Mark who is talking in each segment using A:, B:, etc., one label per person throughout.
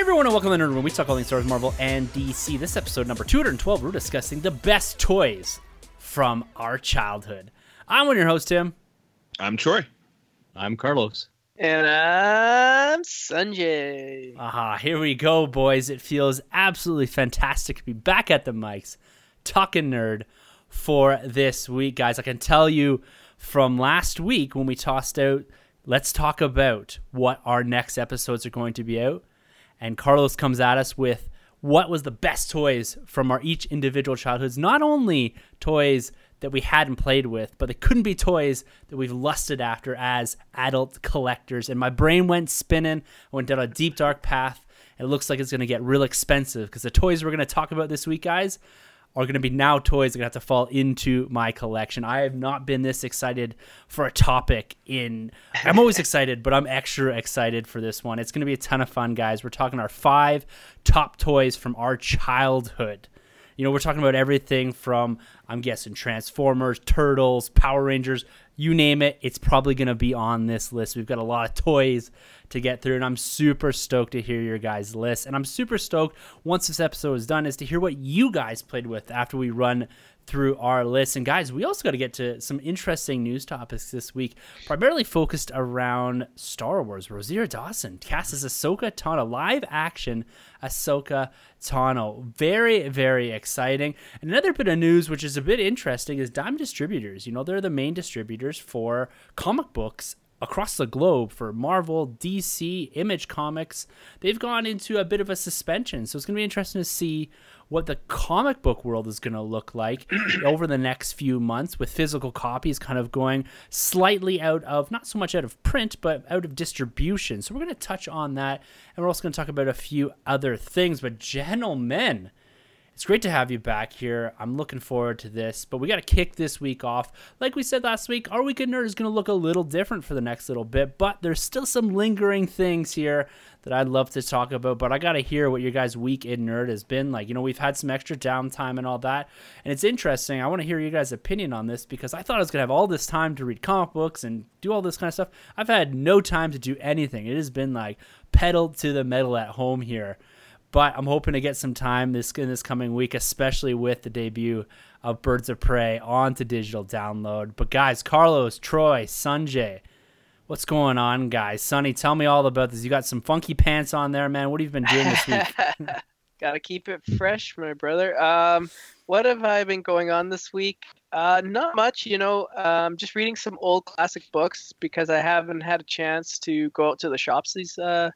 A: Hey everyone, and welcome to the Nerd Room. We talk all things Star Wars, Marvel, and DC. This episode number 212, we're discussing the best toys from our childhood. I'm one of your host, Tim.
B: I'm Troy.
C: I'm Carlos.
D: And I'm Sunjay.
A: Aha, here we go, boys. It feels absolutely fantastic to be back at the mics, talking nerd for this week, guys. I can tell you from last week when we tossed out, let's talk about what our next episodes are going to be out. And Carlos comes at us with what was the best toys from our each individual childhoods. Not only toys that we hadn't played with, but they couldn't be toys that we've lusted after as adult collectors. And my brain went spinning. I went down a deep, dark path. It looks like it's going to get real expensive because the toys we're going to talk about this week, guys, are going to be now toys that are going to have to fall into my collection. I have not been this excited for a topic in. I'm always excited, but I'm extra excited for this one. It's going to be a ton of fun, guys. We're talking our five top toys from our childhood. You know, we're talking about everything from, I'm guessing, Transformers, Turtles, Power Rangers, you name it. It's probably going to be on this list. We've got a lot of toys to get through, and I'm super stoked to hear your guys' list. And I'm super stoked once this episode is done is to hear what you guys played with after we run through our list. And guys, we also got to get to some interesting news topics this week, primarily focused around Star Wars. Rosario Dawson cast as Ahsoka Tano, live action Ahsoka Tano. Very, very exciting. And another bit of news, which is a bit interesting, is Diamond Distributors. You know, they're the main distributors for comic books across the globe for Marvel, DC, Image Comics. They've gone into a bit of a suspension. So it's going to be interesting to see what the comic book world is going to look like over the next few months with physical copies kind of going slightly out of, not so much out of print, but out of distribution. So we're going to touch on that. And we're also going to talk about a few other things. But, gentlemen, it's great to have you back here. I'm looking forward to this, but we got to kick this week off. Like we said last week, our week weekend nerd is going to look a little different for the next little bit, but there's still some lingering things here that I'd love to talk about. But I got to hear what your guys' week in nerd has been like. You know, we've had some extra downtime and all that, and it's interesting. I want to hear your guys' opinion on this because I thought I was going to have all this time to read comic books and do all this kind of stuff. I've had no time to do anything. It has been like pedal to the metal at home here but I'm hoping to get some time this in this coming week, especially with the debut of Birds of Prey onto digital download. But guys, Carlos, Troy, Sunjay, what's going on, guys? Sonny, tell me all about this. You got some funky pants on there, man. What have you been doing this week?
D: Gotta keep it fresh, my brother. Um, what have I been going on this week? Uh, not much, you know. Um, just reading some old classic books because I haven't had a chance to go out to the shops these uh,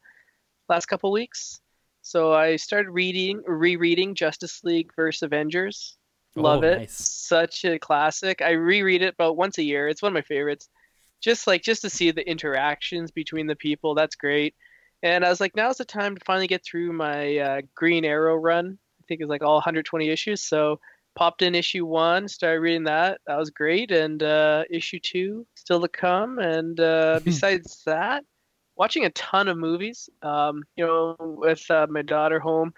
D: last couple weeks. So I started reading, rereading Justice League versus Avengers. Love
A: Oh,
D: it.
A: nice.
D: Such a classic. I reread it about once a year. It's one of my favorites. Just like just to see the interactions between the people. That's great. And I was like, now's the time to finally get through my uh, Green Arrow run. I think it's like all 120 issues. So popped in issue one, started reading that. That was great. And uh, issue two still to come. And uh, besides that, watching a ton of movies. Um, you know, with uh, my daughter home,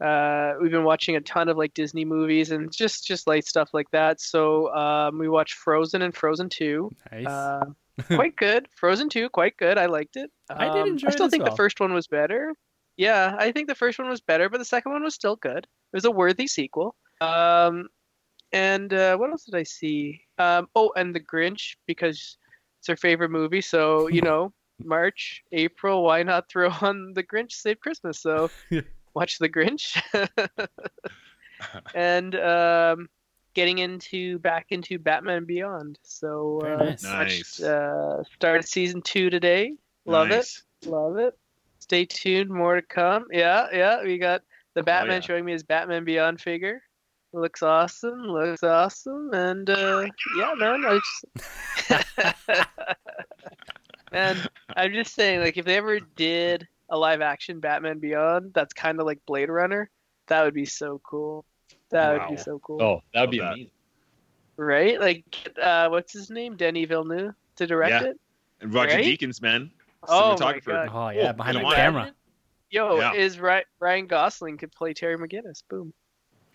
D: uh, we've been watching a ton of like Disney movies and just just light stuff like that. So um, we watched Frozen and Frozen Two.
A: Nice.
D: Uh, quite good. Frozen Two, quite good. I liked it.
A: I did
D: Um,
A: enjoy
D: I still think
A: well.
D: the first one was better. Yeah, I think the first one was better, but the second one was still good. It was a worthy sequel. Um, and uh, what else did I see? Um, oh, and The Grinch because it's her favorite movie. So you know, March, April, why not throw on The Grinch Save Christmas? So watch The Grinch. and um, getting into back into Batman Beyond. So
A: Very
D: uh,
A: nice.
B: Nice.
D: uh, started season two today. Love
B: Nice.
D: it. Love it. Stay tuned. More to come. Yeah, yeah. We got the Batman
B: yeah.
D: showing me his Batman Beyond figure. Looks awesome. Looks awesome. And uh, yeah, man. I just... and I'm just saying, like, if they ever did a live action Batman Beyond that's kind of like Blade Runner, that would be so cool. That would be so cool.
C: Oh, that would be
B: that.
C: amazing.
D: Right? Like, uh, what's his name? Denis Villeneuve to direct
B: Yeah.
D: it.
B: And Roger
D: Right?
B: Deakins, man.
D: Oh my
B: cinematographer.
D: God.
A: Oh yeah,
B: Oh,
A: behind
B: you
A: the
B: know what?
A: camera.
D: Yo,
B: Yeah.
D: is Ry- Ryan Gosling could play Terry McGinnis? Boom.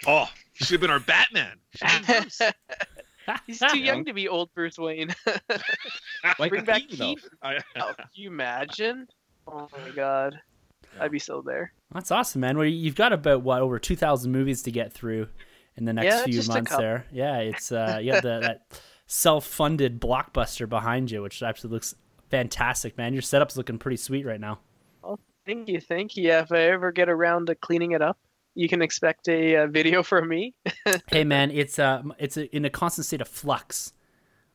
B: Oh, he should have been our Batman. Should've been Bruce.
D: He's too young to be old Bruce Wayne.
C: Michael
D: Bring back
C: Keaton, though.
D: Keaton. Oh, can you imagine? Oh my god. I'd be so there.
A: That's awesome, man. Well, you've got about what over two thousand movies to get through in the next
D: Yeah,
A: few months. There, yeah, it's uh, you have the, that self-funded blockbuster behind you, which actually looks fantastic, man. Your setup's looking pretty sweet right now.
D: Thank you, thank you. Yeah, if I ever get around to cleaning it up, you can expect a uh, video from me.
A: hey, man, it's uh, it's a, in a constant state of flux.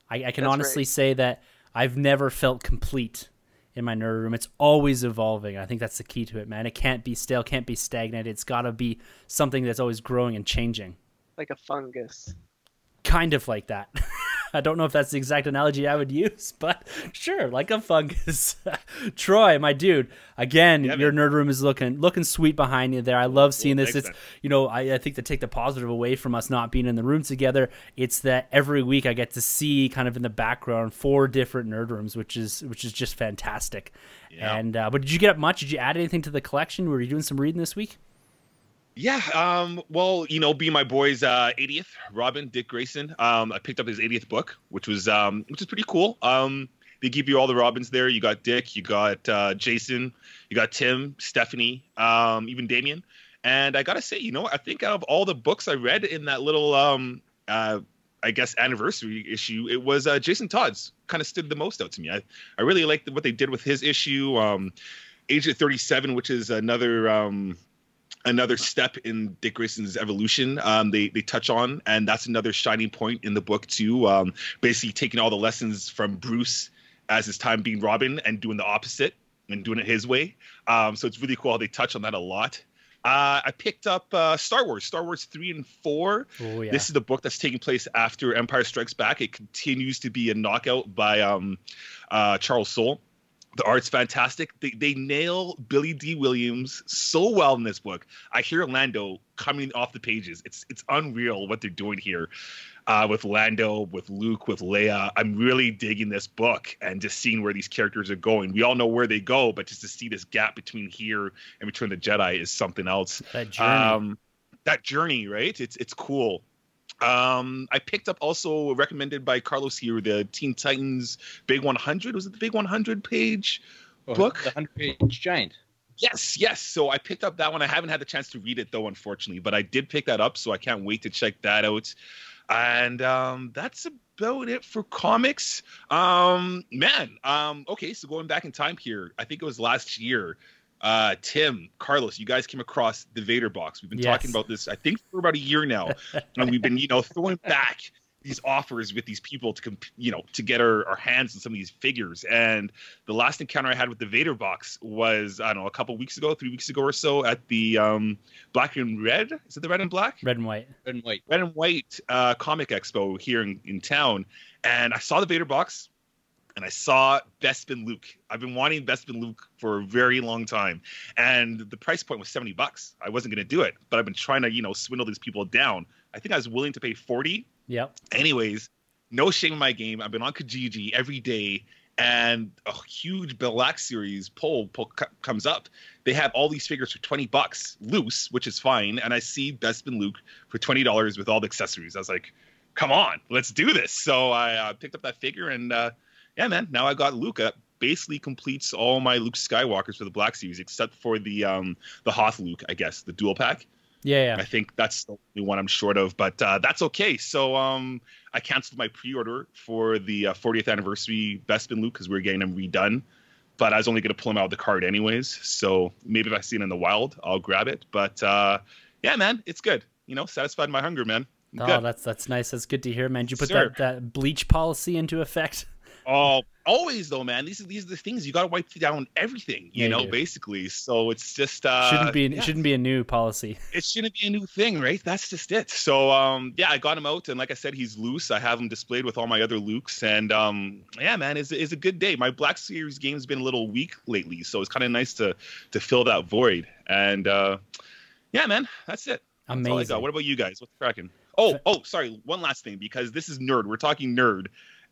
A: I, I can
D: That's
A: honestly
D: right.
A: say that I've never felt complete in my nerd room. It's always evolving. I think that's the key to it, man. It can't be stale, can't be stagnant. It's got to be something that's always growing and changing.
D: like a fungus.
A: kind of like that. I don't know if that's the exact analogy I would use, but sure, like a fungus. Troy, my dude, again,
B: Yeah,
A: your nerd room is looking looking sweet behind you there. I love seeing this. It's you know, I, I think to take the positive away from us not being in the room together, it's that every week I get to see kind of in the background four different nerd rooms, which is which is just fantastic.
B: Yeah.
A: And uh, but did you get up much? Did you add anything to the collection? Were you doing some reading this week?
B: Yeah, um, well, you know, being my boy's uh, 80th, Robin Dick Grayson, um, I picked up his 80th book, which was um, which is pretty cool. Um, they give you all the Robins there. You got Dick, you got uh, Jason, you got Tim, Stephanie, um, even Damian. And I gotta say, you know, I think out of all the books I read in that little, um, uh, I guess, anniversary issue, it was uh, Jason Todd's kind of stood the most out to me. I, I really liked what they did with his issue. Um, of 37, which is another. Um, another step in Dick Grayson's evolution. Um, they they touch on, and that's another shining point in the book too. Um, basically taking all the lessons from Bruce as his time being Robin and doing the opposite and doing it his way. Um, so it's really cool how they touch on that a lot. Uh, I picked up uh, Star Wars, Star Wars three and four.
A: Oh yeah.
B: This is the book that's taking place after Empire Strikes Back. It continues to be a knockout by um, uh, Charles Soule. The art's fantastic. They, they nail Billy Dee Williams so well in this book. I hear Lando coming off the pages. It's it's unreal what they're doing here uh, with Lando, with Luke, with Leia. I'm really digging this book and just seeing where these characters are going. We all know where they go, but just to see this gap between here and Return of the Jedi is something else
A: that journey.
B: um that journey right it's it's cool um i picked up also recommended by carlos here the teen titans big 100 was it the big 100 page
C: Oh,
B: Book?
C: The hundred page giant.
B: yes yes. So i picked up that one. I haven't had the chance to read it though unfortunately but i did pick that up so i can't wait to check that out. And um that's about it for comics. Um man um okay so going back in time here i think it was last year uh tim carlos you guys came across the vader box. We've been
A: Yes.
B: talking about this i think for about a year now. And we've been you know throwing back these offers with these people to comp- you know to get our, our hands on some of these figures. And the last encounter i had with the vader box was i don't know a couple weeks ago three weeks ago or so at the um black and red? Is it the red and black?
A: Red and white.
C: Red and white.
B: red and white uh, comic expo here in, in town. And i saw the vader box and i saw bespin luke. I've been wanting bespin luke for a very long time and the price point was 70 bucks. I wasn't going to do it but i've been trying to you know swindle these people down. I think i was willing to pay 40
A: Yep.
B: anyways no shame in my game. I've been on kijiji every day and a huge black series poll, poll co- comes up. They have all these figures for 20 bucks loose which is fine and i see bespin luke for $20 with all the accessories. I was like come on let's do this. So i uh, picked up that figure and uh, yeah man now i got Luca. basically completes all my luke skywalkers for the black series except for the um the hoth luke i guess the dual pack
A: Yeah,
B: I think that's the only one I'm short of, but uh, that's okay. So um, I canceled my pre-order for the uh, 40th anniversary Bespin Luke because we are getting them redone. But I was only going to pull them out of the card anyways. So maybe if I see it in the wild, I'll grab it. But uh, yeah, man, it's good. You know, satisfied my hunger, man. I'm
A: Oh,
B: good.
A: that's that's nice. That's good to hear, man. Did you put that, that bleach policy into effect?
B: Oh, always though, man. These are these are the things you got to wipe down everything, you
A: Yeah,
B: know,
A: do.
B: basically. So it's just uh,
A: shouldn't be
B: yeah,
A: it shouldn't be a new policy.
B: it shouldn't be a new thing, right? That's just it. So um, yeah, I got him out, and like I said, he's loose. I have him displayed with all my other Lukes, and um, yeah, man, it's, it's a good day. My Black Series game's been a little weak lately, so it's kind of nice to to fill that void. And uh, yeah, man, that's it. That's all I
A: Amazing.
B: got. What about you guys? What's cracking? Oh, oh, sorry. One last thing, because this is nerd. We're talking nerd,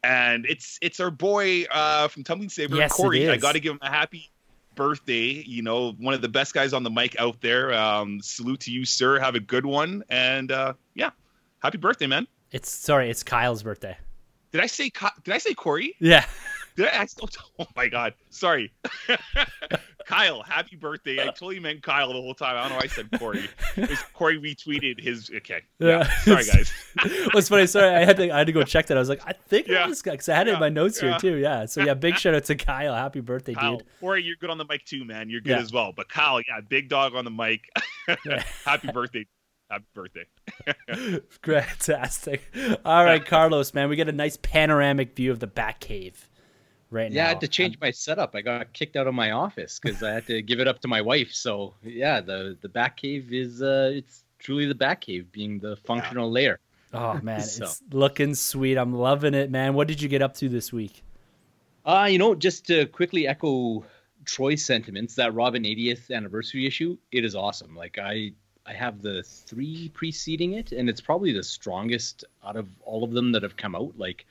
B: and it's it's our boy uh, from Tumbling Saber,
A: Yes,
B: Corey. I got to give him a happy birthday. You know, one of the best guys on the mic out there. Um, salute to you, sir. Have a good one, and uh, yeah, happy birthday, man.
A: It's sorry, it's Kyle's birthday.
B: Did I say Ky- did I say Corey?
A: Yeah.
B: I ask? Oh my God, sorry. Kyle, happy birthday. I totally meant Kyle the whole time. I don't know why I said Corey. It's Corey retweeted his. Okay. Yeah.
A: Yeah.
B: Sorry, guys.
A: What's funny? Sorry, I had to I had to go check that. I was like, I think
B: Yeah.
A: it was because I had it in my notes here too. Yeah. So yeah, big shout out to Kyle. Happy birthday,
B: Kyle,
A: dude.
B: Corey, you're good on the mic too, man. You're good
A: Yeah.
B: as well. But Kyle, yeah, big dog on the mic.
A: Yeah.
B: happy birthday. Happy birthday.
A: Fantastic. All right, Carlos, man, we get a nice panoramic view of the Bat Cave right now.
C: Yeah, I had to change my setup. I got kicked out of my office because I had to give it up to my wife. So yeah, the the back cave is uh, it's truly the back cave being the functional layer.
A: Oh man,
C: So-
A: it's looking sweet. I'm loving it, man. What did you get up to this week?
C: Uh, you know, just to quickly echo Troy's sentiments, that Robin 80th anniversary issue, it is awesome. Like I I have the three preceding it, and it's probably the strongest out of all of them that have come out. Like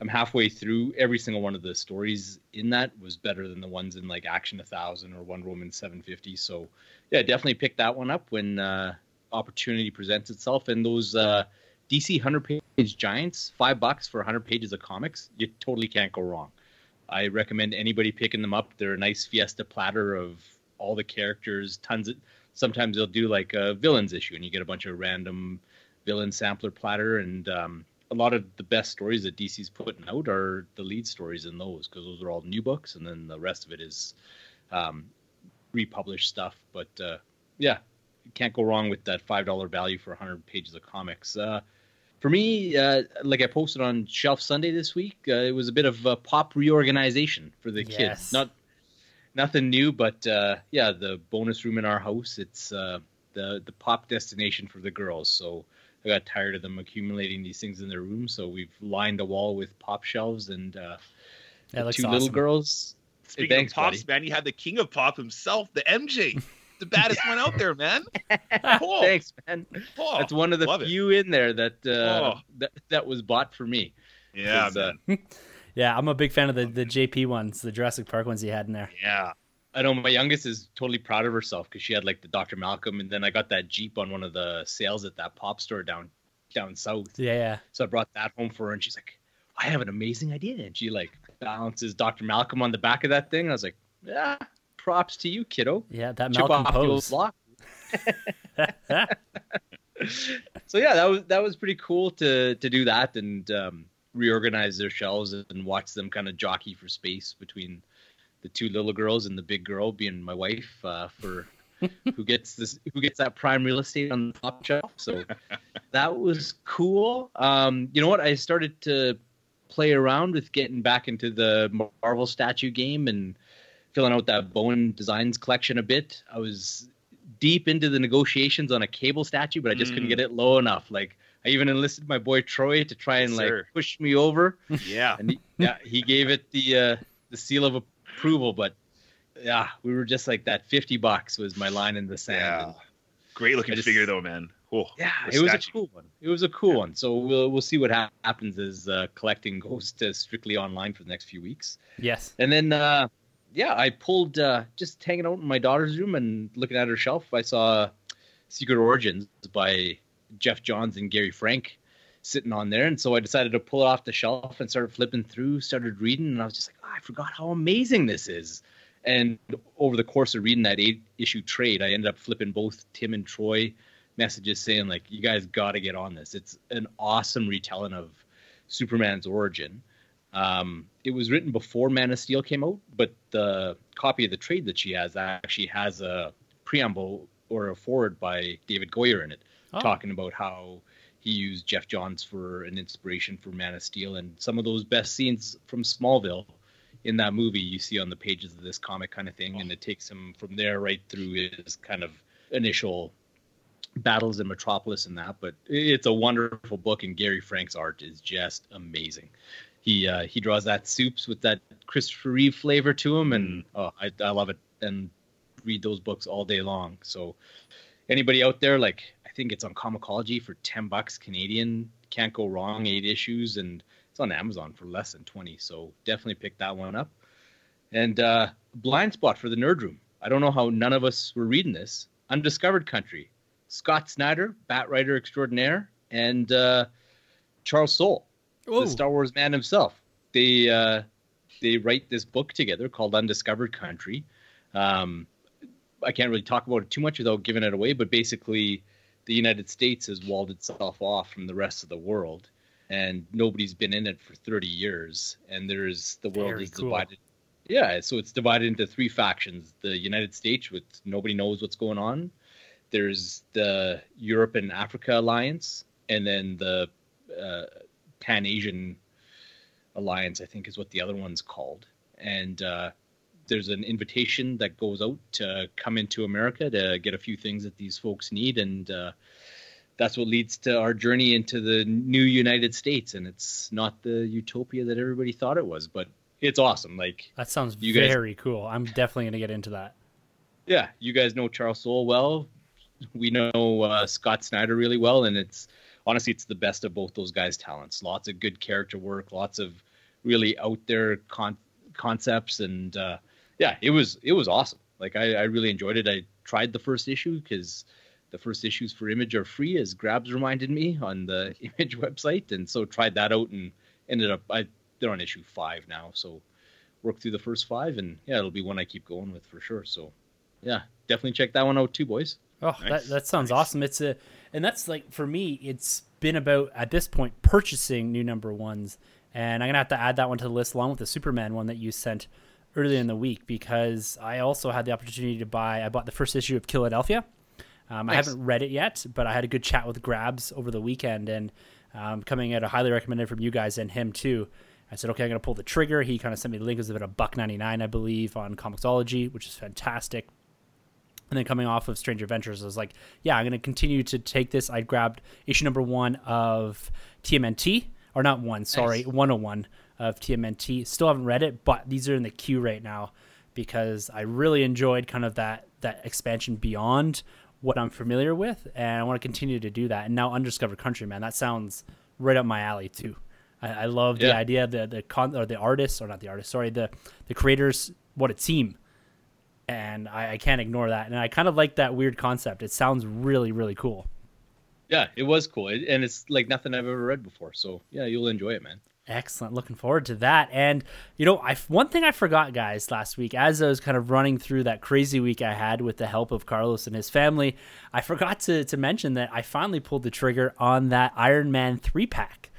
C: I'm halfway through every single one of the stories in that was better than the ones in like Action 1000 or Wonder Woman 750. So yeah, definitely pick that one up when uh, opportunity presents itself. And those uh, DC 100 page giants, five bucks for 100 pages of comics, you totally can't go wrong. I recommend anybody picking them up. They're a nice fiesta platter of all the characters, tons of. Sometimes they'll do like a villains issue, and you get a bunch of random villain sampler platter, and um, a lot of the best stories that DC's putting out are the lead stories in those because those are all new books, and then the rest of it is um, republished stuff. But uh, yeah, you can't go wrong with that five dollar value for 100 pages of comics. Uh, for me, uh, like I posted on Shelf Sunday this week, uh, it was a bit of a pop reorganization for the
A: Yes.
C: kids. Not nothing new, but uh, yeah, the bonus room in our house, it's uh, the the pop destination for the girls. So I got tired of them accumulating these things in their room, so we've lined the wall with pop shelves and uh,
A: That
C: the
A: looks
C: two
A: awesome.
C: little girls. Hey,
B: Speaking
C: thanks,
B: of pops,
C: buddy.
B: man, you had the king of pop himself, the MJ, the baddest one out there, man. Cool.
C: Thanks, man.
B: Oh,
C: That's one of the
B: love it.
C: few in there that uh,
B: Oh.
C: that that was bought for me.
B: Yeah,
C: 'Cause, uh,
B: man.
A: Yeah, I'm a big fan of the, the JP ones, the Jurassic Park ones you had in there.
B: Yeah.
C: I know my youngest is totally proud of herself because she had like the Dr. Malcolm, and then I got that Jeep on one of the sales at that pop store down down south.
A: Yeah, yeah.
C: So I brought that home for her, and she's like, "I have an amazing idea." And she like balances Dr. Malcolm on the back of that thing. I was like, "Yeah, props to you, kiddo.
A: Yeah, that
C: Chip
A: Malcolm
C: off the old
A: pose.
C: block." so yeah, that was that was pretty cool to to do that and um, reorganize their shelves and watch them kind of jockey for space between the two little girls and the big girl being my wife uh, for who gets this who gets that prime real estate on the top shelf. So that was cool. Um, you know what? I started to play around with getting back into the Marvel statue game and filling out that Bowen Designs collection a bit. I was deep into the negotiations on a cable statue, but I just couldn't
B: Mm.
C: get it low enough. Like I even enlisted my boy Troy to try and
B: Yes,
C: like
B: sir.
C: push me over,
B: Yeah.
C: and he, yeah, he gave it the uh, the seal of approval. But yeah, we were just like that. Fifty bucks was my line in the sand.
B: Yeah. Great looking
C: just-
B: figure though, man. Cool.
C: yeah,
B: The
C: it was a cool one. It was a cool one. So we'll we'll see what hap- happens as uh, collecting goes to strictly online for the next few weeks.
A: Yes.
C: And then, uh, yeah, I pulled uh, just hanging out in my daughter's room and looking at her shelf. I saw Secret Origins by Geoff Johns and Gary Frank sitting on there, and so I decided to pull it off the shelf and started flipping through, started reading, and I was just like, oh, I forgot how amazing this is. And over the course of reading that eight issue trade, I ended up flipping both Tim and Troy messages saying like, you guys got to get on this. It's an awesome retelling of Superman's origin. Um, it was written before Man of Steel came out, but the copy of the trade that she has actually has a preamble or a forward by David Goyer in it,
A: Oh.
C: talking about how he used Geoff Johns for an inspiration for Man of Steel, and some of those best scenes from Smallville in that movie you see on the pages of this comic kind of thing, oh. and it takes him from there right through his kind of initial battles in Metropolis and that. But it's a wonderful book, and Gary Frank's art is just amazing. He uh, he draws that soups with that Christopher Reeve flavor to him, and mm. oh, I, I love it. And read those books all day long. So anybody out there, like I think it's on Comixology for ten bucks Canadian. Can't go wrong. Eight issues, and it's on Amazon for less than twenty. So definitely pick that one up. And uh, blind spot for the nerd room. I don't know how none of us were reading this. Undiscovered Country. Scott Snyder, Bat writer extraordinaire, and uh, Charles Soule, the Star Wars man himself. They uh, they write this book together called Undiscovered Country. Um, I can't really talk about it too much without giving it away, but basically, the United States has walled itself off from the rest of the world, and nobody's been in it for 30 years. And there's the world Very is cool. divided. Yeah, so it's divided into three factions: the United States, with nobody knows what's going on. There's the Europe and Africa alliance, and then the uh, Pan Asian alliance, I think, is what the other one's called. And uh, there's an invitation that goes out to come into America to get a few things that these folks need, and uh, that's what leads to our journey into the new United States. And it's not the utopia that everybody thought it was, but it's awesome. Like
A: that sounds you very guys, cool. I'm definitely gonna get into that.
C: Yeah, you guys know Charles Soule well. We know uh, Scott Snyder really well, and it's honestly it's the best of both those guys' talents. Lots of good character work, lots of really out there con- concepts, and uh, yeah, it was it was awesome. Like I, I really enjoyed it. I tried the first issue because the first issues for Image are free, as Grabs reminded me on the Image website, and so tried that out and ended up I they're on issue five now, so work through the first five, and yeah, it'll be one I keep going with for sure. So yeah, definitely check that one out too, boys.
A: Oh, nice. that that sounds nice. awesome. It's a and that's like for me, it's been about at this point purchasing new number ones, and I'm gonna have to add that one to the list along with the Superman one that you sent earlier in the week because I also had the opportunity to buy. I bought the first issue of Killadelphia. Um, nice. I haven't read it yet, but I had a good chat with Grabs over the weekend, and um, coming out a highly recommended from you guys and him too. I said, okay, I'm gonna pull the trigger. He kind of sent me the link. It was about a buck ninety nine, I believe, on Comixology, which is fantastic. And then coming off of Strange Adventures, I was like, yeah, I'm gonna continue to take this. I grabbed issue number one of TMNT, or not one, sorry, nice. 101 of TMNT. Still haven't read it, but these are in the queue right now because I really enjoyed kind of that that expansion beyond what I'm familiar with, and I want to continue to do that. And now Undiscovered Country, man, that sounds right up my alley too. I, I love the yeah. idea, the the con or the artists or not the artists, sorry, the the creators, what a team, and I, I can't ignore that. And I kind of like that weird concept. It sounds really really cool.
C: Yeah, it was cool, and it's like nothing I've ever read before. So yeah, you'll enjoy it, man.
A: Excellent. Looking forward to that. And you know, I one thing I forgot, guys, last week as I was kind of running through that crazy week I had with the help of Carlos and his family, I forgot to to mention that I finally pulled the trigger on that Iron Man three pack,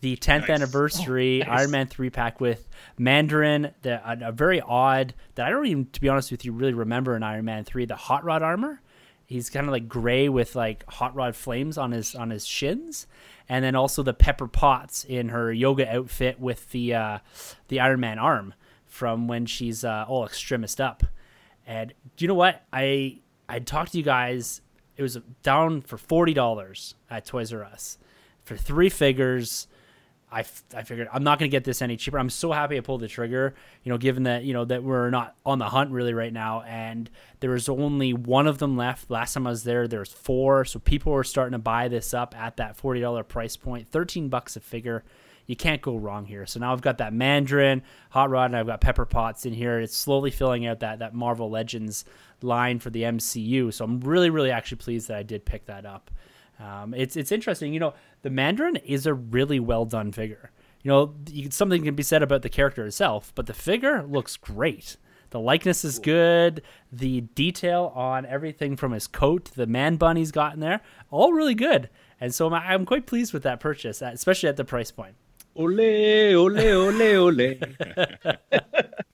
A: the 10th nice. anniversary oh, nice. Iron Man three pack with Mandarin, the a, a, very odd that I don't even, to be honest with you, really remember in Iron Man three, the hot rod armor. He's kind of like gray with like hot rod flames on his on his shins and then also the Pepper Potts in her yoga outfit with the uh, the Iron Man arm from when she's uh, all Extremis up. And do you know what? I I talked to you guys. It was down for forty dollars at Toys R Us for three figures. I, I figured I'm not going to get this any cheaper. I'm so happy I pulled the trigger, you know, given that, you know, that we're not on the hunt really right now. And there was only one of them left. Last time I was there, there was four. So people were starting to buy this up at that $40 price point, 13 bucks a figure. You can't go wrong here. So now I've got that Mandarin, Hot Rod, and I've got Pepper Potts in here. It's slowly filling out that, that Marvel Legends line for the MCU. So I'm really, really actually pleased that I did pick that up. Um, it's it's interesting. You know, the Mandarin is a really well done figure. You know, you, something can be said about the character itself, but the figure looks great. The likeness is good. The detail on everything from his coat, the man bun he's got in there, all really good. And so I'm, I'm quite pleased with that purchase, especially at the price point.
C: Ole, ole, ole, ole.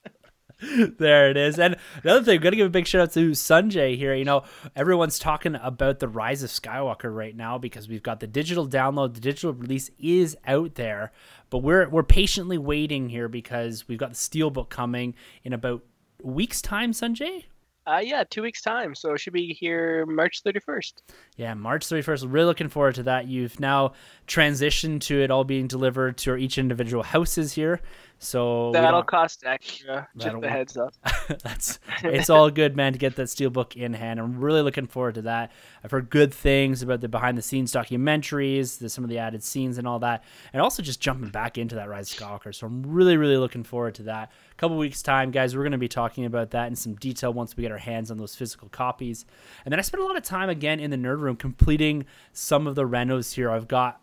A: there it is. And another thing, I'm gonna give a big shout out to Sunjay here. You know, everyone's talking about the rise of Skywalker right now because we've got the digital download, the digital release is out there, but we're we're patiently waiting here because we've got the steelbook coming in about a week's time, Sunjay.
D: Uh, yeah, two weeks time, so it should be here March 31st.
A: Yeah, March 31st. Really looking forward to that. You've now transitioned to it all being delivered to each individual houses here. So
D: that'll cost extra. Just the heads up.
A: that's it's all good, man, to get that steelbook in hand. I'm really looking forward to that. I've heard good things about the behind the scenes documentaries, the, some of the added scenes and all that, and also just jumping back into that Rise of Skywalker. So I'm really, really looking forward to that. A couple weeks time, guys, we're going to be talking about that in some detail once we get our hands on those physical copies. And then I spent a lot of time again in the nerd room completing some of the renos here. I've got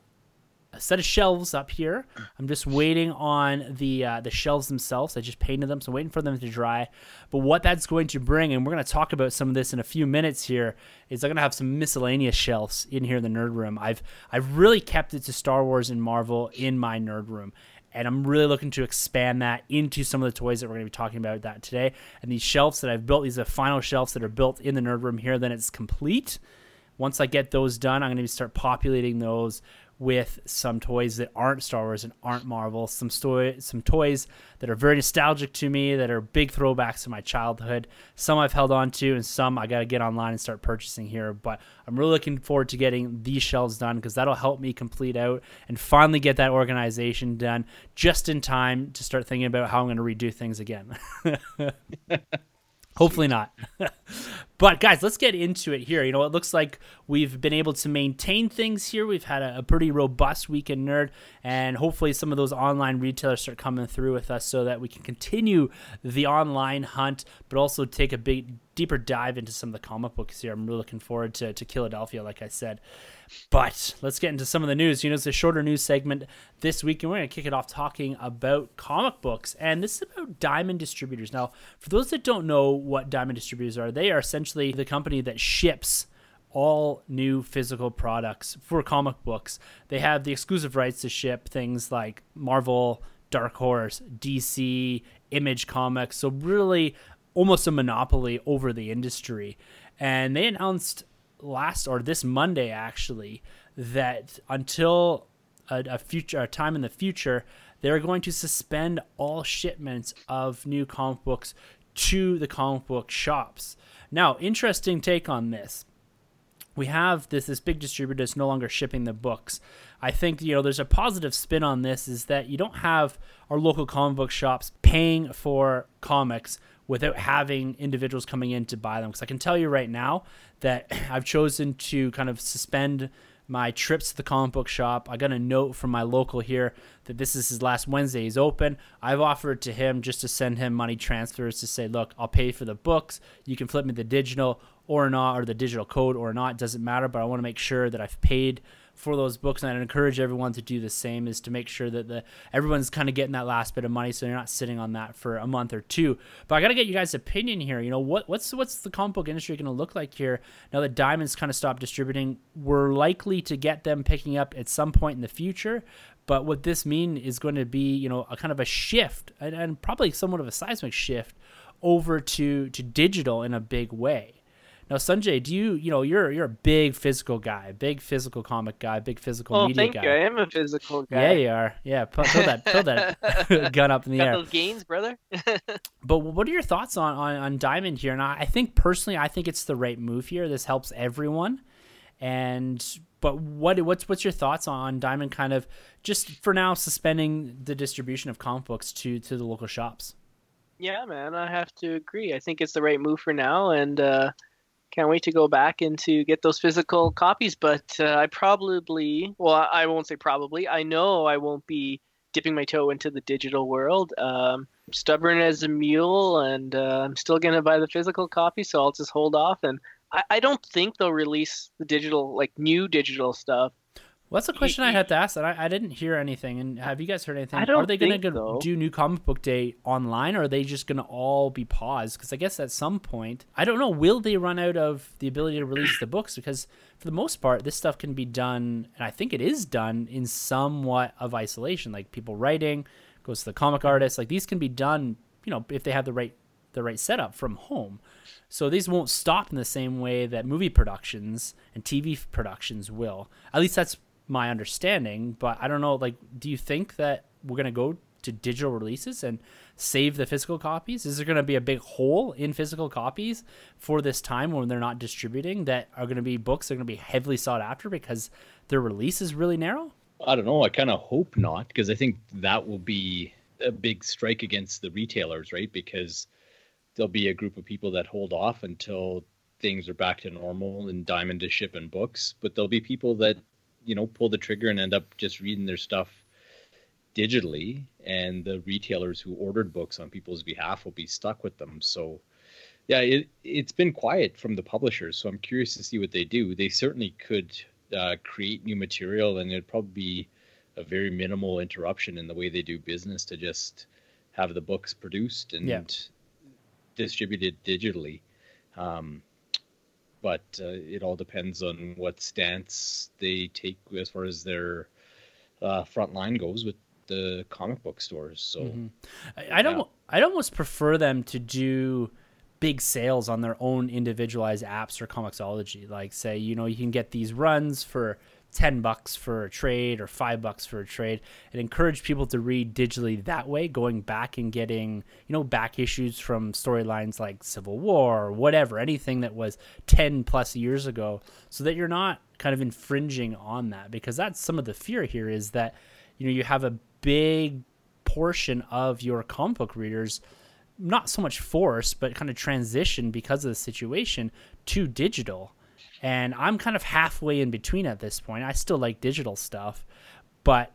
A: a set of shelves up here. I'm just waiting on the uh, the shelves themselves. I just painted them, so I'm waiting for them to dry. But what that's going to bring, and we're going to talk about some of this in a few minutes here, is I'm going to have some miscellaneous shelves in here in the nerd room. I've I've really kept it to Star Wars and Marvel in my nerd room. And I'm really looking to expand that into some of the toys that we're going to be talking about that today. And these shelves that I've built, these are final shelves that are built in the nerd room here. Then it's complete. Once I get those done, I'm going to start populating those with some toys that aren't Star Wars and aren't Marvel, some story, some toys that are very nostalgic to me, that are big throwbacks to my childhood. Some I've held on to, and some I got to get online and start purchasing here. But I'm really looking forward to getting these shelves done because that'll help me complete out and finally get that organization done just in time to start thinking about how I'm going to redo things again. Hopefully not. but guys, let's get into it here. You know, it looks like we've been able to maintain things here. We've had a, a, pretty robust week in Nerd, and hopefully some of those online retailers start coming through with us so that we can continue the online hunt, but also take a big deeper dive into some of the comic books here. I'm really looking forward to, to Killadelphia, like I said. But let's get into some of the news. You know, it's a shorter news segment this week, and we're going to kick it off talking about comic books. And this is about Diamond Distributors. Now, for those that don't know what Diamond Distributors are, they are essentially the company that ships all new physical products for comic books. They have the exclusive rights to ship things like Marvel, Dark Horse, DC, Image Comics. So, really, almost a monopoly over the industry. And they announced last or this Monday actually that until a, a future a time in the future, they're going to suspend all shipments of new comic books to the comic book shops. Now, interesting take on this. We have this this big distributor that's no longer shipping the books. I think you know there's a positive spin on this is that you don't have our local comic book shops paying for comics without having individuals coming in to buy them. Because I can tell you right now that I've chosen to kind of suspend my trips to the comic book shop. I got a note from my local here that this is his last Wednesday. He's open. I've offered to him just to send him money transfers to say, look, I'll pay for the books. You can flip me the digital or not, or the digital code or not. It doesn't matter, but I want to make sure that I've paid for those books, and I'd encourage everyone to do the same. Is to make sure that the everyone's kind of getting that last bit of money, so you're not sitting on that for a month or two. But I got to get you guys' opinion here. You know what what's what's the comic book industry going to look like here now that Diamonds kind of stopped distributing? We're likely to get them picking up at some point in the future. But what this mean is going to be, you know, a kind of a shift and, and probably somewhat of a seismic shift over to to digital in a big way. Now, Sunjay, do you you know you're you're a big physical guy, big physical comic guy, big physical
D: oh,
A: media
D: thank
A: guy.
D: You. I am a physical guy.
A: Yeah, you are. Yeah, put, throw that throw that gun up in the
D: Got
A: air.
D: Those gains, brother.
A: but what are your thoughts on, on on Diamond here? And I, I think personally, I think it's the right move here. This helps everyone. And but what what's what's your thoughts on Diamond? Kind of just for now suspending the distribution of comic books to to the local shops.
D: Yeah, man, I have to agree. I think it's the right move for now, and. uh can't wait to go back and to get those physical copies. But uh, I probably, well, I won't say probably. I know I won't be dipping my toe into the digital world. Um, stubborn as a mule, and uh, I'm still gonna buy the physical copy, so I'll just hold off. And I, I don't think they'll release the digital, like new digital stuff
A: well, that's a question I had to ask. That I, I didn't hear anything. And have you guys heard anything?
D: I don't
A: are they going to
D: so.
A: do new comic book day online, or are they just going to all be paused? Because I guess at some point, I don't know. Will they run out of the ability to release the books? Because for the most part, this stuff can be done, and I think it is done in somewhat of isolation. Like people writing goes to the comic artists. Like these can be done, you know, if they have the right the right setup from home. So these won't stop in the same way that movie productions and TV productions will. At least that's my understanding. But I don't know. Like, do you think that we're gonna go to digital releases and save the physical copies? Is there going to be a big hole in physical copies for this time when they're not distributing that are going to be books that are going to be heavily sought after because their release is really narrow?
C: I don't know. I kind of hope not because I think that will be a big strike against the retailers, right? Because there'll be a group of people that hold off until things are back to normal and diamond is shipping books, but there'll be people that you know pull the trigger and end up just reading their stuff digitally and the retailers who ordered books on people's behalf will be stuck with them. So yeah it, it's been quiet from the publishers so i'm curious to see what they do. They certainly could uh, create new material and it'd probably be a very minimal interruption in the way they do business to just have the books produced and yeah. distributed digitally. Um, but uh, it all depends on what stance they take as far as their uh, front line goes with the comic book stores. So mm-hmm.
A: I, don't. Yeah. I'd almost prefer them to do big sales on their own individualized apps or Comixology. Like say, you know, you can get these runs for 10 bucks for a trade or 5 bucks for a trade and encourage people to read digitally that way going back and getting you know back issues from storylines like civil war or whatever anything that was 10 plus years ago so that you're not kind of infringing on that because that's some of the fear here is that you know you have a big portion of your comic book readers not so much force but kind of transition because of the situation to digital and i'm kind of halfway in between at this point. I still like digital stuff but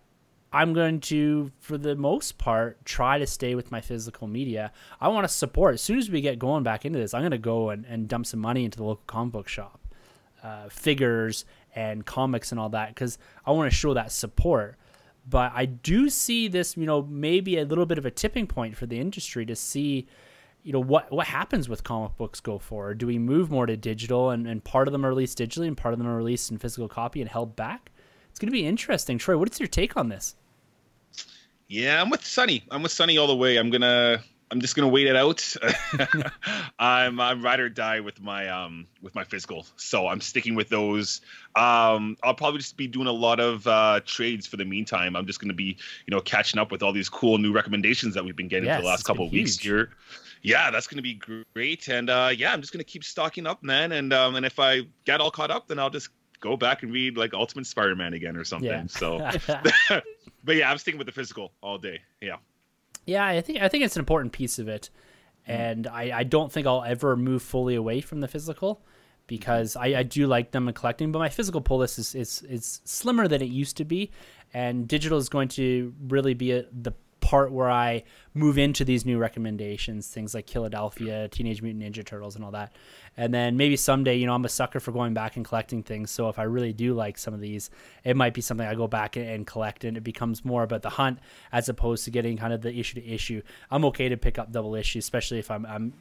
A: i'm going to for the most part try to stay with my physical media. I want to support. As soon as we get going back into this i'm going to go and, and dump some money into the local comic book shop uh, figures and comics and all that because i want to show that support. But I do see this, you know, maybe a little bit of a tipping point for the industry to see, you know, what what happens with comic books go forward. Do we move more to digital and, and part of them are released digitally and part of them are released in physical copy and held back? It's going to be interesting. Troy, what is your take on this?
B: Yeah, I'm with Sunny. I'm with Sunny all the way. I'm gonna I'm just gonna wait it out. I'm I'm ride or die with my um with my physical, so I'm sticking with those. Um, I'll probably just be doing a lot of uh, trades for the meantime. I'm just gonna be you know catching up with all these cool new recommendations that we've been getting yes, for the last couple of weeks here. Yeah, that's gonna be great, and uh, yeah, I'm just gonna keep stocking up, man. And um, and if I get all caught up, then I'll just go back and read like Ultimate Spider-Man again or something. Yeah. So, but yeah, I'm sticking with the physical all day. Yeah.
A: Yeah, I think I think it's an important piece of it, mm-hmm. and I, I don't think I'll ever move fully away from the physical because I, I do like them and collecting, but my physical pull list is, is is slimmer than it used to be, and digital is going to really be a, the part where I move into these new recommendations, things like Killadelphia, Teenage Mutant Ninja Turtles, and all that. And then maybe someday, you know, I'm a sucker for going back and collecting things. So if I really do like some of these, it might be something I go back and collect, and it becomes more about the hunt as opposed to getting kind of the issue to issue. I'm okay to pick up double issues, especially if I'm, I'm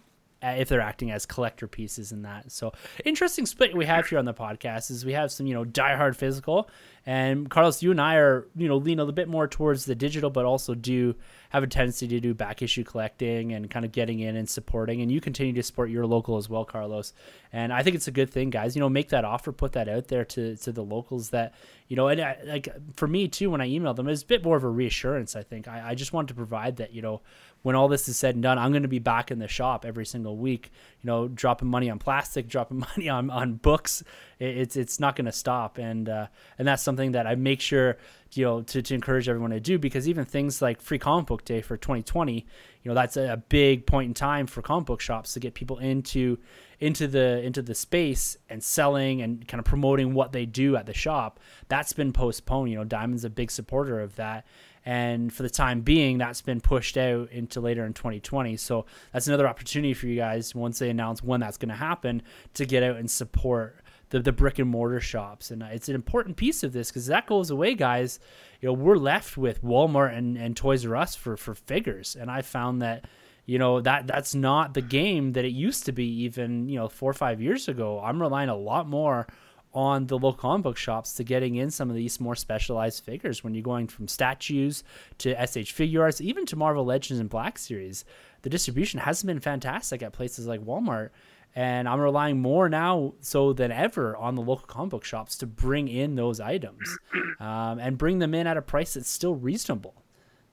A: if they're acting as collector pieces in that. So interesting split we have here on the podcast is we have some, you know, diehard physical and Carlos, you and I are, you know, lean a little bit more towards the digital, but also do have a tendency to do back issue collecting and kind of getting in and supporting. And you continue to support your local as well, Carlos. And I think it's a good thing, guys. You know, make that offer, put that out there to to the locals that, you know, and I, like for me too, when I email them, it's a bit more of a reassurance. I think I, I just want to provide that, you know, when all this is said and done, I'm going to be back in the shop every single week, you know, dropping money on plastic, dropping money on, on books. It's, it's not going to stop. And, uh, and that's something that I make sure, you know, to, to encourage everyone to do because even things like free comic book day for 2020, you know, that's a, a big point in time for comic book shops to get people into, into the, into the space and selling and kind of promoting what they do at the shop. That's been postponed. You know, Diamond's a big supporter of that and for the time being that's been pushed out into later in 2020 so that's another opportunity for you guys once they announce when that's going to happen to get out and support the, the brick and mortar shops. And it's an important piece of this because that goes away guys you know we're left with walmart and, and toys r us for, for figures. And i found that you know that that's not the game that it used to be even you know four or five years ago. I'm relying a lot more on the local comic book shops to getting in some of these more specialized figures when you're going from statues to SH Figuarts, even to Marvel Legends and Black Series. The distribution hasn't been fantastic at places like Walmart. And I'm relying more now so than ever on the local comic book shops to bring in those items um, and bring them in at a price that's still reasonable.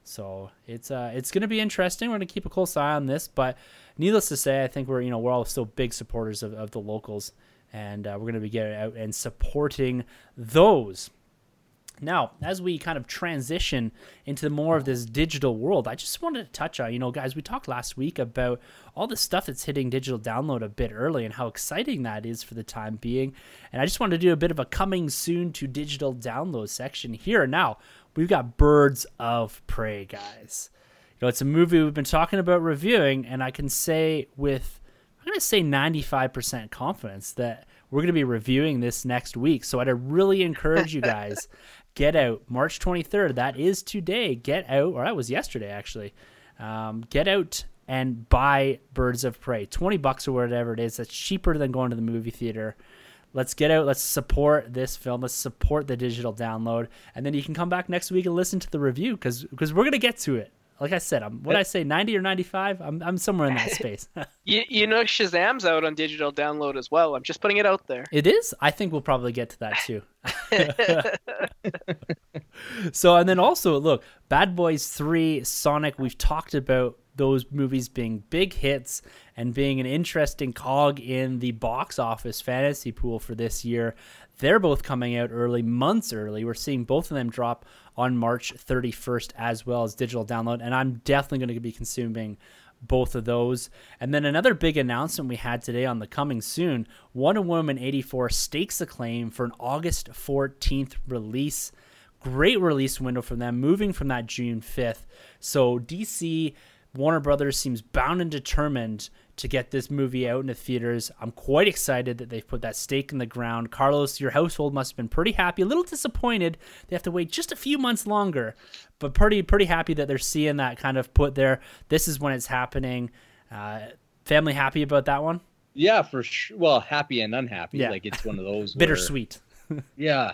A: So it's uh, it's going to be interesting. We're going to keep a close eye on this, but needless to say, I think we're you know we're all still big supporters of, of the locals and uh, we're going to be getting out and supporting those. Now, as we kind of transition into more of this digital world, I just wanted to touch on, you know, guys, we talked last week about all the stuff that's hitting digital download a bit early and how exciting that is for the time being. And I just wanted to do a bit of a coming soon to digital download section here. Now, we've got Birds of Prey, guys. You know, it's a movie we've been talking about reviewing, and I can say with I'm going to say 95% confidence that we're going to be reviewing this next week. So I'd really encourage you guys get out March 23rd. That is today. Get out, or that was yesterday actually. Um, get out and buy Birds of Prey. 20 bucks or whatever it is. That's cheaper than going to the movie theater. Let's get out. Let's support this film. Let's support the digital download, and then you can come back next week and listen to the review because because we're gonna get to it. Like I said, I'm what I say, 90 or 95. I'm I'm somewhere in that space.
D: you, you know, Shazam's out on digital download as well. I'm just putting it out there.
A: It is. I think we'll probably get to that too. so and then also look, Bad Boys 3, Sonic, we've talked about those movies being big hits and being an interesting cog in the box office fantasy pool for this year. They're both coming out early, months early. We're seeing both of them drop on March 31st as well as digital download, and I'm definitely going to be consuming both of those. And then another big announcement we had today on the coming soon Wonder Woman 84 stakes a claim for an August 14th release. Great release window for them, moving from that June 5th. So DC Warner Brothers seems bound and determined to get this movie out in the theaters. I'm quite excited that they've put that stake in the ground. Carlos, your household must have been pretty happy, a little disappointed they have to wait just a few months longer, but pretty pretty happy that they're seeing that kind of put there. This is when it's happening. Uh, family happy about that one?
C: Yeah, for sure. Well, happy and unhappy. Yeah. Like it's one of those
A: bittersweet.
C: yeah,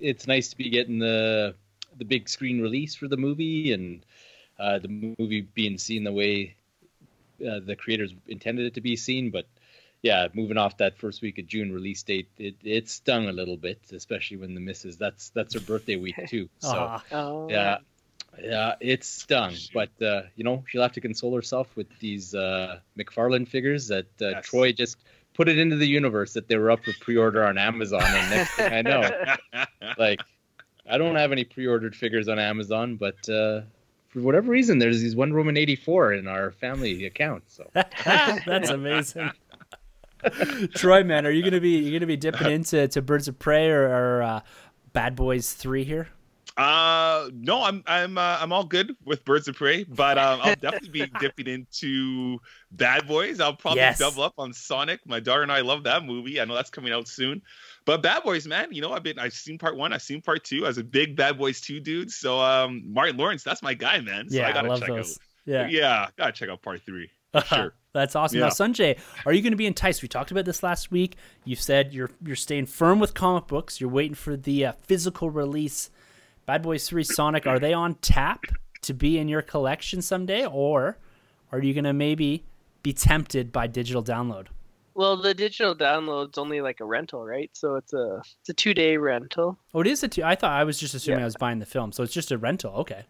C: it's nice to be getting the the big screen release for the movie and uh, the movie being seen the way uh, the creators intended it to be seen. But yeah, moving off that first week of June release date, it, it stung a little bit, especially when the misses. That's that's her birthday week too. So oh. yeah, yeah, it stung. But uh, you know, she'll have to console herself with these uh, McFarlane figures that uh, yes. Troy just put it into the universe that they were up for pre-order on Amazon. And next thing I know, like I don't have any pre-ordered figures on Amazon, but uh, for whatever reason, there's these Wonder Woman 84 in our family account. So
A: that's amazing. Troy, man, are you gonna be you gonna be dipping into to Birds of Prey or, or uh, Bad Boys Three here?
B: Uh, no, I'm I'm uh, I'm all good with Birds of Prey, but um, I'll definitely be dipping into Bad Boys. I'll probably yes. double up on Sonic. My daughter and I love that movie. I know that's coming out soon. But Bad Boys, man, you know I've been I've seen part one, I've seen part two. I was a big Bad Boys two dude. So um, Martin Lawrence, that's my guy, man. So
A: yeah,
B: I gotta
A: I love
B: check
A: those.
B: out.
A: Yeah,
B: yeah, gotta check out part three. sure.
A: That's awesome. Yeah. Now, Sunjay, are you going to be enticed? We talked about this last week. You said you're you're staying firm with comic books. You're waiting for the uh, physical release Bad Boys 3 Sonic, are they on tap to be in your collection someday, or are you going to maybe be tempted by digital download?
D: Well, the digital download's only like a rental, right? So it's a it's a two day rental.
A: Oh, it is a two. I thought I was just assuming yeah. I was buying the film, so it's just a rental. Okay.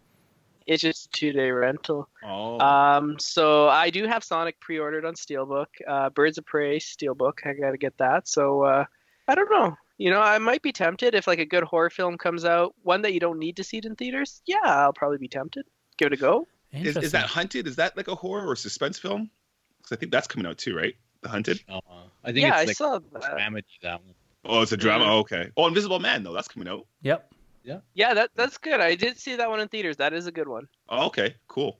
D: It's just a two day rental. Oh. Um. So I do have Sonic pre ordered on Steelbook. Uh, Birds of Prey Steelbook. I gotta get that. So uh, I don't know. You know, I might be tempted if like a good horror film comes out, one that you don't need to see it in theaters. Yeah, I'll probably be tempted. Give it a go.
B: Is, is that Hunted? Is that like a horror or suspense film? Because I think that's coming out too, right? The Hunted.
C: Uh, I think
D: yeah,
C: it's
D: I
C: like
D: saw that.
C: Drama, that one.
B: Oh, it's a drama. Oh, okay. Oh, Invisible Man though. That's coming out.
A: Yep.
C: Yeah.
D: Yeah, that that's good. I did see that one in theaters. That is a good one.
B: Oh, okay. Cool.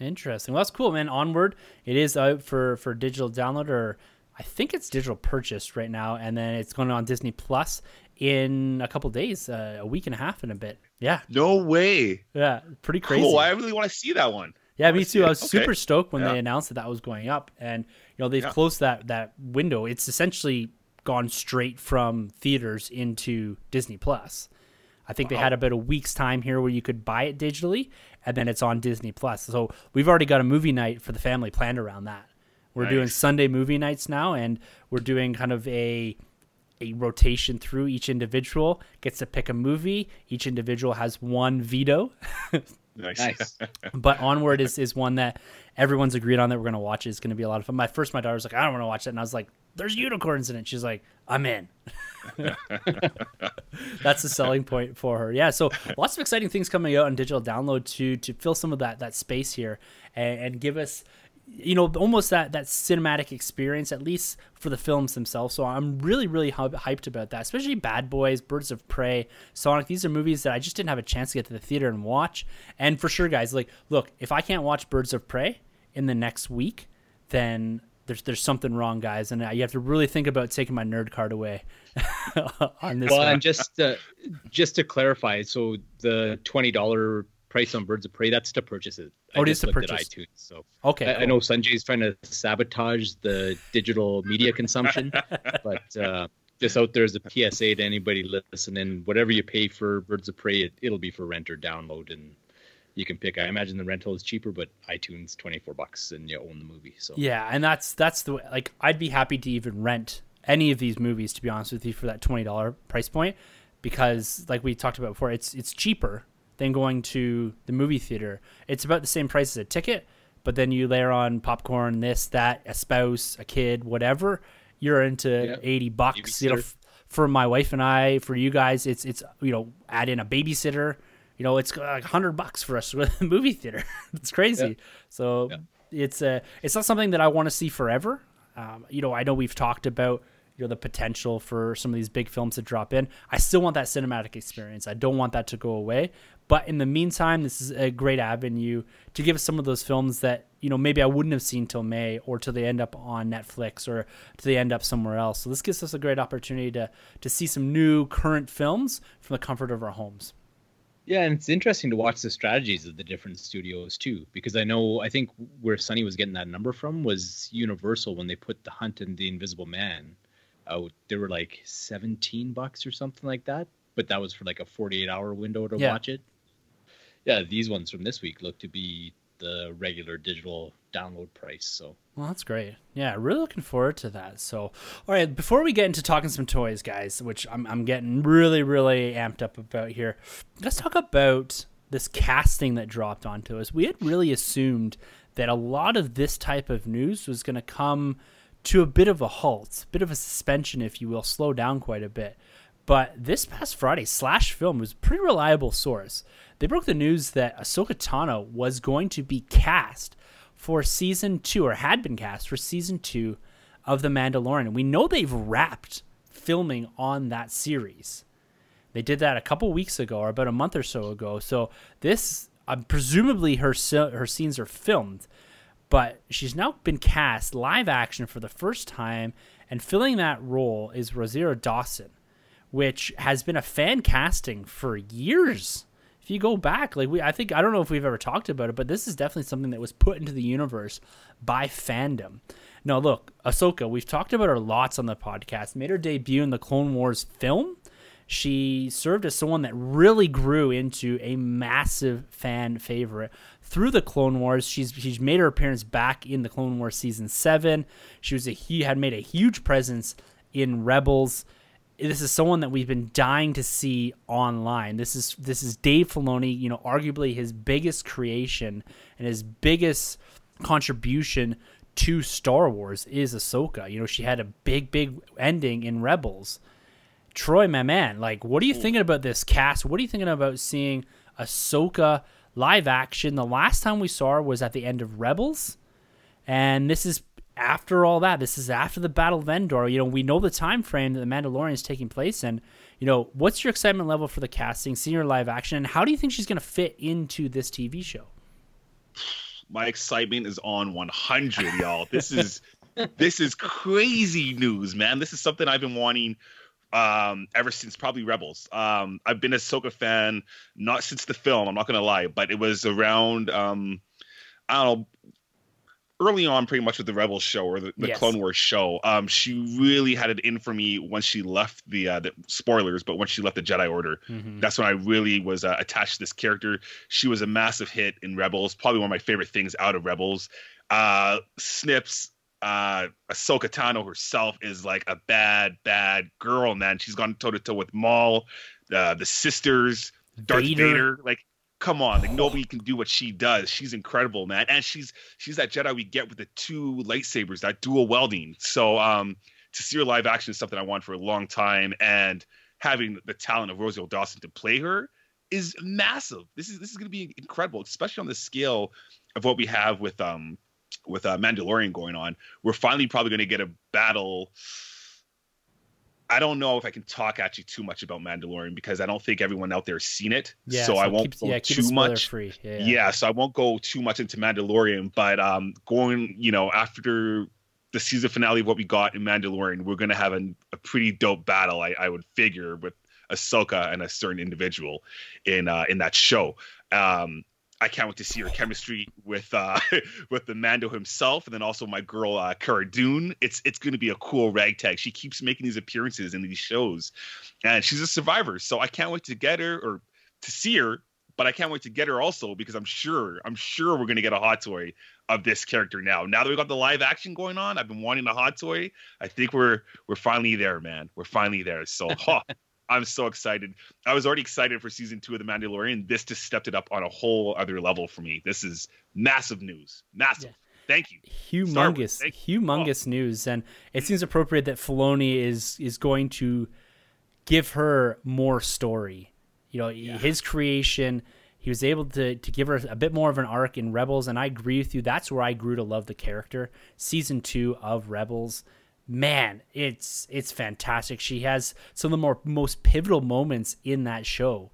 A: Interesting. Well, that's cool, man. Onward. It is out for for digital download or I think it's digital purchase right now, and then it's going on Disney Plus in a couple days, uh, a week and a half, and a bit. Yeah.
B: No way.
A: Yeah, pretty crazy.
B: Cool. I really want to see that one.
A: Yeah, me too. I was okay. super stoked when yeah. they announced that that was going up, and you know they've yeah. closed that that window. It's essentially gone straight from theaters into Disney Plus. I think wow. they had about a week's time here where you could buy it digitally, and then it's on Disney Plus. So we've already got a movie night for the family planned around that. We're nice. doing Sunday movie nights now, and we're doing kind of a a rotation through each individual gets to pick a movie. Each individual has one veto.
B: nice. nice.
A: but Onward is, is one that everyone's agreed on that we're going to watch. It's going to be a lot of fun. My first, my daughter's like, I don't want to watch that. And I was like, there's unicorns in it. She's like, I'm in. That's the selling point for her. Yeah. So lots of exciting things coming out on digital download to, to fill some of that, that space here and, and give us, you know almost that that cinematic experience at least for the films themselves. So i'm really really hyped about that especially bad boys birds of prey sonic. These are movies that i just didn't have a chance to get to the theater and watch. And for sure guys like look if i can't watch birds of prey in the next week then there's there's something wrong guys. And you have to really think about taking my nerd card away on this
C: well
A: one.
C: and just uh, just to clarify so the $20 price on Birds of Prey. That's to purchase it.
A: Oh, I it is to purchase.
C: iTunes. So
A: okay,
C: I, cool. I, know Sunjay's trying to sabotage the digital media consumption, but uh, just out there as a PSA to anybody listening: whatever you pay for Birds of Prey, it, will be for rent or download, and you can pick. I imagine the rental is cheaper, but iTunes twenty four bucks and you own the movie. So
A: yeah, and that's that's the way. Like I'd be happy to even rent any of these movies to be honest with you for that twenty dollar price point because like we talked about before, it's it's cheaper than going to the movie theater. It's about the same price as a ticket, but then you layer on popcorn, this, that, a spouse, a kid, whatever. You're into yep. eighty bucks. You know, f- for my wife and I, for you guys, it's it's you know add in a babysitter. You know, it's like hundred bucks for us with a movie theater. it's crazy. Yep. So yep. it's a uh, it's not something that I want to see forever. Um, you know, I know we've talked about you know the potential for some of these big films to drop in. I still want that cinematic experience. I don't want that to go away. But in the meantime, this is a great avenue to give us some of those films that you know maybe I wouldn't have seen till May, or till they end up on Netflix, or till they end up somewhere else. So this gives us a great opportunity to to see some new current films from the comfort of our homes.
C: Yeah, and it's interesting to watch the strategies of the different studios too, because I know I think where Sunny was getting that number from was Universal when they put The Hunt and The Invisible Man out. They were like seventeen bucks or something like that, but that was for like a forty-eight hour window to yeah. watch it yeah, these ones from this week look to be the regular digital download price. So
A: well, that's great. Yeah, really looking forward to that. So, all right, before we get into talking some toys, guys, which I'm I'm getting really really amped up about here, let's talk about this casting that dropped onto us. We had really assumed that a lot of this type of news was going to come to a bit of a halt, a bit of a suspension, if you will, slow down quite a bit. But this past Friday, Slash Film was a pretty reliable source. They broke the news that Ahsoka Tano was going to be cast for season two, or had been cast for season two of The Mandalorian. And We know they've wrapped filming on that series. They did that a couple weeks ago, or about a month or so ago. So this, uh, presumably, her her scenes are filmed, but she's now been cast live action for the first time, and filling that role is Rosario Dawson which has been a fan casting for years. If you go back, like we, I think I don't know if we've ever talked about it, but this is definitely something that was put into the universe by fandom. Now, look, Ahsoka, we've talked about her lots on the podcast. Made her debut in the Clone Wars film. She served as someone that really grew into a massive fan favorite through the Clone Wars. She's she's made her appearance back in the Clone Wars season seven. She was a he had made a huge presence in Rebels this is someone that we've been dying to see online. This is this is Dave Filoni, you know, arguably his biggest creation and his biggest contribution to Star Wars is Ahsoka. You know, she had a big, big ending in Rebels. Troy, my man, like, what are you thinking about this cast? What are you thinking about seeing Ahsoka live action? The last time we saw her was at the end of Rebels, and this is after all that, this is after the Battle of Endor. You know, we know the time frame that the Mandalorian is taking place in. You know, what's your excitement level for the casting, senior live action, and how do you think she's going to fit into this TV show?
B: My excitement is on 100, y'all. This is this is crazy news, man. This is something I've been wanting um ever since probably rebels um i've been Ahsoka fan not since the film i'm not gonna lie but it was around um i don't know early on, pretty much with the Rebels show or the, the
A: Yes.
B: Clone Wars show. Um, she really had it in for me once she left the uh, the spoilers, but once she left the Jedi Order,
A: Mhm.
B: that's when I really was uh, attached to this character. She was a massive hit in Rebels, probably one of my favorite things out of Rebels. Uh, Snips, uh, Ahsoka Tano herself is like a bad, bad girl, man. She's gone toe to toe with Maul, uh, the sisters, Darth Vader. Like, come on, like nobody can do what she does. She's incredible, man. And she's she's that Jedi we get with the two lightsabers, that dual welding. So um, to see her live action is something I want for a long time, and having the talent of Rosie Dawson to play her is massive. This is this is going to be incredible, especially on the scale of what we have with um with uh, Mandalorian going on. We're finally probably going to get a battle. I don't know if I can talk actually too much about Mandalorian because I don't think everyone out there has seen it.
A: Yeah,
B: so, I won't
A: keep,
B: go
A: yeah,
B: too much.
A: Free. Yeah,
B: Yeah. so I won't go too much into Mandalorian, but um, going, you know, after the season finale of what we got in Mandalorian, we're gonna have a, a pretty dope battle. I, I would figure with Ahsoka and a certain individual in uh, in that show. Um, I can't wait to see her chemistry with uh, with the Mando himself, and then also my girl uh, Cara Dune. It's it's going to be a cool ragtag. She keeps making these appearances in these shows, and she's a survivor. So I can't wait to get her or to see her. But I can't wait to get her also because I'm sure I'm sure we're going to get a hot toy of this character now. Now that we got the live action going on, I've been wanting a hot toy. I think we're we're finally there, man. We're finally there. So huh, I'm so excited. I was already excited for season two of The Mandalorian. This just stepped it up on a whole other level for me. This is massive news. Massive. Thank you.
A: Humongous,
B: thank
A: humongous news, and it seems appropriate that Filoni is is going to give her more story. You know, his creation, he was able to to give her a bit more of an arc in Rebels, and I agree with you. That's where I grew to love the character. Season two of Rebels, man, it's it's fantastic. She has some of the more most pivotal moments in that show.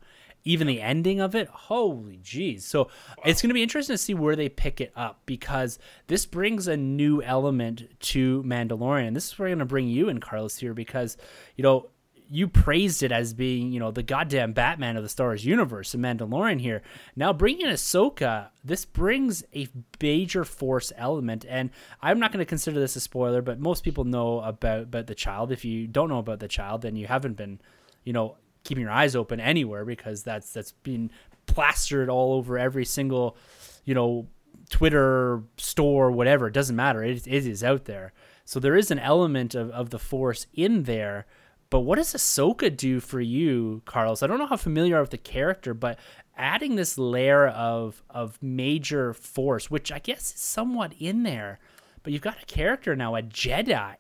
A: Even the ending of it, holy jeez. So it's going to be interesting to see where they pick it up because this brings a new element to Mandalorian. This is where I'm going to bring you in, Carlos, here because, you know, you praised it as being, you know, the goddamn Batman of the Star Wars universe, and Mandalorian here. Now bringing in Ahsoka, this brings a major Force element, and I'm not going to consider this a spoiler, but most people know about about the child. If you don't know about the child, then you haven't been, you know, keeping your eyes open anywhere because that's that's been plastered all over every single, you know, Twitter store, whatever. It doesn't matter. It, it is out there. So there is an element of, of the Force in there. But what does Ahsoka do for you, Carlos? I don't know how familiar you are with the character, but adding this layer of of major force, which I guess is somewhat in there, but you've got a character now, a Jedi,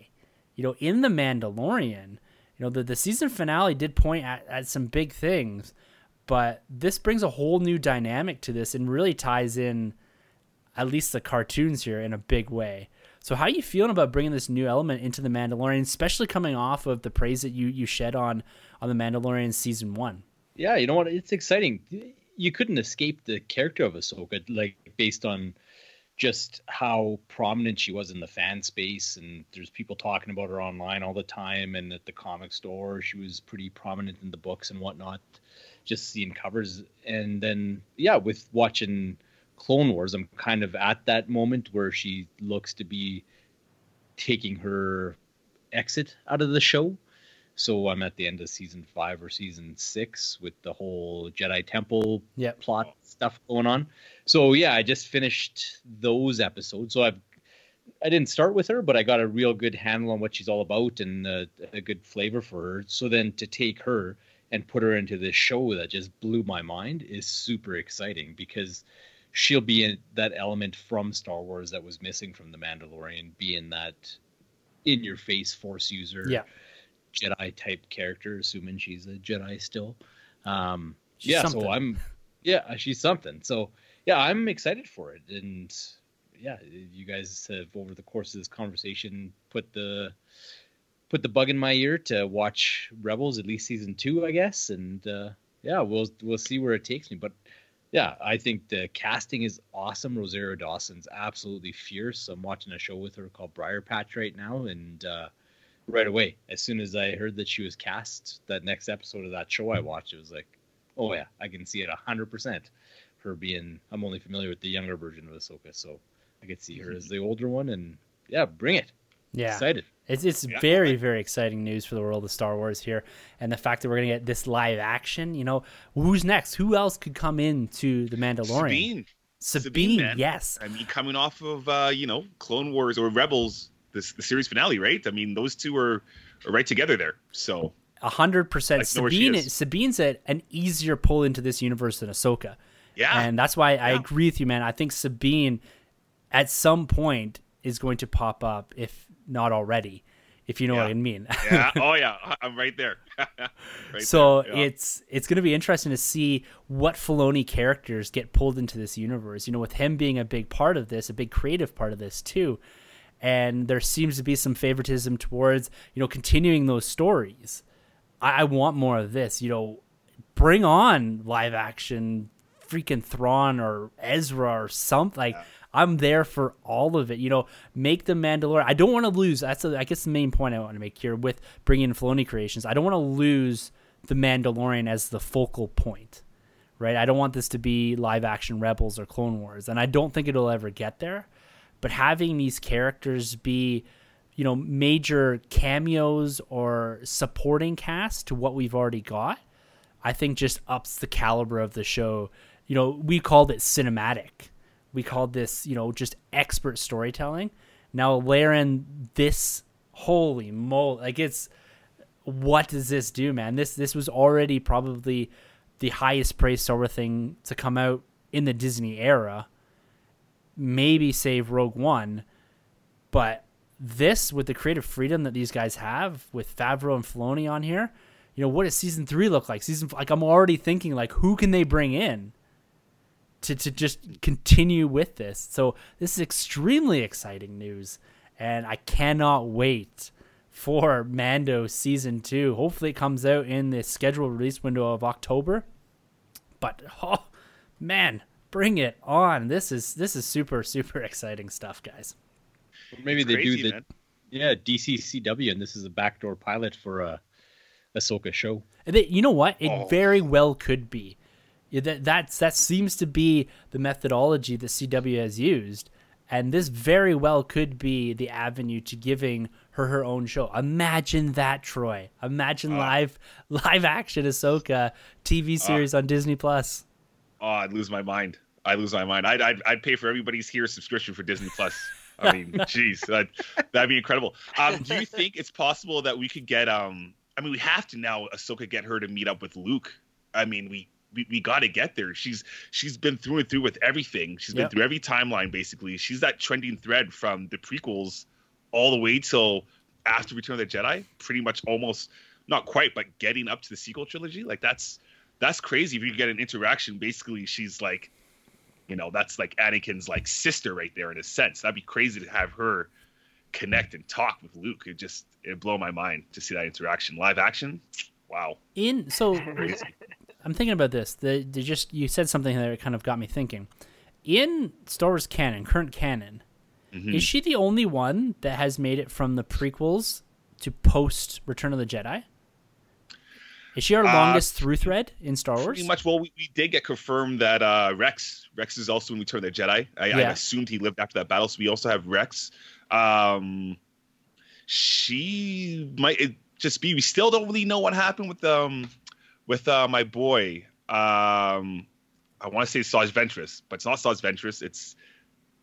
A: you know, in the Mandalorian. You know, the, the season finale did point at, at some big things, but this brings a whole new dynamic to this and really ties in at least the cartoons here in a big way. So how are you feeling about bringing this new element into the Mandalorian, especially coming off of the praise that you you shed on on the Mandalorian season one?
C: Yeah, you know what? It's exciting. You couldn't escape the character of Ahsoka, like based on just how prominent she was in the fan space, and there's people talking about her online all the time, and at the comic store, she was pretty prominent in the books and whatnot. Just seeing covers, and then yeah, with watching Clone Wars, I'm kind of at that moment where she looks to be taking her exit out of the show. So I'm at the end of season five or season six with the whole Jedi Temple
A: Yep.
C: plot stuff going on. So yeah, I just finished those episodes. So I've I didn't start with her, but I got a real good handle on what she's all about and uh, a good flavor for her. So then to take her and put her into this show that just blew my mind is super exciting because she'll be in that element from Star Wars that was missing from the Mandalorian, being that in your face force user.
A: Yeah.
C: Jedi type character, assuming she's a Jedi still. Um,
A: She's
C: yeah,
A: something.
C: so I'm, yeah, she's something. So yeah, I'm excited for it, and yeah, you guys have over the course of this conversation put the put the bug in my ear to watch Rebels at least season two, I guess, and uh, yeah, we'll we'll see where it takes me, but. Yeah, I think the casting is awesome. Rosario Dawson's absolutely fierce. I'm watching a show with her called Briar Patch right now, and uh, right away. As soon as I heard that she was cast, that next episode of that show I watched, it was like, oh yeah, I can see it hundred percent. Her being, I'm only familiar with the younger version of Ahsoka, so I could see her as the older one, and yeah, bring it.
A: Yeah.
C: Excited.
A: It's it's
B: Yeah.
A: very very exciting news for the world of Star Wars here, and the fact that we're gonna get this live action. You know, who's next? Who else could come in to the Mandalorian?
B: Sabine.
A: Sabine,
B: Sabine,
A: yes.
B: I mean, coming off of uh, you know Clone Wars or Rebels, this the series finale, right? I mean, those two are, are right together there. So
A: A hundred percent.
B: Like, know where she
A: Sabine,
B: is.
A: Sabine's a, an easier pull into this universe than Ahsoka,
B: yeah,
A: and that's why I agree with you, man. I think Sabine, at some point, is going to pop up, if not already, if you know what I mean.
B: yeah. Oh yeah, I'm right there. right
A: so
B: there, yeah.
A: it's it's going to be interesting to see what Filoni characters get pulled into this universe. You know, with him being a big part of this, a big creative part of this too, and there seems to be some favoritism towards you know continuing those stories. I, I want more of this. You know, bring on live action, freaking Thrawn or Ezra or something. Like I'm there for all of it. You know, make the Mandalorian. I don't want to lose. That's a, I guess the main point I want to make here with bringing in Filoni creations. I don't want to lose the Mandalorian as the focal point. Right, I don't want this to be live action Rebels or Clone Wars, and I don't think it'll ever get there. But having these characters be, you know, major cameos or supporting cast to what we've already got, I think just ups the caliber of the show. You know, we called it cinematic. We called this, you know, just expert storytelling. Now layer in this holy moly, like it's what does this do, man? This this was already probably the highest praised Star thing to come out in the Disney era. Maybe save Rogue One, but this with the creative freedom that these guys have with Favreau and Filoni on here, you know, what does season three look like? Season like I'm already thinking like who can they bring in to to just continue with this. So this is extremely exciting news, and I cannot wait for Mando season two. Hopefully, it comes out in the scheduled release window of October. But oh man, bring it on! This is this is super super exciting stuff, guys.
C: Or maybe
B: It's
C: they
B: crazy,
C: do the
B: man.
C: yeah DCCW, and this is a backdoor pilot for a Ahsoka show.
A: And they- you know what? It
B: Oh.
A: very well could be. Yeah, That that's that seems to be the methodology that CW has used, and this very well could be the avenue to giving her her own show. Imagine that, Troy. Imagine
B: Ah.
A: live live action Ahsoka TV series on Disney Plus.
B: Oh, I'd lose my mind. I lose my mind. I'd, I'd I'd pay for everybody's here subscription for Disney Plus. I mean, jeez, that that'd be incredible. Um, do you think it's possible that we could get um? I mean, we have to now Ahsoka get her to meet up with Luke. I mean, we we, we got to get there. She's she's been through and through with everything. She's been
A: Yep.
B: through every timeline basically. She's that trending thread from the prequels all the way till after Return of the Jedi. Pretty much almost not quite, but getting up to the sequel trilogy. Like that's that's crazy. If you get an interaction, basically she's like, you know, that's like Anakin's like sister right there in a sense. That'd be crazy to have her connect and talk with Luke. It just it blow my mind to see that interaction live action. Wow,
A: In so. I'm thinking about this. The, the just you said something that kind of got me thinking. In Star Wars canon, current canon,
B: Mhm.
A: is she the only one that has made it from the prequels to post Return of the Jedi? Is she our
B: Uh,
A: longest through thread in Star Wars?
B: Pretty much. Well, we, we did get confirmed that uh, Rex Rex is also in Return of the Jedi. I, I assumed he lived after that battle, so we also have Rex. Um, she might just be. We still don't really know what happened with um with uh, my boy. Um, I want to say Saj Ventress, but it's not Saj Ventress. It's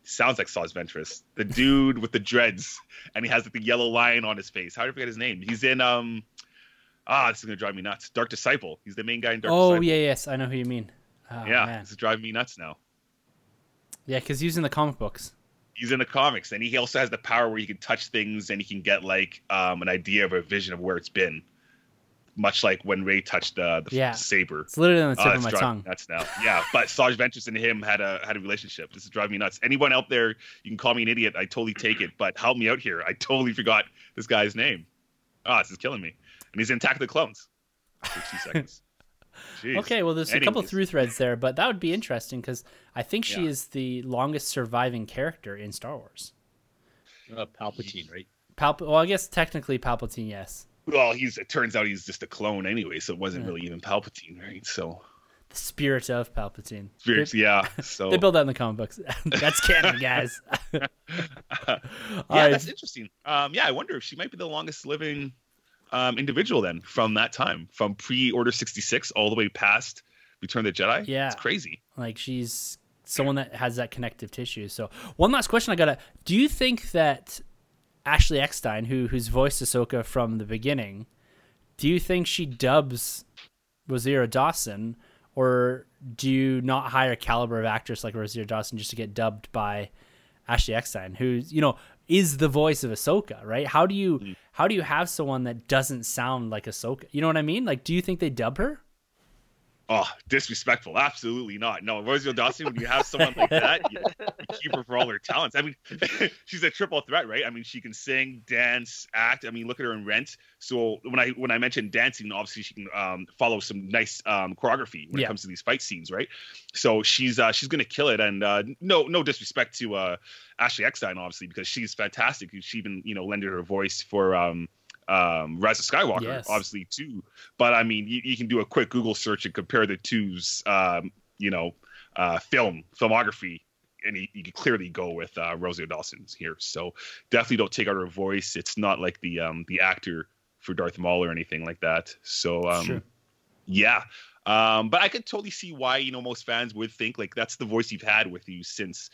B: sounds like Saj Ventress, the dude with the dreads, and he has like the yellow line on his face. How do I forget his name? He's in um. Ah, this is gonna drive me nuts. Dark Disciple. He's the main guy in Dark
A: oh
B: Disciple.
A: yeah, yes, I know who you mean. Oh,
B: yeah,
A: man.
B: this is driving me nuts now.
A: yeah, because he's in the comic books.
B: He's in the comics, and he also has the power where he can touch things and he can get like um, an idea of a vision of where it's been, much like when Rey touched uh, the
A: Yeah.
B: saber.
A: It's literally on the
B: Oh,
A: tip of
B: that's
A: my
B: driving
A: tongue.
B: me nuts now. Yeah, but Sarge Ventress and him had a had a relationship. This is driving me nuts. Anyone out there, you can call me an idiot. I totally take it, but help me out here. I totally forgot this guy's name. Ah, this is killing me. And he's in Attack of the Clones. For two seconds. Jeez.
A: Okay, well, there's a couple through threads there, but that would be interesting because I think she
B: Yeah.
A: is the longest surviving character in Star Wars.
C: Uh, Palpatine, right?
A: Palp- well, I guess technically Palpatine, yes.
B: Well, he's. It turns out he's just a clone anyway, so it wasn't
A: Yeah.
B: really even Palpatine, right? So
A: the spirit of Palpatine.
B: Spirits,
A: They,
B: yeah. So
A: they build that in the comic books. That's canon, guys.
B: yeah,
A: right.
B: that's interesting. Um, yeah, I wonder if she might be the longest living um, individual then from that time, from pre-Order sixty six all the way past Return of the Jedi.
A: Yeah.
B: it's crazy.
A: Like she's someone that has that connective tissue. So one last question I gotta: Do you think that Ashley Eckstein, who who's voiced Ahsoka from the beginning, do you think she dubs Rosario Dawson, or do you not hire a caliber of actress like Rosario Dawson just to get dubbed by Ashley Eckstein, who's you know is the voice of Ahsoka, right? How do you
B: Mm.
A: how do you have someone that doesn't sound like Ahsoka? You know what I mean? Like, do you think they dub her?
B: Oh, disrespectful. Absolutely not. No, Rosario Dawson, when you have someone like that, you, you keep her for all her talents. I mean, she's a triple threat, right? I mean, she can sing, dance, act. I mean, look at her in Rent. So when I when I mentioned dancing, obviously she can um, follow some nice um, choreography when
A: Yeah.
B: it comes to these fight scenes, right? So she's uh, she's gonna kill it. And uh, no no disrespect to uh, Ashley Eckstein, obviously, because she's fantastic. She even you know lended her voice for um, um, Rise of Skywalker,
A: Yes.
B: obviously too. But I mean, you, you can do a quick Google search and compare the two's, um, you know, uh, film filmography, and you, you can clearly go with uh, Rosario Dawson's here. So definitely don't take out her voice. It's not like the um, the actor for Darth Maul or anything like that. So um,
A: Sure.
B: yeah. Um, but I could totally see why you know most fans would think like that's the voice you've had with you since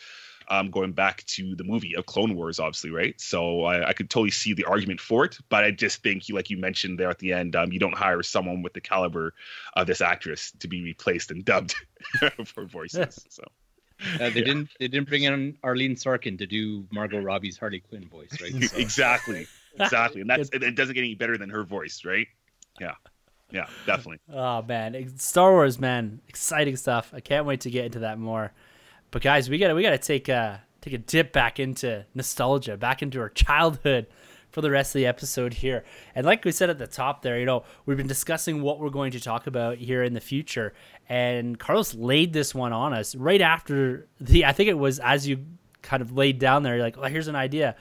B: um, going back to the movie of Clone Wars, obviously, right? So I, I could totally see the argument for it, but I just think, you, like you mentioned there at the end, um, you don't hire someone with the caliber of this actress to be replaced and dubbed for voices. So
C: Uh, they didn't. They didn't bring in Arlene Sorkin to do Margot Robbie's Harley Quinn voice, right? So,
B: exactly, exactly, and that's and it doesn't get any better than her voice, right? Yeah, yeah, definitely.
A: Oh man, Star Wars, man, exciting stuff. I can't wait to get into that more. But guys, we gotta we gotta take a take a dip back into nostalgia, back into our childhood for the rest of the episode here. And like we said at the top there, you know, we've been discussing what we're going to talk about here in the future. And Carlos laid this one on us right after the I think it was as you kind of laid down there, you're like, oh, here's an idea.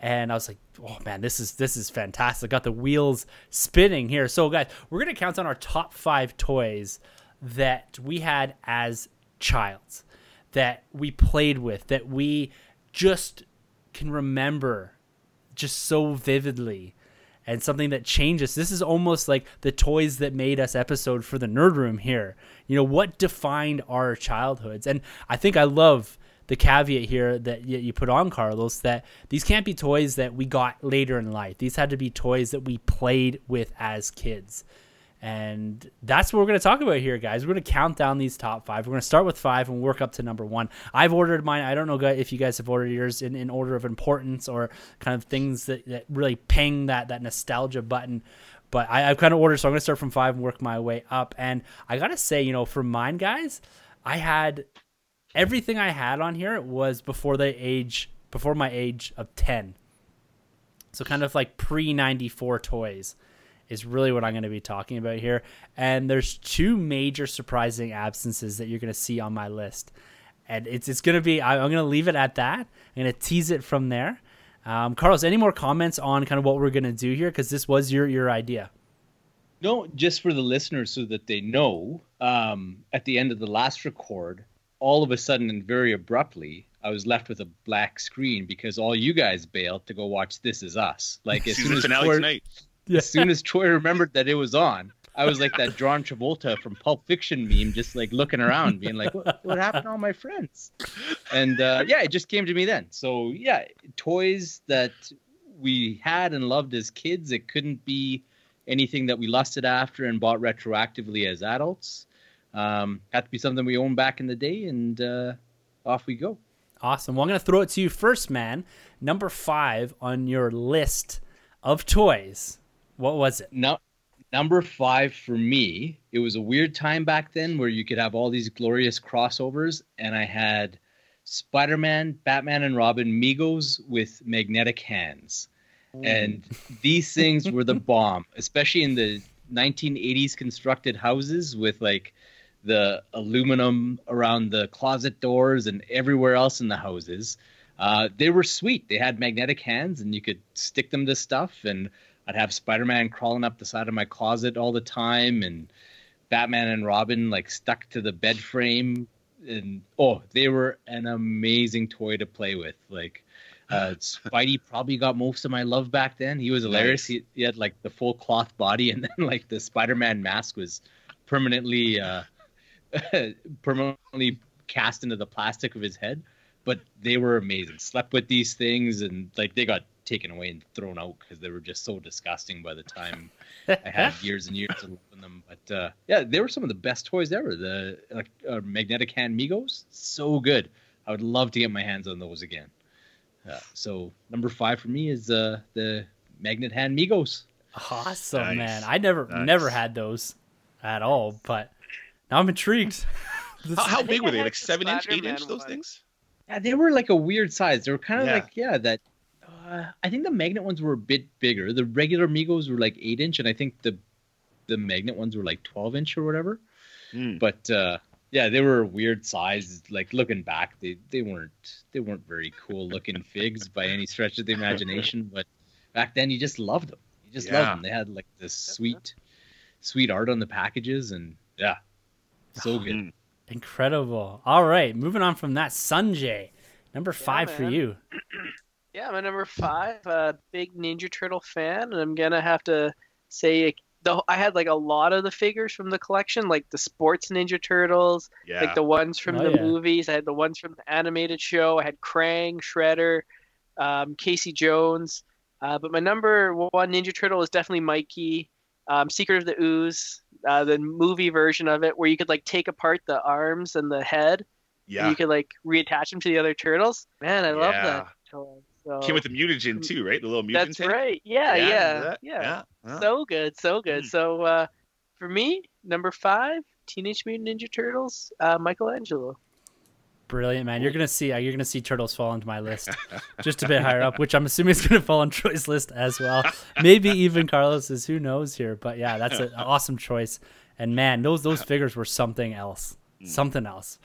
A: And I was like, oh man, this is this is fantastic. Got the wheels spinning here. So guys, we're gonna count on our top five toys that we had as childs, that we played with, that we just can remember just so vividly and something that changes. This is almost like the toys that made us episode for the nerd room here. You know, what defined our childhoods? And I think I love the caveat here that you put on Carlos that these can't be toys that we got later in life. These had to be toys that we played with as kids. And that's what we're going to talk about here, guys. We're going to count down these top five. We're going to start with five and work up to number one. I've ordered mine. I don't know if you guys have ordered yours in, in order of importance or kind of things that, that really ping that, that nostalgia button. But I, I've kind of ordered, so I'm going to start from five and work my way up. And I got to say, you know, for mine, guys, I had everything I had on here was before the age, before my age of 10. So kind of like pre 94 toys is really what I'm going to be talking about here. And there's two major surprising absences that you're going to see on my list. And it's it's going to be I- I'm going to leave it at that. I'm going to tease it from there. Um, Carlos, any more comments on kind of what we're going to do here? Because this was your your idea.
C: No, just for the listeners so that they know, um, at the end of the last record, all of a sudden and very abruptly, I was left with a black screen because all you guys bailed to go watch This Is Us. Like as soon
B: Season
C: as
B: finale Tonight.
C: as soon as Troy remembered that it was on, I was like that John Travolta from Pulp Fiction meme, just like looking around, being like, "What, what happened to all my friends?" And uh, yeah, it just came to me then. So yeah, toys that we had and loved as kids. It couldn't be anything that we lusted after and bought retroactively as adults. Um, had to be something we owned back in the day, and uh, off we go.
A: Awesome. Well, I'm going to throw it to you first, man. Number five on your list of toys. What was it?
C: Now, number five for me, it was a weird time back then where you could have all these glorious crossovers, and I had Spider-Man, Batman, and Robin Megos with magnetic hands, and these things were the bomb, especially in the 1980s constructed houses with like the aluminum around the closet doors and everywhere else in the houses. Uh, they were sweet. They had magnetic hands, and you could stick them to stuff. And I'd have Spider-Man crawling up the side of my closet all the time, and Batman and Robin like stuck to the bed frame, and oh, they were an amazing toy to play with. Like uh, Spidey probably got most of my love back then. He was hilarious.
B: Nice.
C: He, he had like the full cloth body, and then like the Spider-Man mask was permanently uh, permanently cast into the plastic of his head. But they were amazing. Slept with these things, and like they got taken away and thrown out because they were just so disgusting by the time I had years and years of loving them. But uh, yeah, they were some of the best toys ever. The like uh, magnetic hand Megos, so good. I would love to get my hands on those again. Uh, so number five for me is uh, the magnet hand Megos.
A: Awesome,
B: Nice.
A: man. I never
B: Nice.
A: never had those at all, but now I'm intrigued.
B: How, how big were they? Like seven inch, eight inch? Those
D: one.
B: things?
C: Yeah, they were like a weird size. They were kind of
B: Yeah.
C: like yeah that. Uh, I think the magnet ones were a bit bigger. The regular Megos were like eight inch, and I think the the magnet ones were like twelve inch or whatever.
B: Hmm.
C: But uh, yeah, they were a weird size. Like looking back, they they weren't they weren't very cool looking figs by any stretch of the imagination. But back then, you just loved them. You just
B: Yeah.
C: loved them. They had like this sweet, sweet art on the packages, and yeah, so good.
B: Mm.
A: Incredible. All right, moving on from that, Sunjay, number five for you.
D: Yeah, my number five, uh, big Ninja Turtle fan, and I'm gonna have to say like, the I had like a lot of the figures from the collection, like the sports Ninja Turtles,
B: Yeah.
D: like the ones from
A: Oh,
D: the
A: yeah.
D: movies. I had the ones from the animated show. I had Krang, Shredder, um, Casey Jones. Uh, but my number one Ninja Turtle is definitely Mikey. Um, Secret of the Ooze, uh, the movie version of it, where you could like take apart the arms and the head, and
B: yeah.
D: you could like reattach them to the other turtles. Man, I love that toy. So
B: Came with the mutagen too, right? The little mutant
D: that's
B: tank?
D: right. Yeah,
B: remember
D: yeah,
B: that?
D: yeah.
B: yeah. yeah.
D: So good, so good.
B: Mm.
D: So uh, for me, number five, Teenage Mutant Ninja Turtles, uh, Michelangelo.
A: Brilliant, man. You're gonna see. uh, You're gonna see turtles fall into my list, just a bit higher up, which I'm assuming is gonna fall on Troy's list as well. Maybe even Carlos's. Who knows here? But yeah, that's an awesome choice. And man, those those figures were something else. Something else.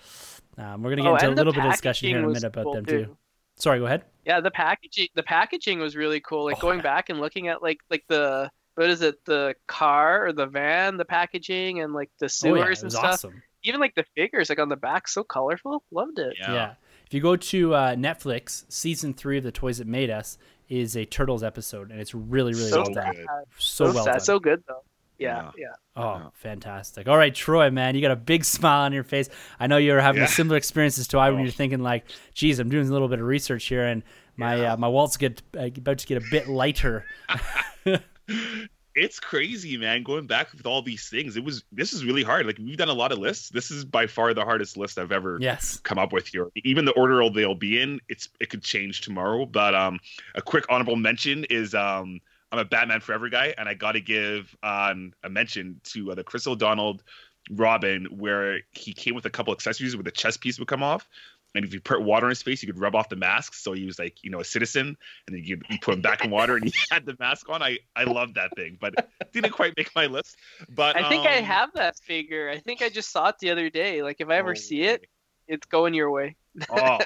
A: Um, we're gonna get
D: Oh,
A: into a little bit of discussion here in a minute about
D: was
A: them
D: cool,
A: too. Sorry, go ahead.
D: Yeah, the packaging, the packaging was really cool. Like
A: Oh,
D: going
A: yeah.
D: back and looking at like like the what is it, the car or the van, the packaging and like the
A: Oh
D: sewers
A: yeah, it
D: and stuff.
A: awesome.
D: Even like the figures, like on the back, so colorful. Loved it.
A: Yeah. If you go to uh, Netflix, season three of the Toys That Made Us is a Turtles episode, and it's really, really
D: so
A: well done.
B: good.
A: So
D: So
A: well
D: sad.
A: done.
D: So good though. Yeah, yeah.
A: Oh,
B: Yeah.
A: fantastic. All right, Troy, man, you got a big smile on your face. I know you're having
B: Yeah.
A: a similar experiences to I when
B: Oh.
A: you're thinking like, geez, I'm doing a little bit of research here and my
B: Yeah.
A: uh, my wallet's get uh, about to get a bit lighter.
B: it's crazy, man. Going back with all these things, it was this is really hard. Like we've done a lot of lists. This is by far the hardest list I've ever
A: yes.
B: come up with here. Even the order they'll be in, it's it could change tomorrow. But um, a quick honorable mention is um, I'm a Batman Forever guy, and I got to give um, a mention to uh, the Crystal Donald Robin, where he came with a couple accessories where the chest piece would come off. And if you put water in his face, you could rub off the mask. So he was like, you know, a citizen, and then you, you put him back in water, and he had the mask on. I I loved that thing, but it didn't quite make my list. But
D: I think I
B: um,
D: have that figure. I think I just saw it the other day. Like if I ever
B: oh,
D: see it, it's going your way.
B: oh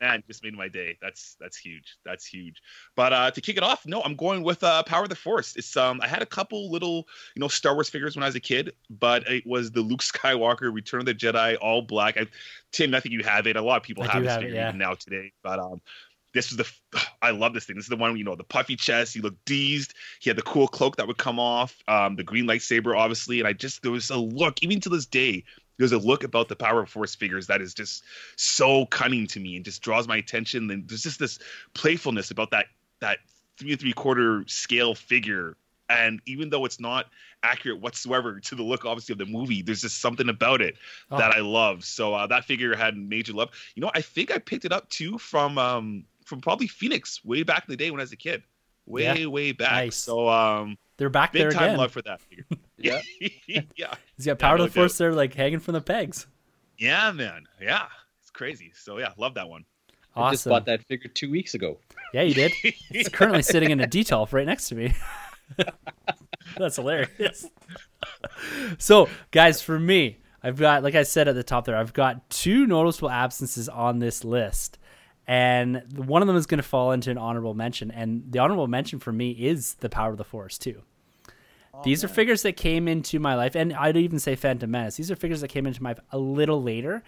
B: man, just made my day. That's that's huge. That's huge. But uh to kick it off, no, I'm going with uh Power of the Force. It's um I had a couple little, you know, Star Wars figures when I was a kid, but it was the Luke Skywalker Return of the Jedi all black. I, Tim, I think you have it. A lot of people
A: I
B: have this
A: have it, yeah.
B: even now today. But um this was the I love this thing. This is the one, you know, the puffy chest. He looked deezed. He had the cool cloak that would come off. Um, the green lightsaber, obviously, and I just there was a look, even to this day, there's a look about the Power of Force figures that is just so cunning to me and just draws my attention. And there's just this playfulness about that that three and three quarter scale figure. And even though it's not accurate whatsoever to the look, obviously, of the movie, there's just something about it
A: Oh,
B: that I love. So uh, that figure had major love. You know, I think I picked it up too from um from probably Phoenix way back in the day when I was a kid. Way, way back.
A: Nice.
B: So um
A: they're back
B: big
A: there
B: time
A: again.
B: love for that figure.
C: Yeah.
B: yeah.
A: He's got Power
B: no
A: of the Force there, like hanging from the pegs.
B: Yeah, man. Yeah. It's crazy. So yeah, love that one.
C: I just
A: Awesome.
C: bought that figure two weeks ago.
A: Yeah, you did. It's currently sitting in a detail right next to me. That's hilarious. so, guys, for me, I've got, like I said at the top there, I've got two noticeable absences on this list. And one of them is going to fall into an honorable mention. And the honorable mention for me is the power of the force, too. Oh, These are figures that came into my life, and I'd even say Phantom Menace. These are figures that came into my life a little later,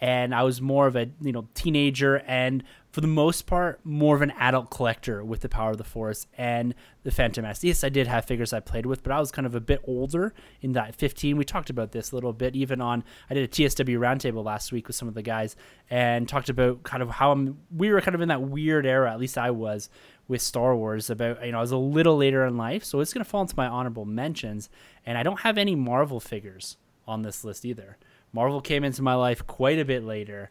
A: and I was more of a you know teenager, and for the most part, more of an adult collector with the Power of the Force and the Phantom Menace. Yes, I did have figures I played with, but I was kind of a bit older in that 15. We talked about this a little bit, even on I did a TSW roundtable last week with some of the guys, and talked about kind of how I'm, we were kind of in that weird era. At least I was with Star Wars about you know I was a little later in life, so it's gonna fall into my honorable mentions. And I don't have any Marvel figures on this list either. Marvel came into my life quite a bit later,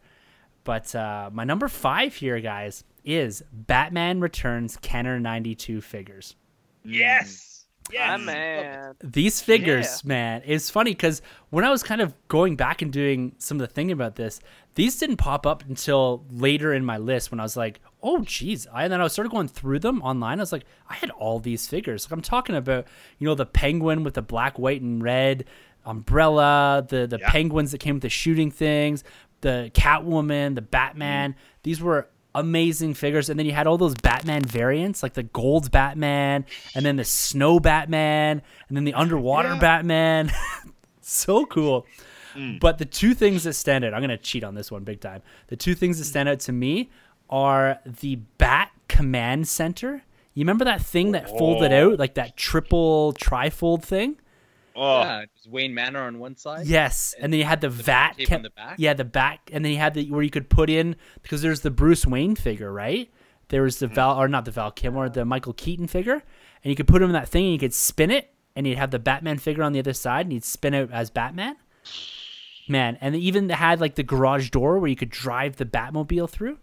A: but uh, my number five here, guys, is Batman Returns Kenner ninety two figures.
B: Yes.
D: Ah, man.
A: These figures, man, it's funny because when I was kind of going back and doing some of the thinking about this, these didn't pop up until later in my list when I was like, oh, geez. I, and then I started going through them online. I was like, I had all these figures. Like I'm talking about, you know, the penguin with the black, white, and red umbrella, the the
B: Yeah.
A: penguins that came with the shooting things, the Catwoman, the Batman. Mm-hmm. These were amazing figures. And then you had all those Batman variants, like the gold Batman, and then the snow Batman, and then the underwater
B: Yeah.
A: Batman. so cool. Mm. But the two things that stand out, I'm going to cheat on this one big time. The two things that mm. stand out to me are the Bat Command Center. You remember that thing that folded
B: Oh.
A: out, like that triple trifold thing?
B: Oh,
C: Yeah, it was Wayne Manor on one side.
A: Yes, and then you had the, vat
C: tape
A: ca-
C: on the back?
A: Yeah, the back, and then you had the where you could put in because there's the Bruce Wayne figure, right? There was the
C: Mm-hmm.
A: Val or not the Val Kilmer, the Michael Keaton figure, and you could put him in that thing, and you could spin it, and you'd have the Batman figure on the other side, and you'd spin out as Batman. Man, and they even had like the garage door where you could drive the Batmobile through.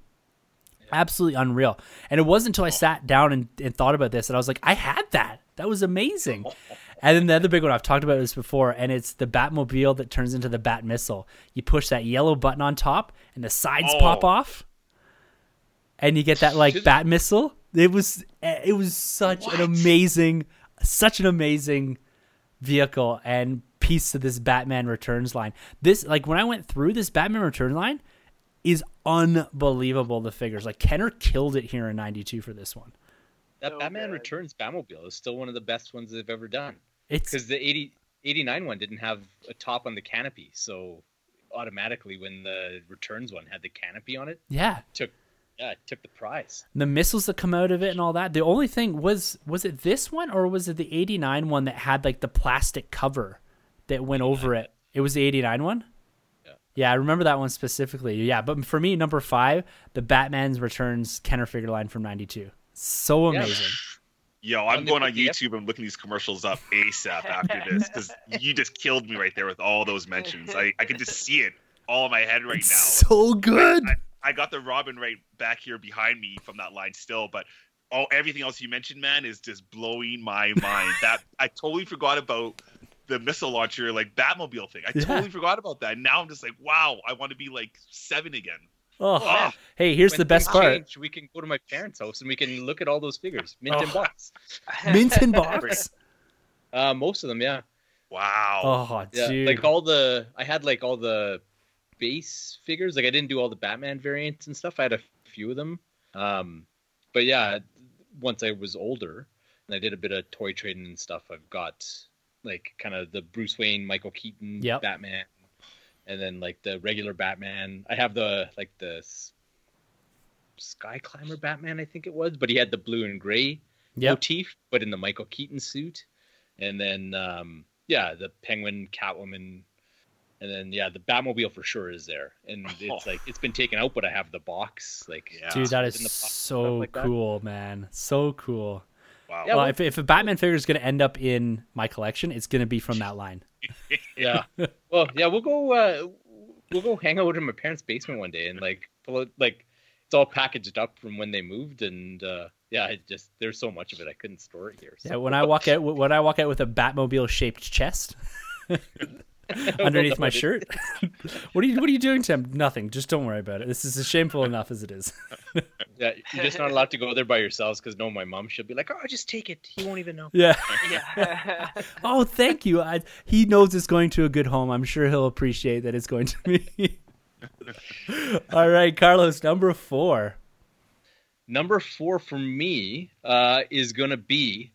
A: Absolutely unreal. And it wasn't until I sat down and, and thought about this that I was like, I had that. That was amazing. And then the other big one I've talked about this before, and it's the Batmobile that turns into the Bat missile. You push that yellow button on top, and the sides oh. pop
B: Oh.
A: off, and you get that like
C: Did-
A: Bat missile. It was it was such an amazing, such an amazing vehicle and piece to this Batman Returns line. This like when I went through this Batman Returns line is unbelievable. The figures like Kenner killed it here in '92 for this one.
C: That
D: So
C: Batman
D: good.
C: Returns Batmobile is still one of the best ones they've ever done.
A: It's
C: Because the 80, 89 one didn't have a top on the canopy, so automatically when the Returns one had the canopy on it,
A: yeah.
C: took yeah, it took the prize.
A: the missiles that come out of it and all that. The only thing was was it this one or was it the 89 one that had like the plastic cover that went over it? It was the 89 one?
C: Yeah.
A: Yeah, I remember that one specifically. Yeah, but for me number 5, the Batman's Returns Kenner figure line from 92. So
C: Yeah.
A: amazing.
B: yo, I'm going on YouTube and looking these commercials up ASAP after this because you just killed me right there with all those mentions. I, I can just see it all in my head right
A: It's
B: now.
A: so good.
B: I got the Robin right back here behind me from that line still, but all everything else you mentioned, man, is just blowing my mind. that I totally forgot about the missile launcher, like Batmobile thing. I
A: Yeah.
B: totally forgot about that. And now I'm just like, wow, I want to be like seven again.
A: Oh,
B: Oh,
A: hey, here's the best part.
C: change, we can go to my parents' house and we can look at all those figures, mint in
B: Oh.
C: box.
A: Mint in box.
C: Uh, most of them, yeah.
B: wow.
A: Oh,
C: Yeah,
A: dude.
C: like all the I had like all the base figures. Like I didn't do all the Batman variants and stuff. I had a few of them. Um, but yeah, once I was older and I did a bit of toy trading and stuff, I've got like kind of the Bruce Wayne, Michael Keaton
A: Yep.
C: Batman, and then like the regular Batman. I have the like the Sky Climber Batman, I think it was, but he had the blue and gray
A: Yep.
C: motif, but in the Michael Keaton suit. And then um yeah, the Penguin, Catwoman, and then yeah, the Batmobile for sure is there. And it's
B: Oh.
C: like it's been taken out, but I have the box. Like
B: Yeah.
A: Dude, that is
C: the box,
A: so
C: stuff like that.
A: cool, man. So cool.
B: Wow.
C: Yeah,
A: well,
C: well-
A: if, if a Batman figure is going to end up in my collection, it's going to be from that line.
C: yeah. Well, yeah, we'll go uh we'll go hang out in my parents' basement one day and like pull it like it's all packaged up from when they moved and uh yeah, it just there's so much of it I couldn't store it here. So.
A: Yeah, when I walk out, when I walk out with a Batmobile shaped chest underneath my shirt. what are you What are you doing, Tim? Nothing. Just don't worry about it. This is shameful enough as it is.
C: Yeah, you're just not allowed to go there by yourselves because no, my mom she'll be like, "Oh, just take it. He won't even know."
A: Yeah.
D: yeah.
A: Oh, thank you. I, he knows it's going to a good home. I'm sure he'll appreciate that it's going to me. All right, Carlos, number four.
C: Number four for me uh, is gonna be.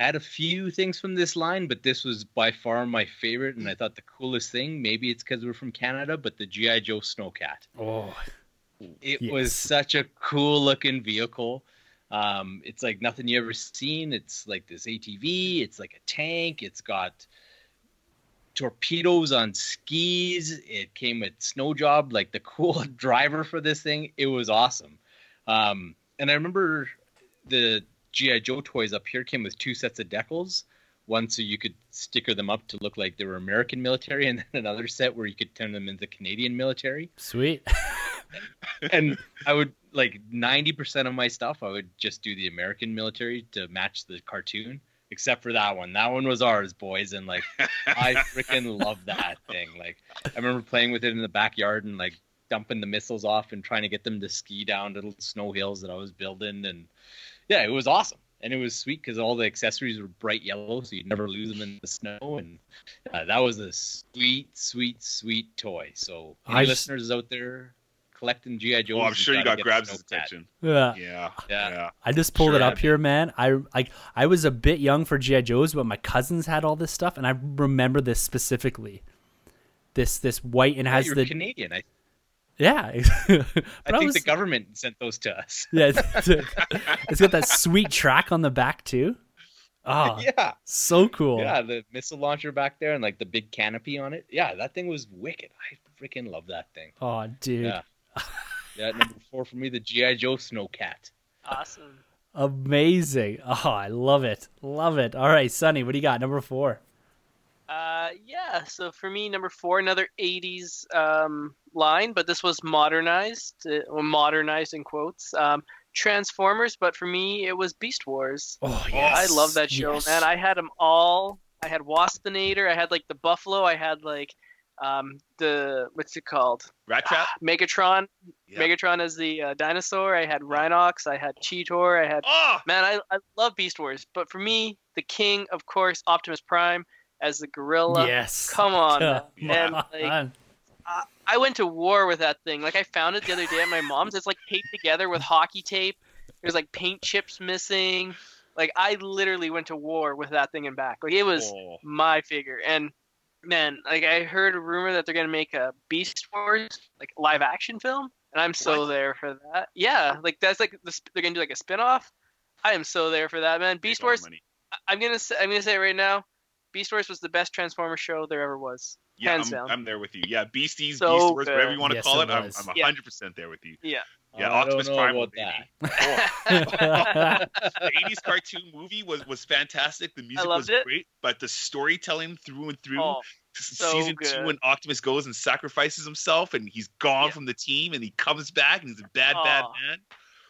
C: I had a few things from this line, but this was by far my favorite, and I thought the coolest thing. Maybe it's because we're from Canada, but the GI Joe Snowcat.
A: Oh,
C: It
A: Yes.
C: was such a cool looking vehicle. Um, it's like nothing you ever seen. It's like this ATV. It's like a tank. It's got torpedoes on skis. It came with Snow Job, like the cool driver for this thing. It was awesome. Um, and I remember the GI Joe toys up here came with two sets of decals. One so you could sticker them up to look like they were American military, and then another set where you could turn them into Canadian military
A: sweet.
C: and I would like ninety percent of my stuff. I would just do the American military to match the cartoon, except for that one. That one was ours, boys, and like I freaking love that thing. Like I remember playing with it in the backyard and like dumping the missiles off and trying to get them to ski down little snow hills that I was building, and yeah, it was awesome. And it was sweet because all the accessories were bright yellow, so you'd never lose them in the snow. And uh, that was a sweet, sweet, sweet toy. So, any
A: I s-
C: listeners out there collecting GI Joes?
B: Oh, I'm sure you
C: gotta
B: got
C: get a
B: Grabs'
C: Snowcat.
B: attention.
A: Yeah.
B: Yeah,
C: Yeah.
B: yeah.
A: I just pulled it
B: Sure.
A: up here, man. I like I was a bit young for GI Joes, but my cousins had all this stuff, and I remember this specifically. This this white and
C: Yeah,
A: has
C: you're
A: the
C: Canadian. I,
A: yeah.
C: I
A: but
C: think
A: was,
C: the government sent those to us.
A: yeah, it's, it's got that sweet track on the back too. Oh,
C: yeah,
A: so cool.
C: yeah, the missile launcher back there and like the big canopy on it. Yeah, that thing was wicked. I freaking love that thing.
A: Oh, dude,
C: Yeah. Yeah, number four for me, the GI Joe Snowcat.
D: Awesome.
A: amazing. Oh, I love it, love it. All right, Sonny, what do you got? Number four.
D: Uh, yeah. So for me, number four, another '80s um, line, but this was modernized, or modernized in quotes. Um, Transformers, but for me, it was Beast Wars.
A: Oh,
D: I love that show,
A: yes.
D: man. I had them all. I had Waspinator. I had like the Buffalo. I had like um, the what's it called?
B: Rattrap.
D: Megatron.
B: Yeah.
D: Megatron as the uh, dinosaur. I had Rhinox. I had Cheetor. I had
B: Oh,
D: man. I I love Beast Wars, but for me, the king, of course, Optimus Prime as the gorilla.
A: yes.
D: Come on, man.
A: Come
D: And,
A: on.
D: like, I went to war with that thing. Like I found it the other day at my mom's. It's like taped together with hockey tape. There's like paint chips missing. Like I literally went to war with that thing and back. Like it was
B: oh.
D: my figure. And man, like I heard a rumor that they're gonna make a Beast Wars like live action film, and I'm so
B: What?
D: there for that. Yeah, like that's like the, they're gonna do like a spin off. I am so there for that, man. Beast
B: Take all the
D: Wars.
B: money.
D: I- I'm gonna say, I'm gonna say it right now. Beast Wars was the best Transformer show there ever was.
B: Yeah,
D: Hands
B: I'm,
D: down.
B: I'm there with you. Yeah, Beasties,
D: So
B: Beast Wars, whatever you want to
A: Yes,
B: call
A: it
B: it. I'm. I'm
D: Yeah.
B: 100% there with you.
D: Yeah.
B: Yeah,
C: I
B: Optimus Prime
C: about
B: baby.
C: that.
B: The 80s cartoon movie was was fantastic. The music was
D: it.
B: great, but the storytelling through and through.
D: oh,
B: s-
D: so
B: season two, when Optimus goes and sacrifices himself, and he's gone
D: Yeah.
B: from the team, and he comes back, and he's a bad, bad man.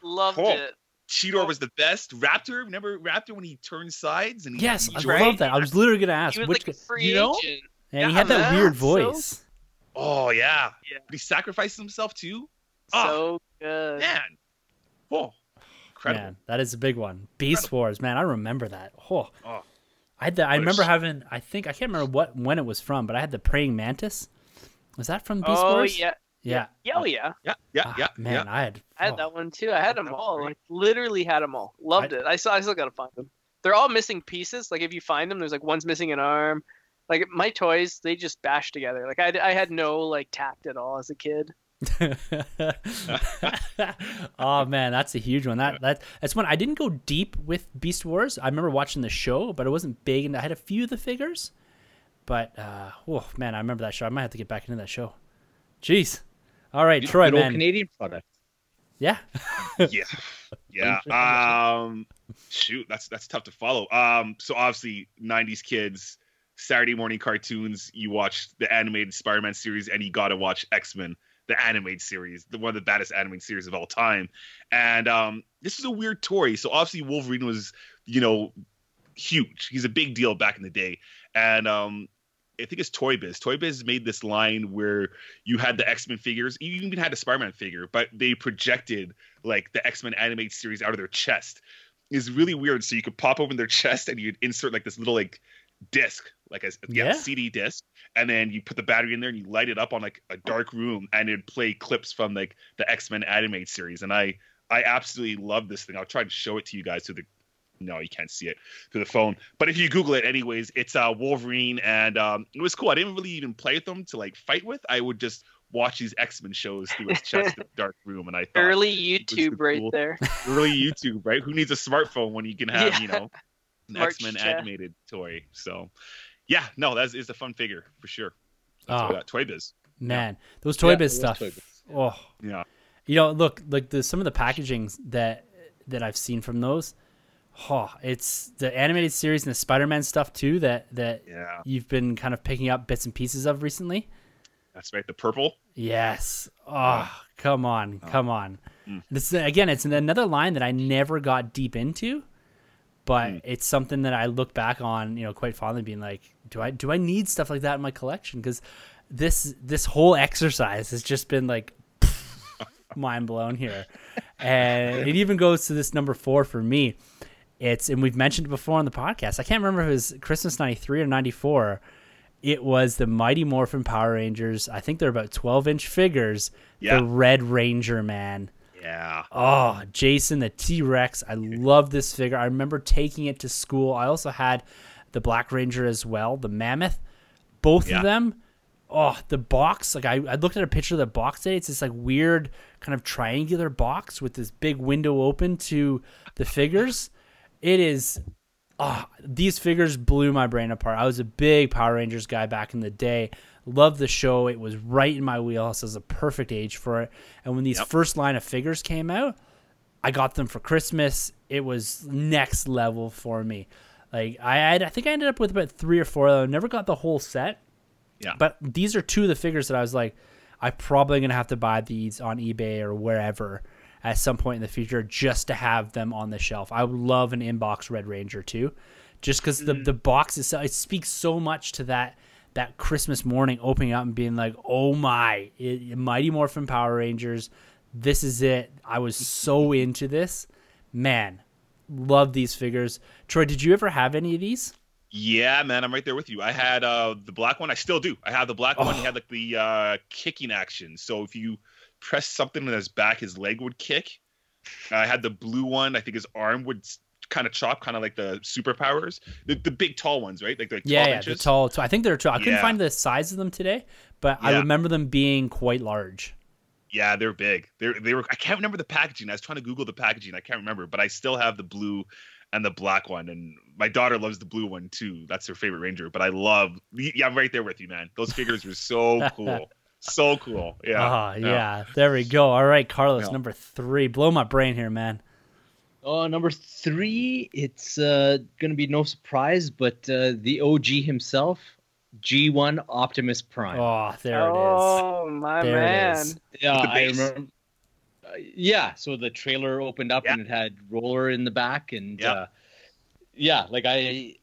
D: loved
B: Oh.
D: it.
B: Cheetor
D: Oh.
B: was the best. Raptor, remember Raptor when he turned sides and he,
A: yes,
B: he
A: I
B: joined?
A: love that. I was literally gonna ask
D: He was
A: which.
D: like a free
B: you know?
D: agent.
A: and he had that
D: man,
A: weird
D: so-
A: voice.
B: Oh yeah,
D: Yeah.
B: But he sacrificed himself too. Oh
D: So ah, good.
B: man, oh incredible.
A: Man, that is a big one. Beast Wars, man, I remember that. Oh,
B: Oh.
A: I had the, I remember having. I think I can't remember what when it was from, but I had the praying mantis. Was that from Beast
D: oh
A: Wars?
D: yeah.
A: Yeah.
D: Yeah, oh yeah.
B: Yeah, yeah,
A: Ah,
B: yeah,
A: man,
B: yeah.
A: I had.
D: I had
A: oh,
D: that one too. I had them all. Like literally had them all. Loved
A: I-
D: it. I still I still gotta find them. They're all missing pieces. Like if you find them, there's like one's missing an arm. Like my toys, they just bash together. Like I, I had no like tact at all as a kid.
A: oh man, that's a huge one. That that that's one I didn't go deep with Beast Wars. I remember watching the show, but it wasn't big, and I had a few of the figures. But uh, oh man, I remember that show. I might have to get back into that show. Jeez. All right, Troy,
C: Good old
A: man.
C: Canadian product.
A: Yeah.
B: yeah, yeah. Um, shoot, that's that's tough to follow. Um, so obviously, '90s kids, Saturday morning cartoons. You watched the animated Spider-Man series, and you got to watch X-Men, the animated series, the one of the baddest animated series of all time. And um, this is a weird toy. So obviously, Wolverine was, you know, huge. He's a big deal back in the day, and um. I think it's Toy Biz. Toy Biz made this line where you had the X Men figures, you even had a Spider Man figure, but they projected like the X Men animated series out of their chest. Is really weird. So you could pop open their chest and you'd insert like this little like disc, like a yeah,
A: Yeah.
B: CD disc, and then you put the battery in there and you light it up on like a dark room and it'd play clips from like the X Men animated series. And I I absolutely love this thing. I'll try to show it to you guys through the no, you can't see it through the phone. But if you Google it, anyways, it's uh, Wolverine, and um, it was cool. I didn't really even play with them to like fight with. I would just watch these X Men shows through his chest in the dark room, and I thought
D: Early YouTube right
B: cool.
D: there.
B: early YouTube, right? Who needs a smartphone when you can have,
D: Yeah.
B: you know, an X Men animated toy? So, yeah, no, that is a fun figure for sure. That's
A: Oh.
B: what I got. Toy Biz.
A: Man, those Toy
C: Yeah,
A: Biz
C: it
A: stuff.
C: Toy Biz.
A: Oh,
B: Yeah.
A: you know, look, like the some of the packagings that that I've seen from those. Oh, it's the animated series and the Spider-Man stuff too that that
B: Yeah.
A: you've been kind of picking up bits and pieces of recently.
B: That's right. The purple.
A: Yes. Oh, come on, come on.
B: Mm.
A: This again, it's another line that I never got deep into, but
B: Mm.
A: it's something that I look back on, you know, quite fondly, being like, do I do I need stuff like that in my collection? Because this this whole exercise has just been like mind blown here, and it even goes to this number four for me. It's and we've mentioned it before on the podcast. I can't remember if it was Christmas '93 or '94. It was the Mighty Morphin Power Rangers. I think they're about 12 inch figures.
B: Yeah.
A: The Red Ranger man.
B: Yeah.
A: Oh, Jason the T Rex. I love this figure. I remember taking it to school. I also had the Black Ranger as well, the Mammoth. Both
B: Yeah.
A: of them. Oh, the box. Like I, I looked at a picture of the box today. It's this like weird kind of triangular box with this big window open to the figures. It is oh, these figures blew my brain apart. I was a big Power Rangers guy back in the day. Loved the show. It was right in my wheelhouse. I was a perfect age for it. And when these
B: Yep.
A: first line of figures came out, I got them for Christmas. It was next level for me. Like I, had, I think I ended up with about three or four of them. Never got the whole set.
B: Yeah.
A: But these are two of the figures that I was like, I'm probably gonna have to buy these on eBay or wherever at some point in the future just to have them on the shelf. I would love an inbox Red Ranger too, just because the the box is it speaks so much to that that Christmas morning opening up and being like, oh my, it, Mighty Morphin Power Rangers, this is it. I was so into this, man. Love these figures. Troy, did you ever have any of these?
B: Yeah, man, I'm right there with you. I had uh the black one. I still do. I have the black one. He
A: Oh.
B: had like the uh kicking action. So if you press something in his back, his leg would kick. I had the blue one. I think his arm would kind of chop, kind of like the superpowers. The, the big tall ones, right? Like the 12
A: Yeah, yeah, the
B: inches.
A: tall. So I think they're tall. I couldn't
B: Yeah.
A: find the size of them today, but I remember them being quite large.
B: Yeah, they're big. They're they were. I can't remember the packaging. I was trying to Google the packaging. I can't remember, but I still have the blue and the black one. And my daughter loves the blue one too. That's her favorite Ranger. But I love. Yeah, I'm right there with you, man. Those figures were so cool. So cool. Yeah.
A: Ah, yeah. There we go. All right, Carlos,
B: Yeah.
A: number three. Blow my brain here, man.
C: Oh, number three, it's uh, going to be no surprise, but uh, the OG himself, G1 Optimus Prime.
A: Oh, there it is.
D: oh my
A: There
D: man.
C: yeah, I remember. Uh, yeah, so the trailer opened up
B: Yeah.
C: and it had roller in the back, and
B: Yeah.
C: uh, yeah, like I,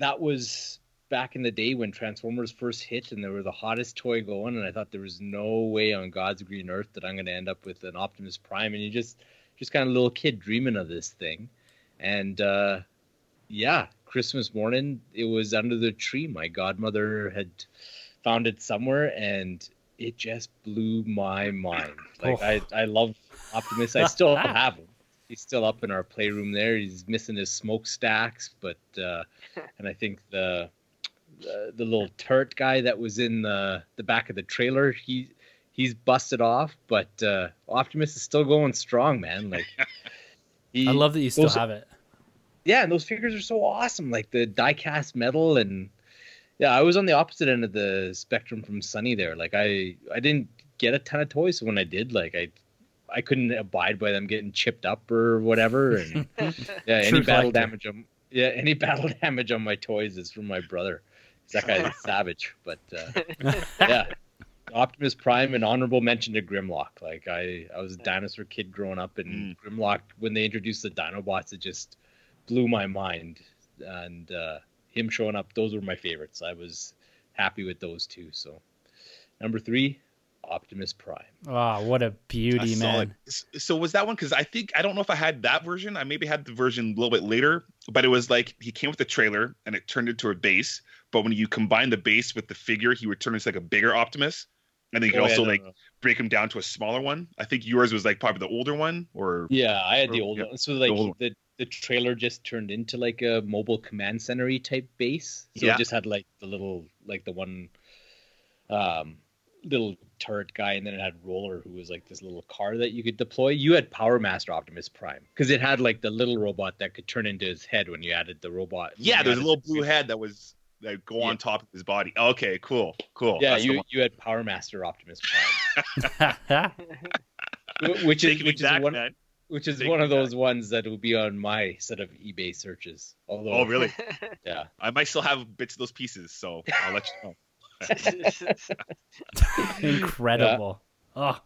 C: that was back in the day when Transformers first hit, and they were the hottest toy going, and I thought there was no way on God's green earth that I'm going to end up with an Optimus Prime, and you just, just kind of little kid dreaming of this thing, and uh, yeah, Christmas morning, it was under the tree. My godmother had found it somewhere, and it just blew my mind. Like
A: Oh.
C: I, I love Optimus. I still have him. He's still up in our playroom there. He's missing his smokestacks, but uh, and I think the, the the little turret guy that was in the the back of the trailer, he he's busted off, but uh, Optimus is still going strong, man. Like he,
A: I love that you still
C: those-
A: have it.
C: yeah, and those figures are so awesome, like the die-cast metal and yeah, I was on the opposite end of the spectrum from Sunny there. Like I I didn't get a ton of toys, so when I did, like I I couldn't abide by them getting chipped up or whatever and yeah, any battle
A: collector.
C: damage on yeah, any battle damage on my toys is from my brother. 'Cause That guy's a savage, but uh, yeah. Optimus Prime and honorable mention to Grimlock. Like I, I was a dinosaur kid growing up, and Grimlock when they introduced the Dinobots, it just blew my mind. And uh, him showing up, those were my favorites. I was happy with those two. So number three, Optimus Prime.
A: Oh, what a beauty,
B: That's
A: man.
B: solid. So was that one? Because I think I don't know if I had that version. I maybe had the version a little bit later, but it was like he came with the trailer and it turned into a base. But when you combine the base with the figure, he would turn into like a bigger Optimus, and then you could
C: Oh, yeah,
B: also
C: no,
B: like
C: no.
B: break him down to a smaller one. I think yours was like probably the older one, or
C: yeah, I had the
B: or-
C: old
B: yeah,
C: one. So like
B: old one.
C: the the trailer just turned into like a mobile command center type base. So
B: Yeah.
C: it just had like the little like the one um little turret guy and then it had roller who was like this little car that you could deploy. You had Powermaster Optimus Prime because it had like the little robot that could turn into his head when you added the robot.
B: Yeah, there's a little
C: the
B: blue head that was that go on top of his body. Okay, cool, cool.
C: Yeah,
B: That's
C: you you had Powermaster Optimus Prime, which is
B: Taking
C: which is
B: back,
C: one
B: man.
C: which is
B: Taking
C: one of those ones that will be on my set of eBay searches. Although,
B: Oh, really?
C: Yeah.
B: I might still have bits of those pieces, so I'll let you know.
A: Incredible. Oh,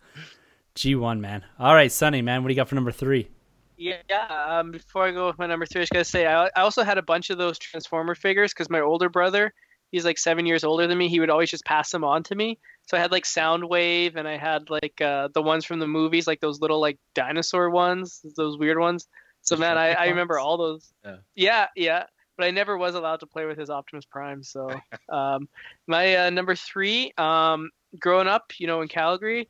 A: G1, man. All right, Sonny, man. What do you got for number three?
D: Yeah. Um, before I go with my number three, I was gonna say I, I also had a bunch of those Transformer figures because my older brother, he's like seven years older than me. He would always just pass them on to me. So I had like Soundwave, and I had like uh, the ones from the movies, like those little like dinosaur ones, those weird ones. So man, I, I remember all those.
C: Yeah.
D: yeah, yeah. But I never was allowed to play with his Optimus Prime. So um, my uh, number three, um, growing up, you know, in Calgary,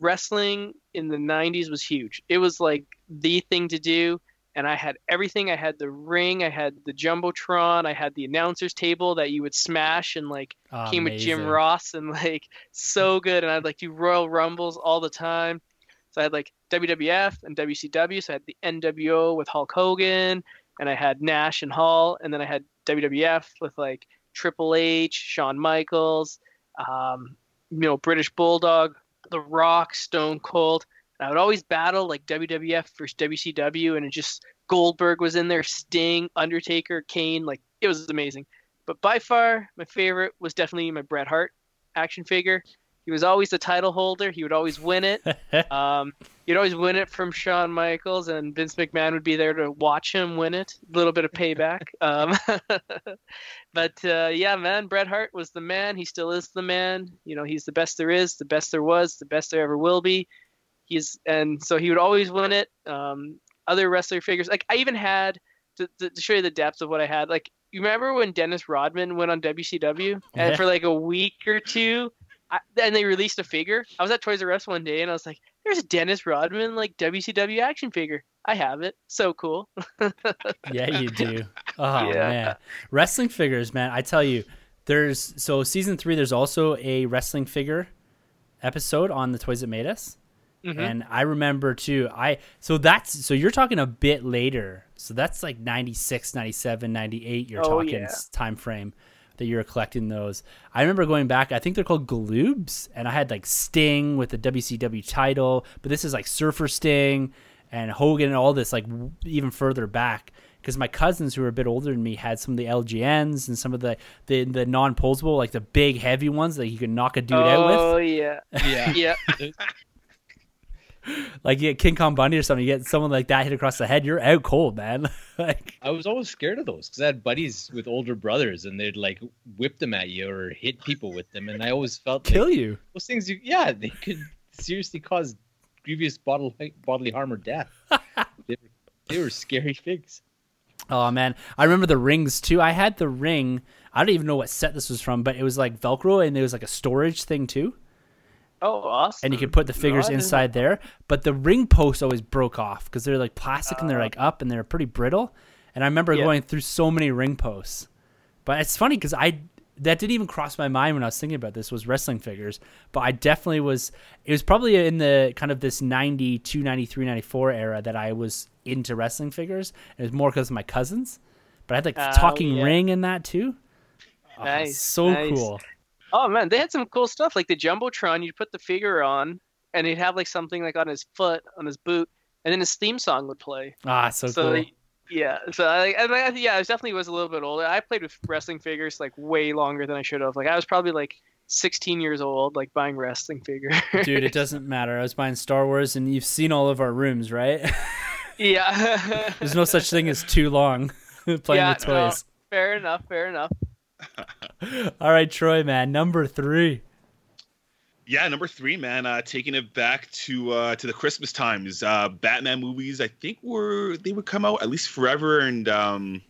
D: wrestling in the 90s was huge. It was like the thing to do. And I had everything. I had the ring. I had the jumbotron. I had the announcers table that you would smash and like
A: Oh,
D: came with Jim. Ross and like so good. And I'd like do Royal Rumbles all the time. So I had like WWF and WCW. So I had the NWO with Hulk Hogan, and I had Nash and Hall, and then I had WWF with like Triple H, Shawn Michaels, um, you know, British Bulldog, The Rock, Stone Cold. And I would always battle like WWF versus WCW, and it just Goldberg was in there, Sting, Undertaker, Kane. Like it was amazing. But by far, my favorite was definitely my Bret Hart action figure. He was always the title holder. He would always win it. Um, you'd always win it from Shawn Michaels, and Vince McMahon would be there to watch him win it. A little bit of payback. Um, but uh, yeah, man, Bret Hart was the man. He still is the man. You know, he's the best there is, the best there was, the best there ever will be. He's and so he would always win it. Um, other wrestler figures, like I even had to, to, show you the depth of what I had. Like you remember when Dennis Rodman went on WCW,
A: Yeah.
D: and for like a week or two, I, and they released a figure. I was at Toys R Us one day, and I was like, "There's a Dennis Rodman like WCW action figure. I have it. So cool."
A: yeah, you do. Oh
D: Yeah.
A: man, wrestling figures, man. I tell you, there's so season three. There's also a wrestling figure episode on the Toys That Made Us,
D: Mhm.
A: and I remember too. I so that's so you're talking a bit later. So that's like 96, 97, 98. You're
D: Oh,
A: talking
D: yeah.
A: time frame that you're collecting those. I remember going back. I think they're called Galoobs, and I had like Sting with the WCW title, but this is like Surfer Sting and Hogan and all this like w- even further back because my cousins who were a bit older than me had some of the LJNs and some of the the, the non posable like the big heavy ones that you could knock a dude out with.
D: oh yeah,
C: Yeah.
D: yeah.
A: Like you get King Kong Bundy or something, you get someone like that hit across the head, you're out cold, man. like
C: I was always scared of those because I had buddies with older brothers and they'd like whip them at you or hit people with them, and I always felt
A: kill
C: like
A: you.
C: those things. You, yeah, they could seriously cause grievous bodily bodily harm or death. they, were, they were scary figs.
A: Oh man, I remember the rings too. I had the ring. I don't even know what set this was from, but it was like Velcro and there was like a storage thing too,
D: Oh, awesome.
A: and you could put the figures
D: didn't
A: inside there. But the ring posts always broke off because they're like plastic and they're like up and they're pretty brittle. And I remember
D: Yeah.
A: going through so many ring posts. But it's funny because I that didn't even cross my mind when I was thinking about this was wrestling figures. But I definitely was. It was probably in the kind of this 92, 93, 94 era that I was into wrestling figures. It was more because of my cousins. But I had like
D: Oh,
A: talking
D: yeah.
A: ring in that too. Oh,
D: Nice,
A: so
D: nice.
A: cool.
D: Oh man, they had some cool stuff like the jumbotron. You'd put the figure on, and he'd have like something like on his foot, on his boot, and then his theme song would play.
A: Ah, so,
D: so
A: cool.
D: they- yeah, so I, I, yeah, I definitely was a little bit older. I played with wrestling figures like way longer than I should have. Like I was probably like 16 years old, like buying wrestling figures.
A: Dude, it doesn't matter. I was buying Star Wars, and you've seen all of our rooms, right?
D: yeah.
A: There's no such thing as too long playing
D: Yeah,
A: with
D: no. fair enough. Fair enough.
A: All right, Troy, man, number three.
B: Yeah, number three, man. Uh, taking it back to uh, to the Christmas times. Uh, Batman movies, I think were they would come out at least forever, and um,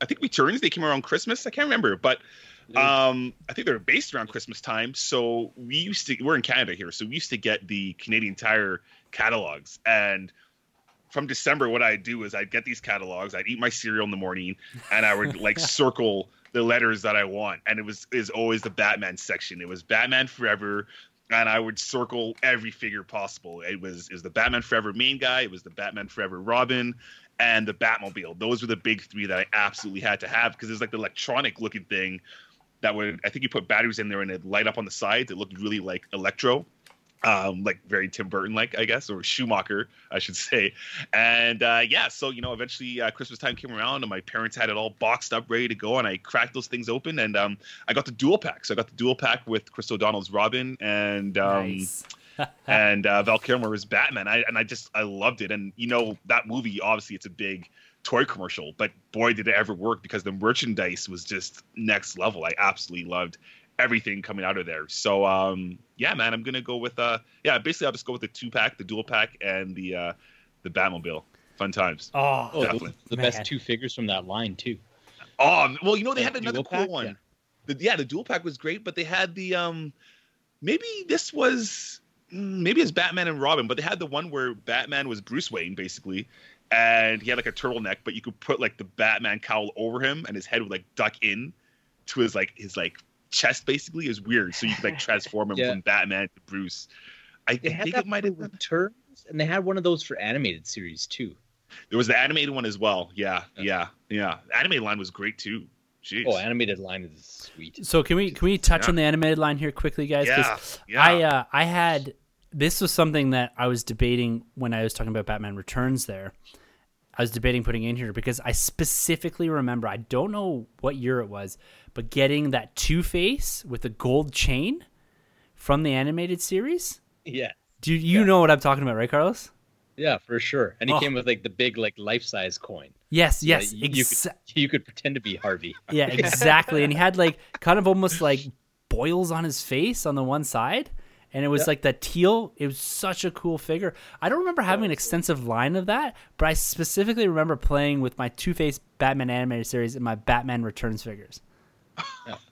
B: I think Returns they came around Christmas. I can't remember, but um, I think they were based around Christmas time. So we used to we're in Canada here, so we used to get the Canadian Tire catalogs, and from December, what I'd do is I'd get these catalogs, I'd eat my cereal in the morning, and I would like circle the letters that I want, and it was is always the Batman section. It was Batman Forever, and I would circle every figure possible. It was is the Batman Forever main guy, it was the Batman Forever Robin, and the Batmobile. Those were the big three that I absolutely had to have because there's like the electronic looking thing that would I think you put batteries in there and it light up on the sides. It looked really like electro um, like very Tim Burton like, I guess, or Schumacher, I should say. And uh, yeah, so you know, eventually uh, Christmas time came around, and my parents had it all boxed up, ready to go, and I cracked those things open, and um, I got the dual pack. So I got the dual pack with Chris O'Donnell's Robin and um,
A: nice.
B: and uh, Val Kilmer's Batman. I and I just I loved it, and you know that movie obviously it's a big toy commercial, but boy did it ever work because the merchandise was just next level. I absolutely loved everything coming out of there. So um, yeah, man, I'm gonna go with uh, yeah, basically I'll just go with the two pack, the dual pack, and the uh, the Batmobile. Fun times.
A: Oh,
C: Oh,
B: Definitely.
C: those are the best two figures from that line too.
B: Oh well, you know they
C: Yeah,
B: had another
C: dual
B: cool
C: pack,
B: one.
C: yeah.
B: The, yeah, the dual pack was great, but they had the um, maybe this was mm, maybe it's Batman and Robin, but they had the one where Batman was Bruce Wayne basically, and he had like a turtleneck, but you could put like the Batman cowl over him, and his head would like duck in to his like his like chest basically. is weird, so you could like transform him
C: Yeah.
B: from Batman to Bruce. I
C: They
B: think it might have been.
C: returns, and they had one of those for animated series too.
B: There was the animated one as well. Yeah, yeah, yeah. The animated line was great too. Jeez.
C: Oh, animated line is sweet.
A: So can we can we touch
B: Yeah.
A: on the animated line here quickly, guys?
B: yeah, yeah.
A: I uh, I had this was something that I was debating when I was talking about Batman Returns. There, I was debating putting in here because I specifically remember I don't know what year it was, but getting that Two Face with the gold chain from the animated series.
C: Yeah,
A: Do you
C: Yeah.
A: know what I'm talking about, right, Carlos?
C: yeah, for sure. And he
A: Oh.
C: came with like the big like life size coin.
A: Yes,
C: Yeah,
A: yes,
C: you- you
A: exa-
C: You could pretend to be Harvey.
A: yeah, exactly. and he had like kind of almost like boils on his face on the one side. And it was
C: Yeah.
A: like that teal. It was such a cool figure. I don't remember having an extensive line of that, but I specifically remember playing with my Two Face Batman animated series and my Batman Returns figures.
C: Yeah.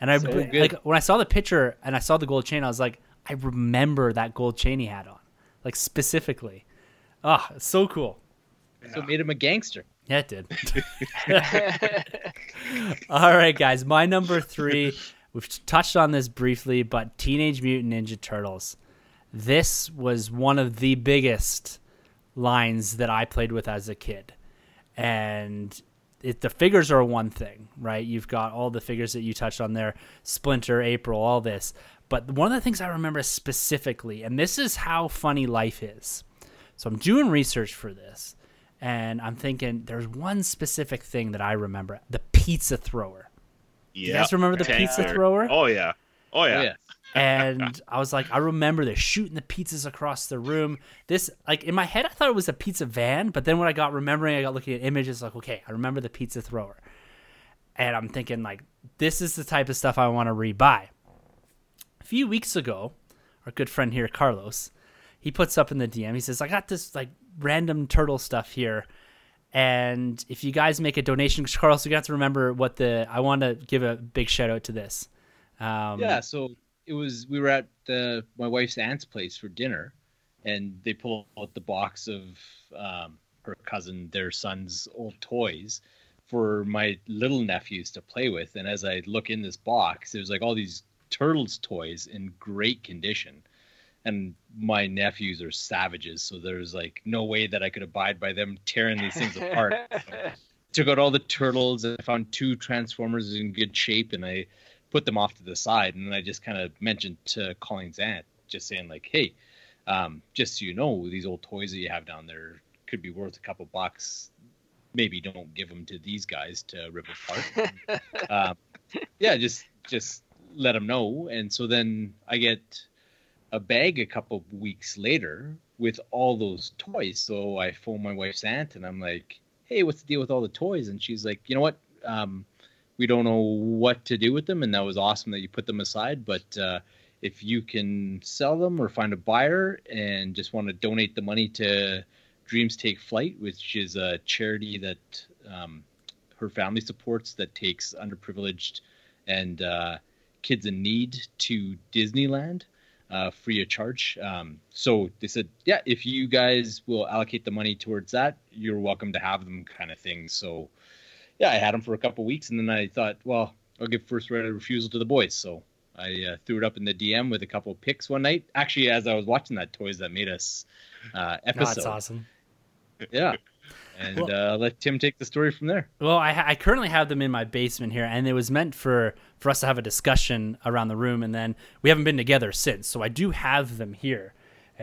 A: And I
C: So
A: like when I saw the picture and I saw the gold chain, I was like, I remember that gold chain he had on, like specifically. Ah, it's so cool.
C: So it made him a gangster.
A: Yeah, it did. All right, guys. My number three, we've touched on this briefly, but Teenage Mutant Ninja Turtles. This was one of the biggest lines that I played with as a kid. And it, the figures are one thing, right? You've got all the figures that you touched on there Splinter, April, all this. But one of the things I remember specifically, and this is how funny life is. So I'm doing research for this, and I'm thinking there's one specific thing that I remember the pizza thrower.
B: Yeah.
A: You guys remember the
B: Tank
A: pizza
B: there.
A: thrower?
B: Oh yeah. Oh yeah.
C: Oh, yeah.
A: and I was like, I remember they're shooting the pizzas across the room. This, like, in my head, I thought it was a pizza van, but then when I got remembering, I got looking at images, like, okay, I remember the pizza thrower. And I'm thinking, like, this is the type of stuff I want to rebuy. A few weeks ago, our good friend here, Carlos, he puts up in the DM, he says, I got this, like, random turtle stuff here. And if you guys make a donation, Carlos, you have to remember what the, I want to give a big shout out to this. Um,
C: yeah, so it was we were at uh, my wife's aunt's place for dinner, and they pull out the box of um, her cousin, their son's old toys for my little nephews to play with. And as I look in this box, there's like all these turtles toys in great condition. And my nephews are savages, so there's like no way that I could abide by them tearing these things apart. took out all the turtles and I found two transformers in good shape and I put them off to the side and then I just kind of mentioned to Colleen's aunt just saying like hey um, just so you know these old toys that you have down there could be worth a couple bucks maybe don't give them to these guys to rip apart um, yeah just just let them know and so then I get a bag a couple weeks later with all those toys so I phone my wife's aunt and I'm like hey, what's the deal with all the toys? And she's like, you know what? Um, we don't know what to do with them. And that was awesome that you put them aside. But uh, if you can sell them or find a buyer and just want to donate the money to Dreams Take Flight, which is a charity that um, her family supports that takes underprivileged and uh, kids in need to Disneyland. Uh, free of charge. Um, so they said, yeah, if you guys will allocate the money towards that, you're welcome to have them, kind of thing. So yeah, I had them for a couple weeks, and then I thought, well, I'll give first right of refusal to the boys. So I uh, threw it up in the DM with a couple of picks one night. Actually, as I was watching that Toys That Made Us uh, episode.
A: that's awesome.
C: Yeah. And
A: Well-
C: uh, let Tim take the story from there.
A: Well, I, I currently have them in my basement here, and it was meant for for us to have a discussion around the room, and then we haven't been together since. So I do have them here,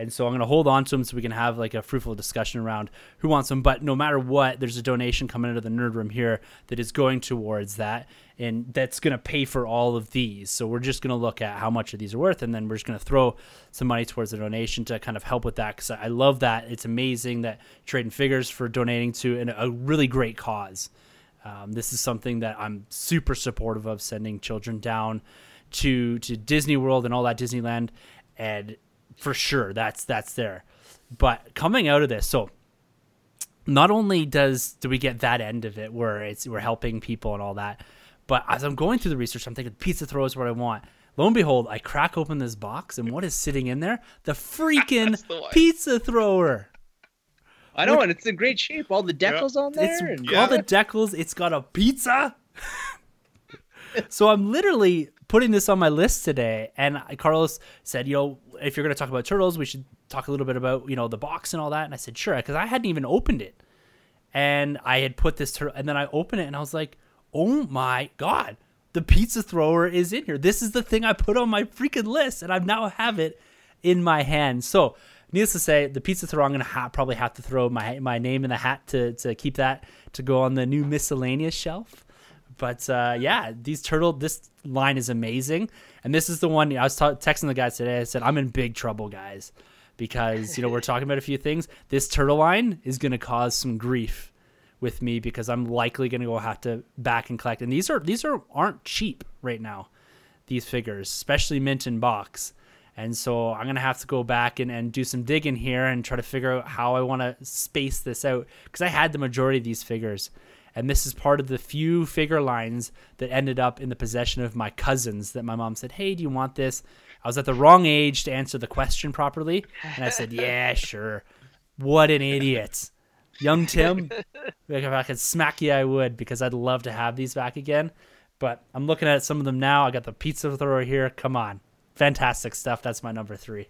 A: and so I'm gonna hold on to them so we can have like a fruitful discussion around who wants them. But no matter what, there's a donation coming into the nerd room here that is going towards that, and that's gonna pay for all of these. So we're just gonna look at how much of these are worth, and then we're just gonna throw some money towards the donation to kind of help with that because I love that. It's amazing that trading figures for donating to an, a really great cause. Um, this is something that I'm super supportive of sending children down to to Disney World and all that Disneyland, and for sure that's that's there. But coming out of this, so not only does do we get that end of it where it's we're helping people and all that, but as I'm going through the research, I'm thinking pizza throw is what I want. Lo and behold, I crack open this box, and what is sitting in there? The freaking
B: the
A: pizza thrower.
C: I know, and it's in great shape. All the decals on there.
A: It's
C: and-
B: Yeah.
A: all the decals. It's got a pizza. so I'm literally putting this on my list today, and Carlos said, "You know, if you're going to talk about turtles, we should talk a little bit about you know the box and all that." And I said, "Sure," because I hadn't even opened it, and I had put this turtle, and then I opened it, and I was like, "Oh my god!" The pizza thrower is in here. This is the thing I put on my freaking list, and I now have it in my hand. So, needless to say, the pizza thrower, I'm gonna ha- probably have to throw my my name in the hat to to keep that to go on the new miscellaneous shelf. But uh, yeah, these turtle this line is amazing, and this is the one I was ta- texting the guys today. I said I'm in big trouble, guys, because you know we're talking about a few things. This turtle line is gonna cause some grief with me because I'm likely gonna go have to back and collect. And these are these are aren't cheap right now. These figures, especially mint in box. And so I'm gonna have to go back and, and do some digging here and try to figure out how I want to space this out because I had the majority of these figures, and this is part of the few figure lines that ended up in the possession of my cousins. That my mom said, "Hey, do you want this?" I was at the wrong age to answer the question properly, and I said, "Yeah, sure." What an idiot, young Tim. If I could smack you, I would because I'd love to have these back again. But I'm looking at some of them now. I got the pizza thrower here. Come on, fantastic stuff. That's my number three.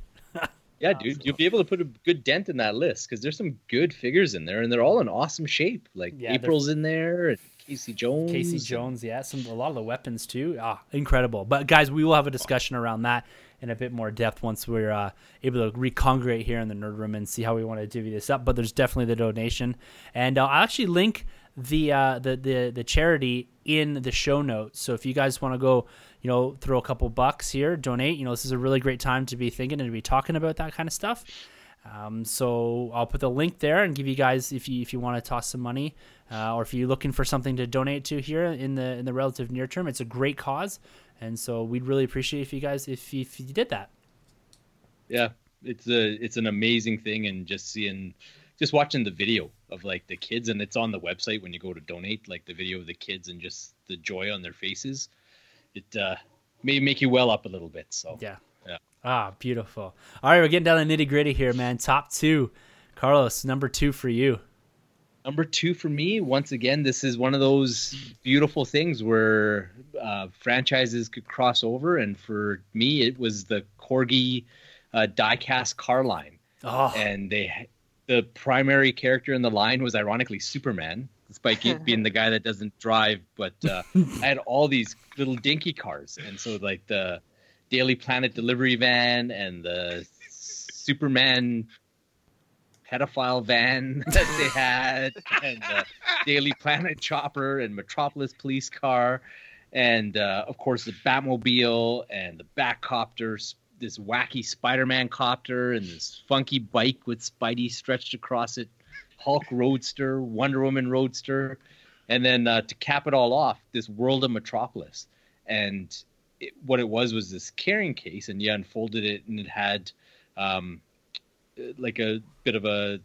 C: Yeah, dude, you'll be able to put a good dent in that list because there's some good figures in there, and they're all in awesome shape. Like
A: Yeah,
C: April's in there, and Casey Jones.
A: Casey Jones, yeah, some a lot of the weapons too. Ah, incredible. But guys, we will have a discussion around that in a bit more depth once we're uh, able to recongregate here in the nerd room and see how we want to divvy this up. But there's definitely the donation, and uh, I'll actually link the uh, the the the charity in the show notes. So if you guys want to go, you know, throw a couple bucks here, donate. You know, this is a really great time to be thinking and to be talking about that kind of stuff. Um, so I'll put the link there and give you guys if you if you want to toss some money, uh, or if you're looking for something to donate to here in the in the relative near term. It's a great cause, and so we'd really appreciate if you guys if if you did that.
C: Yeah, it's a it's an amazing thing, and just seeing, just watching the video of like the kids, and it's on the website when you go to donate, like the video of the kids and just the joy on their faces. It uh, may make you well up a little bit. So
A: Yeah.
C: Yeah.
A: Ah, beautiful. All right, we're getting down to nitty gritty here, man. Top two, Carlos. Number two for you.
C: Number two for me, once again, this is one of those beautiful things where uh, franchises could cross over, and for me, it was the Corgi uh, diecast car line,
A: Oh,
C: and they the primary character in the line was ironically Superman, despite being the guy that doesn't drive. But uh, I had all these little dinky cars, and so like the Daily Planet delivery van and the Superman pedophile van that they had, and the Daily Planet chopper and Metropolis police car, and uh, of course the Batmobile and the Batcopter, this wacky Spider-Man copter, and this funky bike with Spidey stretched across it, Hulk Roadster, Wonder Woman Roadster, and then uh, to cap it all off, this World of Metropolis, and it, what it was was this carrying case, and you unfolded it, and it had um, like a bit of a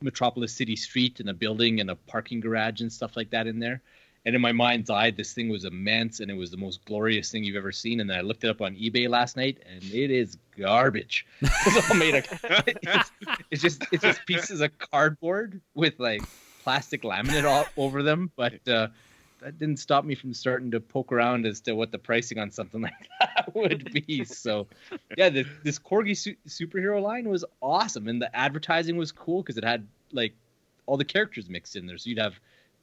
C: Metropolis City street and a building and a parking garage and stuff like that in there. And in my mind's eye, this thing was immense and it was the most glorious thing you've ever seen. And then I looked it up on eBay last night and it is garbage. it's all made of it's, it's just it's just pieces of cardboard with like plastic laminate all over them. But uh, that didn't stop me from starting to poke around as to what the pricing on something like that would be. So, yeah, the, this Corgi su- superhero line was awesome, and the advertising was cool because it had like all the characters mixed in there. So you'd have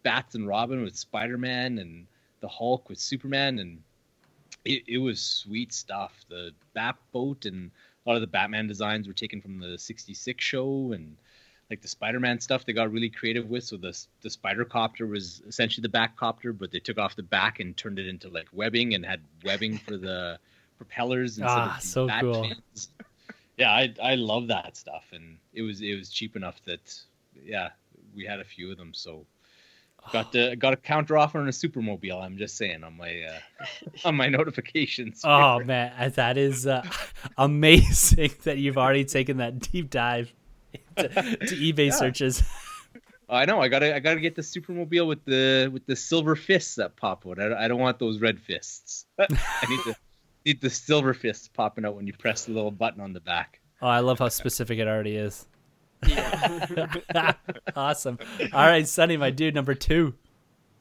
C: Bats and Robin with Spider Man, and the Hulk with Superman, and it, it was sweet stuff. The Bat boat and a lot of the Batman designs were taken from the '66 show, and like the Spider-Man stuff they got really creative with. So the the spider copter was essentially the Batcopter, but they took off the back and turned it into like webbing and had webbing for the propellers instead
A: Ah,
C: of
A: so cool.
C: fins. Yeah, I I love that stuff, and it was it was cheap enough that yeah we had a few of them. So got the got a counter offer on a supermobile. I'm just saying on my uh, on my notifications.
A: Oh man, uh, that is uh, amazing that you've already taken that deep dive into, to eBay
C: Yeah.
A: searches.
C: I know. I gotta. I gotta get the supermobile with the with the silver fists that pop out. I, I don't want those red fists. I need the need the silver fists popping out when you press the little button on the back.
A: Oh, I love how specific it already is. Awesome. All right, Sonny, my dude, number two.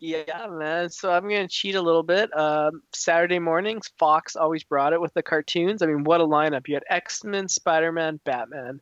D: Yeah, man. So I'm gonna cheat a little bit. Um, Saturday mornings, Fox always brought it with the cartoons. I mean, what a lineup! You had X Men, Spider Man, Batman,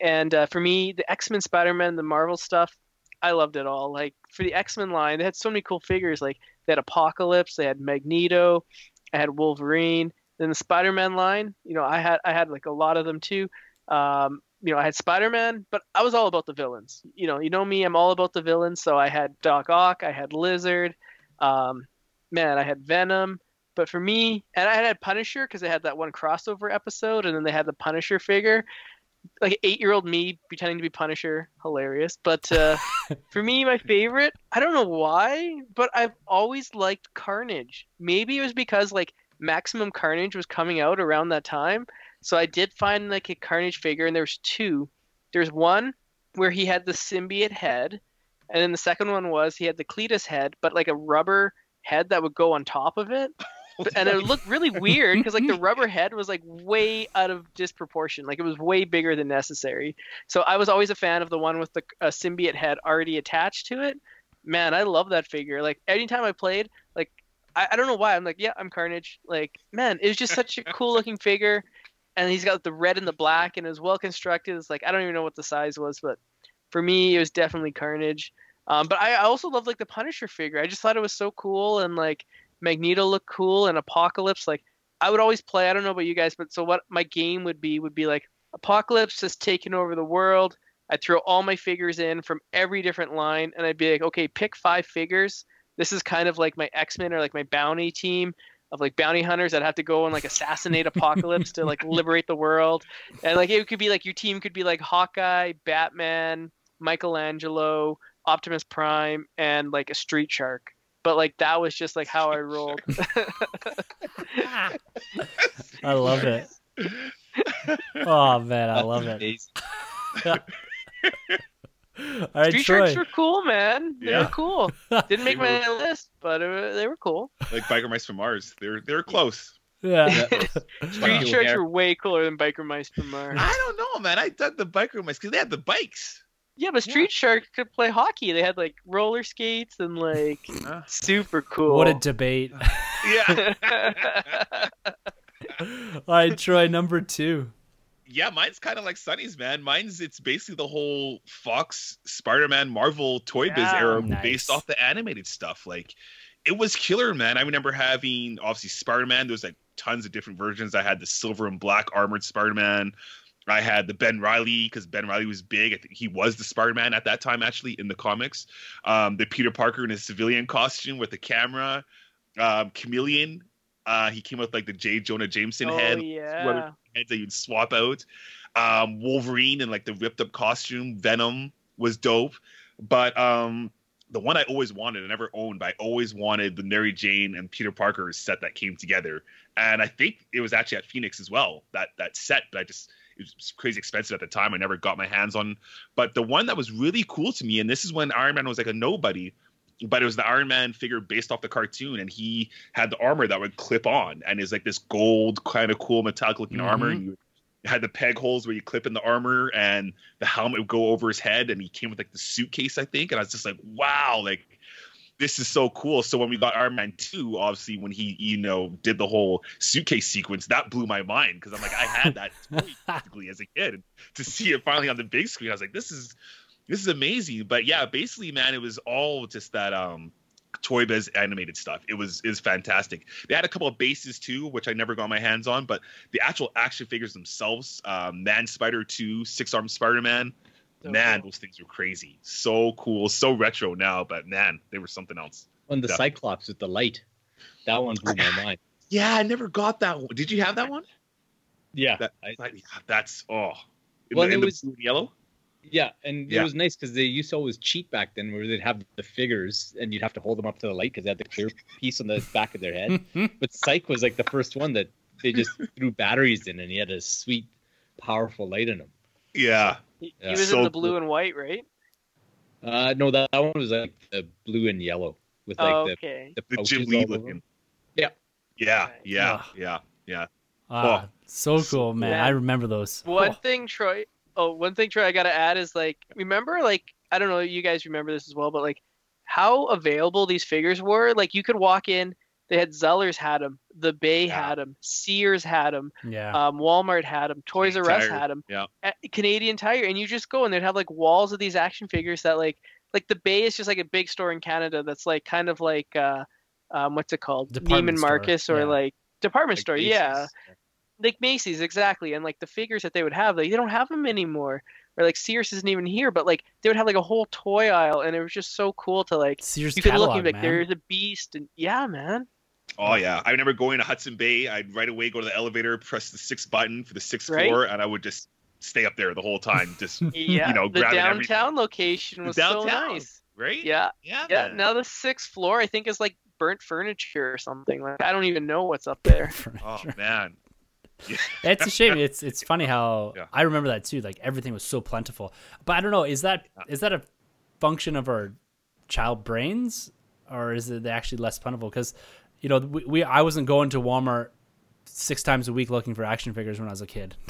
D: and uh, for me, the X Men, Spider Man, the Marvel stuff, I loved it all. Like for the X Men line, they had so many cool figures. Like they had Apocalypse, they had Magneto, I had Wolverine. Then the Spider Man line, you know, I had I had like a lot of them too. Um, you know, I had Spider Man, but I was all about the villains. You know, you know me, I'm all about the villains. So I had Doc Ock, I had Lizard, um, man, I had Venom. But for me, and I had Punisher because they had that one crossover episode, and then they had the Punisher figure. Like eight year old me pretending to be Punisher, hilarious. But uh, for me, my favorite, I don't know why, but I've always liked Carnage. Maybe it was because like Maximum Carnage was coming out around that time. So I did find like a Carnage figure, and there's two. There's one where he had the symbiote head, and then the second one was he had the Cletus head, but like a rubber head that would go on top of it. And it looked really weird because like the rubber head was like way out of disproportion. Like it was way bigger than necessary. So i was always a fan of the one with the uh, symbiote head already attached to it. Man i love that figure. Like anytime i played like I, I don't know why. I'm like yeah i'm carnage. Like man it was just such a cool looking figure and he's got the red and the black and it was well constructed. It's like i don't even know what the size was but for me it was definitely carnage. Um, but I, I also love like the punisher figure. I just thought it was so cool and like Magneto looked cool and Apocalypse. Like I would always play I don't know about you guys but so what my game would be would be like Apocalypse has taken over the world. I'd throw all my figures in from every different line and I'd be like okay pick five figures. This is kind of like my X-Men or like my bounty team of like bounty hunters that have to go and like assassinate Apocalypse to like liberate the world and like it could be like your team could be like Hawkeye Batman Michelangelo Optimus Prime and like a Street Shark but like that was just like how I rolled.
A: I love it. Oh man, I love it.
C: Amazing.
A: All right,
D: Street
A: Troy.
D: Sharks were cool, man. They
B: Yeah.
D: were cool. Didn't make my list, but uh, they were cool.
B: like biker mice from Mars. They're they're close.
A: Yeah.
D: Street
C: Cool
D: Sharks
C: hair.
D: were way cooler than Biker Mice from Mars.
B: I don't know, man. I dug the biker mice because they had the bikes.
D: Yeah, but Street Sharks could play hockey. They had like roller skates and like
B: Uh,
D: super cool.
A: What a debate.
B: yeah,
A: All right, Troy, number two.
B: Yeah. Mine's kind of like Sunny's, man. Mine's it's basically the whole Fox Spider-Man Marvel Toy Biz era
A: Nice.
B: based off the animated stuff. Like it was killer, man. I remember having obviously Spider-Man. There was like tons of different versions. I had the silver and black armored Spider-Man. I had the Ben Riley because Ben Riley was big. I think he was the Spider-Man at that time, actually, in the comics. Um, the Peter Parker in his civilian costume with the camera. Um, Chameleon. Uh, he came with like the J. Jonah Jameson
D: oh
B: head
D: yeah.
B: heads that you'd swap out. Um, Wolverine in like the ripped up costume. Venom was dope, but um, the one I always wanted, I never owned, but I always wanted the Mary Jane and Peter Parker set that came together, and I think it was actually at Phoenix as well. That that set, but I just it was crazy expensive at the time. I never got my hands on. But the one that was really cool to me, and this is when Iron Man was like a nobody, but it was the Iron Man figure based off the cartoon, and he had the armor that would clip on, and is like this gold kind of cool metallic looking armor.
A: Mhm.
B: And you had the peg holes where you clip in the armor, and the helmet would go over his head, and he came with like the suitcase, I think. And I was just like, wow, like this is so cool. So when we got Iron Man 2, obviously when he, you know, did the whole suitcase sequence, that blew my mind because I'm like, I had that toy basically as a kid. And to see it finally on the big screen, I was like, this is this is amazing. But yeah, basically, man, it was all just that um Toy Biz animated stuff. It was is fantastic. They had a couple of bases too, which I never got my hands on, but the actual action figures themselves, um, Man Spider 2, Six Armed Spider Man,
D: So
B: man,
D: cool.
B: those things were crazy. So cool, so retro now, but man, they were something else.
C: On the
B: Yeah.
C: Cyclops with the light. That one blew my mind.
B: Yeah, I never got that one. Did you have that one?
C: Yeah.
B: That-
C: I-
B: yeah, that's oh. In
C: Well,
B: the,
C: it
B: in the
C: was-
B: blue and yellow.
C: Yeah, and
B: Yeah.
C: it was nice because they used to always cheat back then, where they'd have the figures and you'd have to hold them up to the light because they had the clear piece on the back of their head. But Psych was like the first one that they just threw batteries in, and he had a sweet, powerful light in him.
B: Yeah,
D: He, he
C: Yeah.
D: was
B: So
D: in the blue
B: cool.
D: and white, right?
C: Uh, no, that, that one was like the blue and yellow with like
D: oh,
C: the
D: okay.
C: the,
B: the
C: pouches
B: Jim Lee looking.
C: them. Yeah.
B: Yeah, yeah,
A: Ah.
B: yeah, yeah.
A: Ah, so
B: so
A: cool, man.
D: cool.
A: I remember those.
D: One
A: Oh,
D: thing, Troy. Oh, one thing, Troy. I gotta add is like, remember, like, I don't know, you guys remember this as well, but like, how available these figures were. Like, you could walk in. They had Zellers had them. The Bay
B: Yeah.
D: had them. Sears had them.
A: yeah.
D: Um, Walmart had them. Toys R Us had them.
B: yeah.
D: Canadian Tire, and you just go and they'd have like walls of these action figures that like, like the Bay is just like a big store in Canada that's like kind of like, uh, um, what's it called?
A: Department
D: Neiman
A: store,
D: Marcus or
A: yeah.
D: like department
C: Like
D: store, yeah like Macy's exactly, and like the figures that they would have, like they don't have them anymore. Or like Sears isn't even here, but like they would have like a whole toy aisle, and it was just so cool to like
A: Sears
D: you could look and be like,
A: man.
D: there's a beast, and yeah, man.
B: Oh yeah, I remember going to Hudson Bay. I'd right away go to the elevator, press the sixth button for the sixth
D: Right.
B: floor, and I would just stay up there the whole time. Just
D: Yeah,
B: know,
D: the
B: grabbing
D: downtown
B: everything.
D: location
B: The
D: was so nice.
B: right.
D: Yeah,
B: yeah,
D: yeah.
B: man.
D: Now the sixth floor, I think, is like burnt furniture or something. Like I don't even know what's up there.
B: Oh
A: Furniture.
B: man.
A: it's a shame. It's it's funny how
B: Yeah.
A: I remember that too. Like everything was so plentiful. But I don't know. Is that is that a function of our child brains, or is it actually less plentiful? Because you know we, we I wasn't going to Walmart six times a week looking for action figures when I was a kid.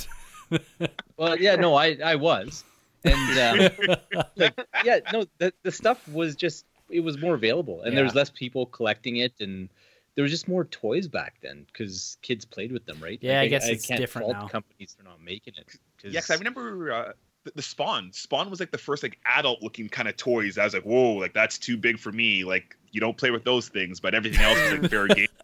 C: Well, yeah, no, I I was, and uh, like yeah, no, the the stuff was just it was more available, and there was less people collecting it, and there was just more toys back then because kids played with them, right?
A: Yeah, I guess
C: I
A: it's
C: can't
A: different
C: fault
A: now.
C: companies for not making it. 'cause-
B: Yeah, 'cause I remember uh, the, the Spawn. Spawn was like the first like adult looking kind of toys. I was like, whoa, like that's too big for me. Like you don't play with those things, but everything else is like fair game.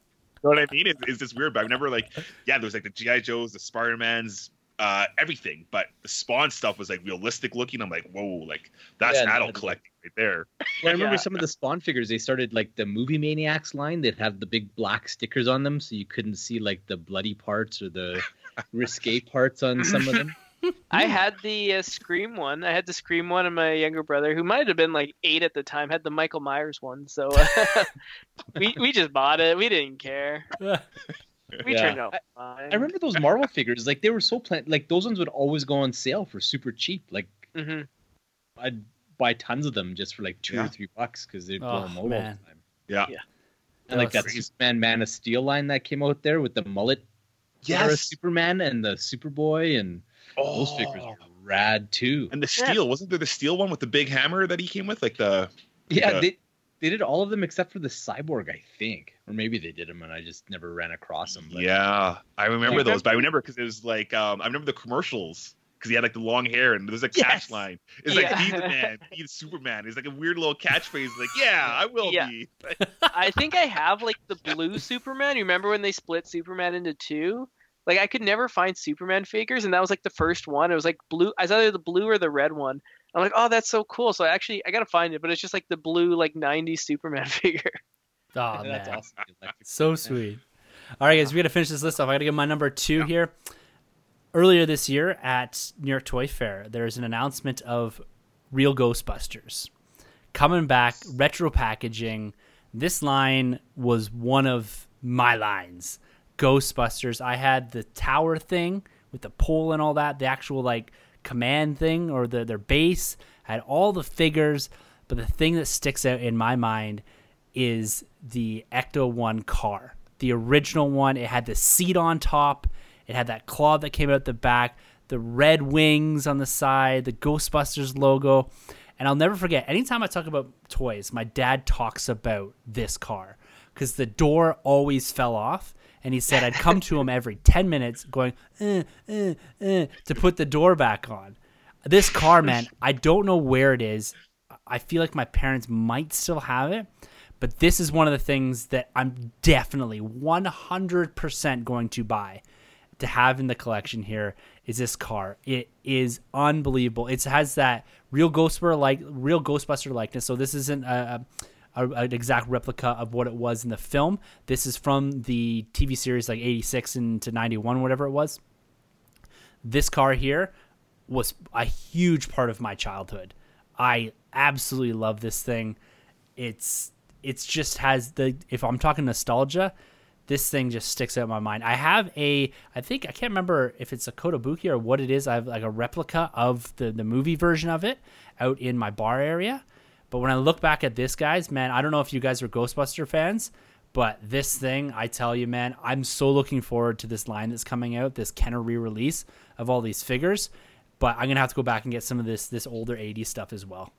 B: You know what I mean? It, it's just weird. But I remember like, yeah, there was like the GI Joes, the Spider Mans, uh, everything. But the Spawn stuff was like realistic looking. I'm like, whoa, like that's
C: Yeah, no,
B: adult collecting right there.
C: Well, I remember
D: Yeah.
C: some of the Spawn figures. They started like the Movie Maniacs line. They'd have the big black stickers on them, so you couldn't see like the bloody parts or the risque parts on some of them.
D: I had the uh, Scream one. I had the Scream one, and my younger brother, who might have been like eight at the time, had the Michael Myers one. So uh, we we just bought it. We didn't care. We
C: Yeah.
D: turned out fine.
C: I remember those Marvel figures. Like they were so plant. Like those ones would always go on sale for super cheap. Like
D: hmm
C: I'd buy tons of them just for like two
B: Yeah.
C: or three bucks because they'd blow
A: Oh,
C: them out all the
A: man.
C: time.
B: Yeah.
D: Yeah.
C: And like that
B: crazy.
C: Superman Man of Steel line that came out there with the mullet era Superman and the Superboy and those figures
B: Oh.
C: were rad too.
B: And the
D: Yeah.
B: steel wasn't there the steel one with the big hammer that he came with, like the
C: Yeah,
B: Yeah.
C: they they did all of them except for the cyborg, I think, or maybe they did them and I just never ran across them. But
B: Yeah, I remember
C: Yeah.
B: those, but I remember because it was like um, I remember the commercials because he had like the long hair and there's a catch
C: Yes.
B: line. It's
D: Yeah.
B: like be the man, be the Superman. It's like a weird little catchphrase, like yeah, I will
D: Yeah.
B: be.
D: I think I have like the blue Superman. You remember when they split Superman into two? Like I could never find Superman figures, and that was like the first one. It was like blue. I was either the blue or the red one. I'm like, oh, that's so cool. So I actually I gotta find it, but it's just like the blue like '90s Superman figure.
A: Oh
C: that's
A: man,
C: awesome.
A: So sweet. All right, guys, we got to finish this list off. I got to get my number two here. Earlier this year at New York Toy Fair, there's an announcement of Real Ghostbusters coming back, retro packaging. This line was one of my lines. Ghostbusters. I had the tower thing with the pole and all that, the actual like command thing or the their base. I had all the figures, but the thing that sticks out in my mind is the Ecto 1 car. The original one, it had the seat on top, it had that claw that came out the back, the red wings on the side, the Ghostbusters logo. And I'll never forget, anytime I talk about toys, my dad talks about this car because the door always fell off. And he said I'd come to him every 10 minutes going, eh, eh, eh, to put the door back on. This car, man, I don't know where it is. I feel like my parents might still have it, but this is one of the things that I'm definitely 100% going to buy to have in the collection here is this car. It is unbelievable. It has that real Ghostbuster like real Ghostbuster likeness. So this isn't a, a, an exact replica of what it was in the film. This is from the TV series like 86 into 91 whatever it was. This car here was a huge part of my childhood. I absolutely love this thing. It's it's just has the if I'm talking nostalgia, this thing just sticks out in my mind. I have a I think I can't remember if it's a Kotobuki or what it is. I have like a replica of the the movie version of it out in my bar area. But when I look back at this guys, man, I don't know if you guys are Ghostbuster fans, but this thing, I tell you, man, I'm so looking forward to this line that's coming out, this Kenner re-release of all these figures. But I'm gonna have to go back and get some of this this older '80s stuff as well.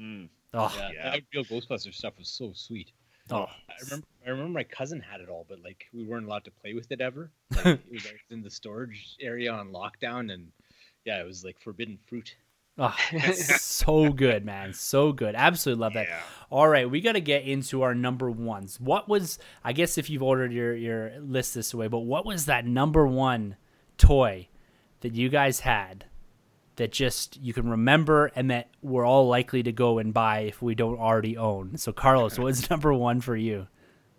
B: Mm.
A: Oh,
C: yeah,
B: yeah.
C: that real Ghostbusters stuff was so sweet.
A: Oh,
C: I remember, I remember my cousin had it all, but like we weren't allowed to play with it ever. Like, it was like, in the storage area on lockdown, and yeah, it was like forbidden fruit.
A: oh so good, man, so good. Absolutely love that.
B: Yeah.
A: All right, we got to get into our number ones. What was, I guess, if you've ordered your your list this way, but what was that number one toy that you guys had that just you can remember and that we're all likely to go and buy if we don't already own? So, Carlos, what was number one for you?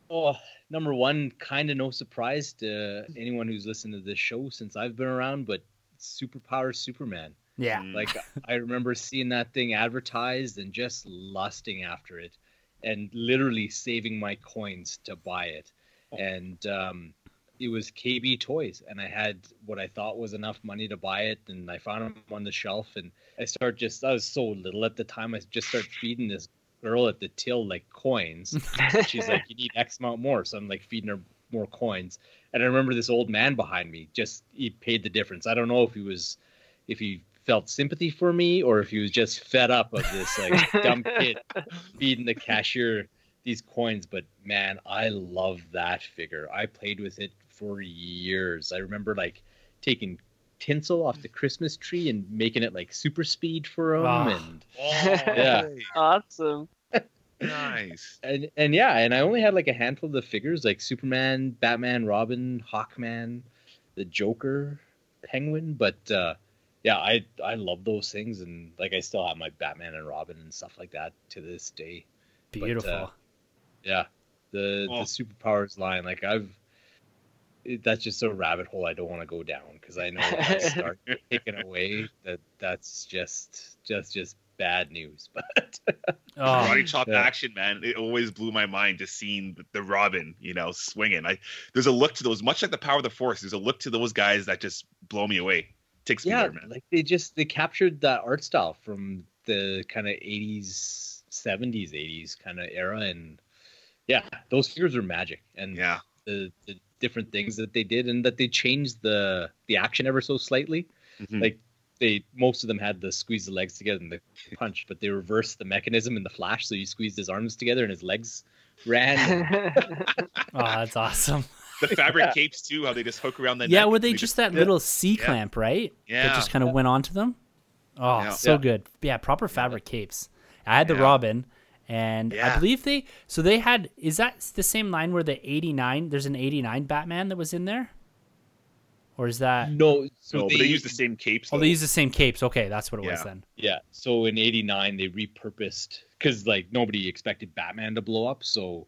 C: Oh, number one, kind of no surprise to anyone who's listened to this show since I've been around, but Superpower Superman.
A: Yeah,
B: Mm.
C: Like I remember seeing that thing advertised and just lusting after it, and literally saving my coins to buy it. And um, it was KB Toys, and I had what I thought was enough money to buy it, and I found them on the shelf, and I start just I was so little at the time, I just start feeding this girl at the till like coins. She's like, "You need X amount more," so I'm like feeding her more coins. And I remember this old man behind me just he paid the difference. I don't know if he was if he felt sympathy for me or if he was just fed up of this like dumb kid feeding the cashier these coins. But man, I love that figure. I played with it for years. I remember like taking tinsel off the Christmas tree and making it like super speed for him
A: Ah.
C: and
B: Oh,
C: Yeah.
D: awesome.
B: nice.
C: and and yeah, and I only had like a handful of the figures like Superman, Batman, Robin, Hawkman, the Joker, Penguin, but uh yeah, I I love those things and like I still have my Batman and Robin and stuff like that to this day.
A: beautiful.
C: uh, Yeah. The
B: Oh.
C: the superpowers line like I've it, that's just a rabbit hole I don't want to go down because I know if I start taking away that that's just just just bad news. But
A: oh,
B: Karate chop
C: Yeah.
B: action, man. It always blew my mind just seeing the, the Robin, you know, swinging. I there's a look to those, much like the Power of the Force. There's a look to those guys that just blow me away. Takes me
C: yeah,
B: there, man.
C: like they just they captured that art style from the kind of 80s, 70s, 80s kind of era, and yeah, those figures are magic, and
B: Yeah,
C: the the different things that they did, and that they changed the the action ever so slightly.
B: Mhm.
C: Like they most of them had the squeeze the legs together and the punch, but they reversed the mechanism in the Flash, so you squeezed his arms together and his legs ran.
A: oh, that's awesome.
B: the fabric capes too. How they just hook around the
A: yeah,
B: neck.
A: were they just that
C: yeah.
A: little C
B: Yeah.
A: clamp, right?
B: Yeah.
A: That just kind of went onto them. Oh,
B: Yeah.
A: so
C: Yeah.
A: good. Yeah, proper fabric capes. I had the
B: Yeah.
A: Robin, and I believe they. So they had. Is that the same line where the '89? There's an '89 Batman that was in there, or is that?
C: no, so
B: no, but they use the same capes.
A: Oh, they use the same capes. Okay, that's what it was then.
C: Yeah. So in '89, they repurposed because like nobody expected Batman to blow up. So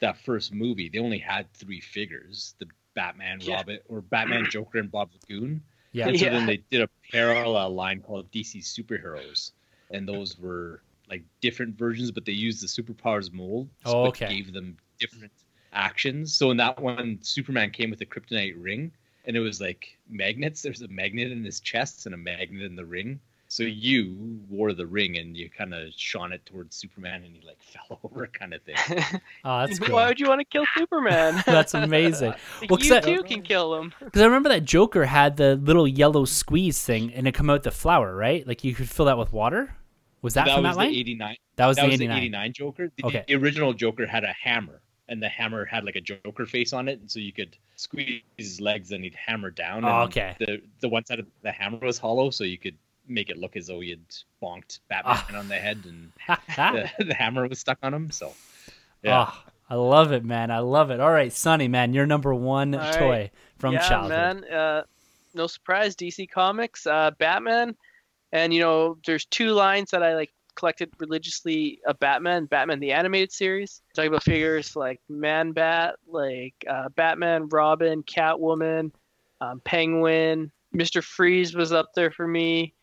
C: that first movie, they only had three figures: the Batman,
D: Yeah.
C: Robin, or Batman, Joker, and Bob the Goon.
A: Yeah.
C: And so
D: Yeah.
C: then they did a parallel line called DC Superheroes, and those were like different versions, but they used the superpowers mold,
A: Oh,
C: which
A: okay.
C: gave them different actions. So in that one, Superman came with a kryptonite ring, and it was like magnets. There's a magnet in his chest and a magnet in the ring. So you wore the ring and you kind of shone it towards Superman and he like fell over kind of thing.
A: Oh, that's cool.
D: Why would you want to kill Superman?
A: That's amazing.
D: Like,
A: Well, 'cause
D: you
A: that-
D: too can kill him.
A: Because I remember that Joker had the little yellow squeeze thing, and it come out the flower, right? Like you could fill that with water. Was that,
C: that
A: from
C: was
A: that line?
C: the 89.
A: that was
C: that
A: the
C: was
A: 89.
C: the 89 Joker. The,
A: Okay.
C: the original Joker had a hammer, and the hammer had like a Joker face on it, and so you could squeeze his legs and he'd hammer down.
A: Oh, okay.
C: The the one side of the hammer was hollow, so you could make it look as though he had bonked Batman
A: Ah.
C: on the head, and the, the hammer was stuck on him. So yeah,
A: Oh, I love it, man. I love it. All right, Sonny, man, your number one
D: All right.
A: toy from
D: yeah,
A: childhood.
D: man. Uh, no surprise, DC Comics, uh, Batman, and you know, there's two lines that I like collected religiously of Batman, Batman the animated series. Talking about figures like Man Bat, like uh, Batman, Robin, Catwoman, um, Penguin, Mister Freeze was up there for me.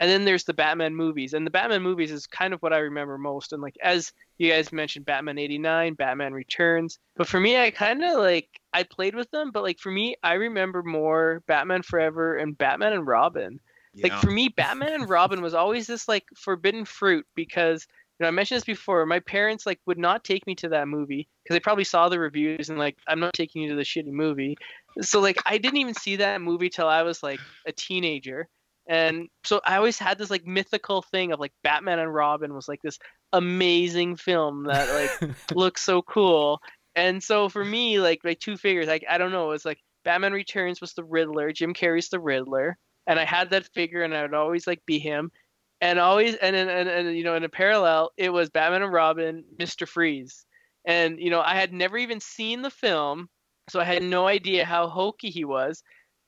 D: And then there's the Batman movies, and the Batman movies is kind of what I remember most. And like as you guys mentioned, Batman '89, Batman Returns. But for me, I kind of like I played with them, but like for me, I remember more Batman Forever and Batman and Robin. Like
B: Yeah.
D: for me, Batman and Robin was always this like forbidden fruit because you know I mentioned this before. My parents like would not take me to that movie because they probably saw the reviews and like I'm not taking you to the shitty movie. So like I didn't even see that movie till I was like a teenager. And so I always had this like mythical thing of like Batman and Robin was like this amazing film that like looks so cool. And so for me, like my two figures, like I don't know, it was like Batman Returns was the Riddler, Jim Carrey's the Riddler, and I had that figure, and I would always like be him, and always, and and, and, and you know, in a parallel, it was Batman and Robin, Mister Freeze, and you know, I had never even seen the film, so I had no idea how hokey he was.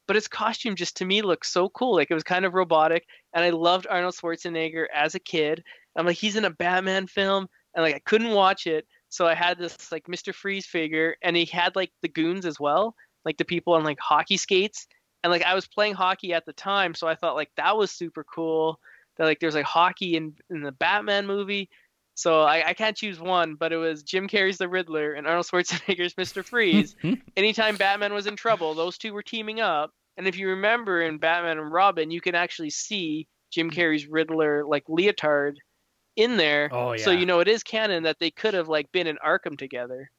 D: But his costume just to me looked so cool. Like it was kind of robotic, and I loved Arnold Schwarzenegger as a kid. I'm like, he's in a Batman film, and like I couldn't watch it, so I had this like Mr. Freeze figure, and he had like the goons as well, like the people on like hockey skates, and like I was playing hockey at the time, so I thought like that was super cool. That like there's like hockey in in the Batman movie, so I, I can't choose one, but it was Jim Carrey's the Riddler and Arnold Schwarzenegger's Mr. Freeze. Anytime Batman was in trouble, those two were teaming up. And if you remember in Batman and Robin, you can actually see Jim hmm. Carrey's Riddler like leotard in there.
A: Oh, yeah.
D: So you know it is canon that they could have like been in Arkham together.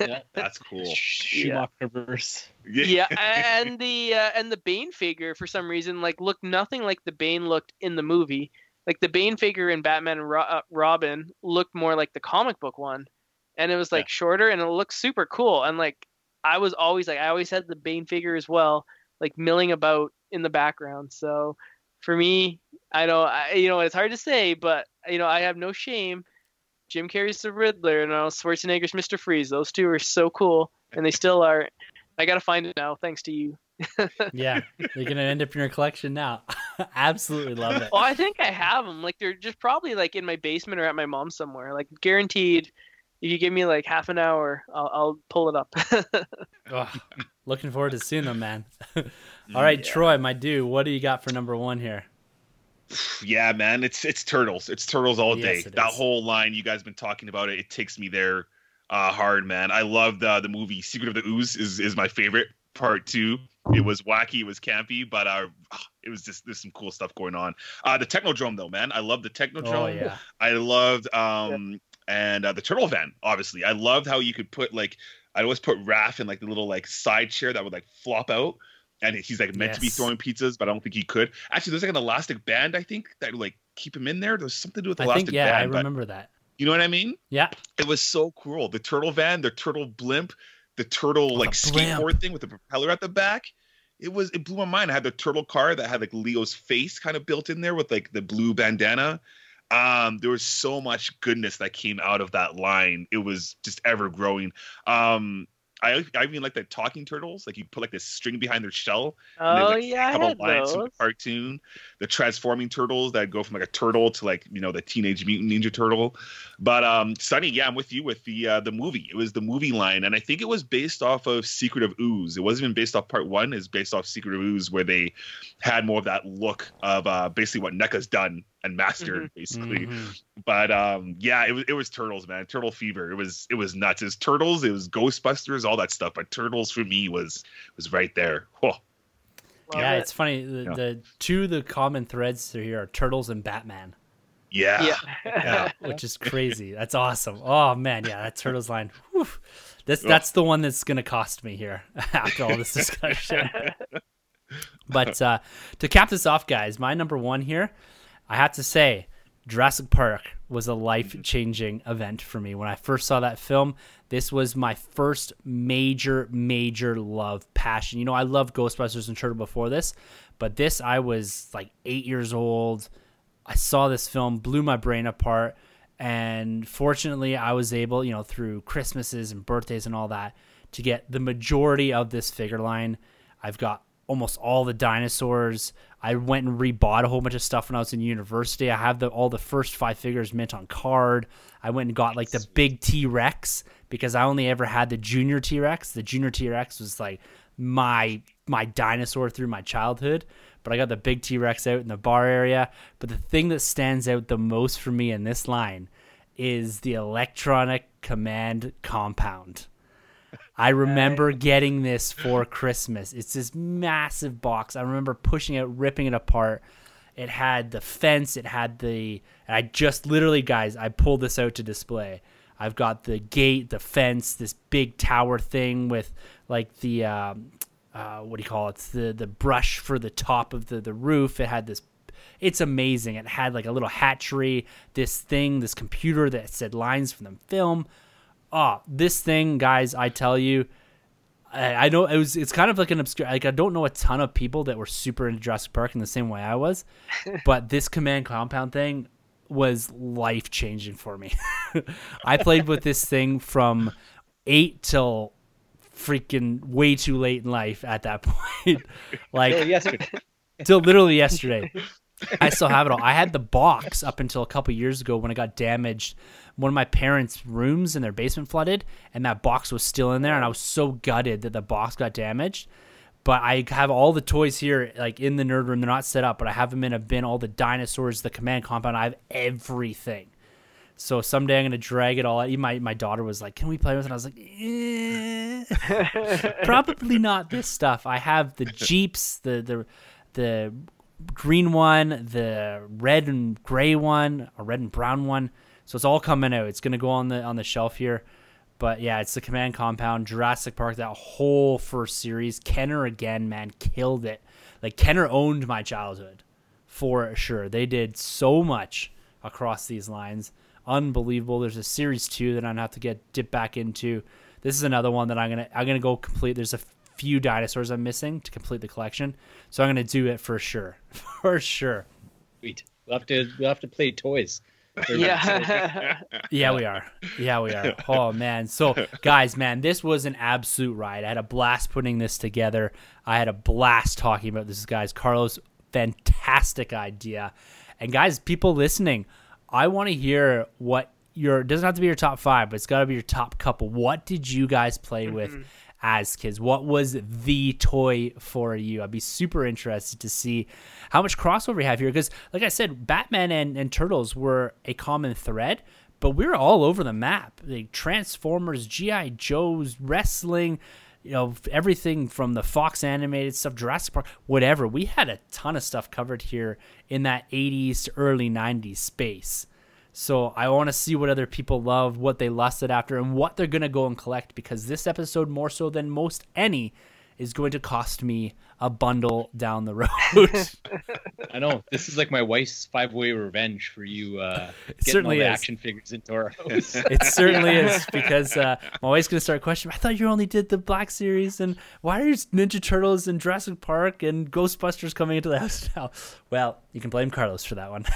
C: Yeah.
B: That's cool.
C: Schumacher verse.
D: yeah, and the uh, and the Bane figure for some reason like looked nothing like the Bane looked in the movie. Like the Bane figure in Batman and Ro- uh, Robin looked more like the comic book one, and it was like shorter and it looked super cool. And like I was always like I always had the Bane figure as well, like milling about in the background. So for me, I know I, you know it's hard to say, but you know I have no shame. Jim Carrey's the Riddler and Arnold Schwarzenegger's Mr. Freeze. Those two are so cool, and they still are. I gotta find it now, thanks to you.
A: yeah, they're gonna end up in your collection now. Absolutely love it.
D: Well, I think I have them. Like they're just probably like in my basement or at my mom's somewhere. Like guaranteed, if you give me like half an hour, I'll, I'll pull it up.
A: Oh, looking forward to seeing them, man. All right, Troy, my dude, what do you got for number one here?
B: yeah, man, it's it's turtles. It's turtles all
A: Yes,
B: day. That
A: is.
B: whole line you guys been talking about it. It takes me there uh, hard, man. I love the the movie Secret of the Ooze is is my favorite part two. It was wacky, it was campy, but uh, it was just there's some cool stuff going on. Uh, the Technodrome though, man, I love the Technodrome.
A: Oh yeah,
B: I loved um and uh, the turtle van. Obviously, I loved how you could put like I always put Raph in like the little like side chair that would like flop out, and he's like meant to be throwing pizzas, but I don't think he could. Actually, there's like an elastic band I think that like keep him in there. There's something to do with
A: I
B: elastic
A: think yeah, I
B: band, but
A: remember that.
B: you know what I mean?
A: Yeah,
B: It was so cool. The turtle van, the turtle blimp, the turtle
A: Oh,
B: like
A: the
B: skateboard thing with the propeller at the back. It was it blew my mind. I had the turtle car that had like Leo's face kind of built in there with like the blue bandana. Um, there was so much goodness that came out of that line. It was just ever growing. Um, I I even like the talking turtles. Like you put like this string behind their shell. and they,
D: oh
B: like,
D: yeah, I had
B: lines from the cartoon. The transforming turtles that go from like a turtle to like you know the teenage mutant ninja turtle. But um, Sunny, yeah, I'm with you with the uh, the movie. It was the movie line, and I think it was based off of Secret of Ooze. It wasn't even based off Part One. It's based off Secret of Ooze, where they had more of that look of uh, basically what NECA's done and mastered, basically.
A: Mhm.
B: But um, yeah, it was it was turtles, man. Turtle fever. It was it was nuts. It was turtles. It was Ghostbusters, all that stuff. But turtles for me was was right there. Whoa.
A: yeah,
D: it.
A: it's funny. The,
B: Yeah.
A: the two of the common threads here are turtles and Batman.
B: Yeah.
D: Yeah.
A: yeah, which is crazy. That's awesome. Oh man, yeah, that turtles line. Whew. This that's the one that's gonna cost me here after all this discussion. but uh, to cap this off, guys, my number one here, I have to say, Jurassic Park was a life changing event for me. When I first saw that film, this was my first major, major love, passion. You know, I loved Ghostbusters and Turtle before this, but this, I was like eight years old. I saw this film, blew my brain apart. And fortunately, I was able, you know, through Christmases and birthdays and all that, to get the majority of this figure line. I've got almost all the dinosaurs. I went and rebought a whole bunch of stuff when I was in university. I have the all the first five figures mint on card. I went and got like the big T Rex because I only ever had the junior T Rex. The junior T Rex was like my my dinosaur through my childhood. But I got the big T Rex out in the bar area. But the thing that stands out the most for me in this line is the electronic command compound. I remember getting this for Christmas. It's this massive box. I remember pushing it, ripping it apart. It had the fence. It had the. And I just literally, guys, I pulled this out to display. I've got the gate, the fence, this big tower thing with like the um, uh, what do you call it? It's the the brush for the top of the the roof. It had this. It's amazing. It had like a little hatchery. This thing, this computer that said lines from the film. Oh, this thing, guys! I tell you, I, I know it was. It's kind of like an obscure. Like I don't know a ton of people that were super into Jurassic Park in the same way I was, but this command compound thing was life changing for me. I played with this thing from eight till freaking way too late in life at that point. like
C: Till yesterday.
A: till literally yesterday. I still have it all. I had the box up until a couple years ago when it got damaged. One of my parents' rooms in their basement flooded, and that box was still in there. And I was so gutted that the box got damaged. But I have all the toys here, like in the nerd room. They're not set up, but I have them in a bin. All the dinosaurs, the command compound. I have everything. So someday I'm gonna drag it all out. Even my, my daughter was like, "Can we play with it?" And I was like, eh, "Probably not this stuff." I have the jeeps, the the the green one, the red and gray one, a red and brown one. So it's all coming out. It's gonna go on the on the shelf here. But yeah, it's the Command Compound, Jurassic Park, that whole first series. Kenner again, man, killed it. Like Kenner owned my childhood for sure. They did so much across these lines. Unbelievable. There's a series two that I'm gonna have to get dip back into. This is another one that I'm gonna I'm gonna go complete. There's a few dinosaurs I'm missing to complete the collection, so I'm gonna do it for sure, for sure.
C: Sweet. We'll have to we'll have to play toys.
D: yeah.
A: Yeah, we are. Yeah, we are. Oh man. So, guys, man, this was an absolute ride. I had a blast putting this together. I had a blast talking about this, guys. Carlos, fantastic idea. And guys, people listening, I want to hear what your it doesn't have to be your top five, but it's got to be your top couple. What did you guys play with mm-hmm. As kids? What was the toy for you? I'd be super interested to see how much crossover you have here because, like I said, Batman and, and Turtles were a common thread, but we're all over the map. Like Transformers, GI Joes, wrestling. You know everything from the Fox animated stuff, Jurassic Park, whatever. We had a ton of stuff covered here in that '80s to early '90s space. So I want to see what other people love, what they lusted after, and what they're gonna go and collect because this episode, more so than most any, is going to cost me a bundle down the road.
C: I know this is like my wife's five way revenge for you. Uh, getting
A: certainly
C: all the
A: is.
C: action figures into our house.
A: It certainly is because uh, my wife's gonna start questioning. I thought you only did the Black Series, and why are Ninja Turtles and Jurassic Park and Ghostbusters coming into the house now? Well, you can blame Carlos for that one.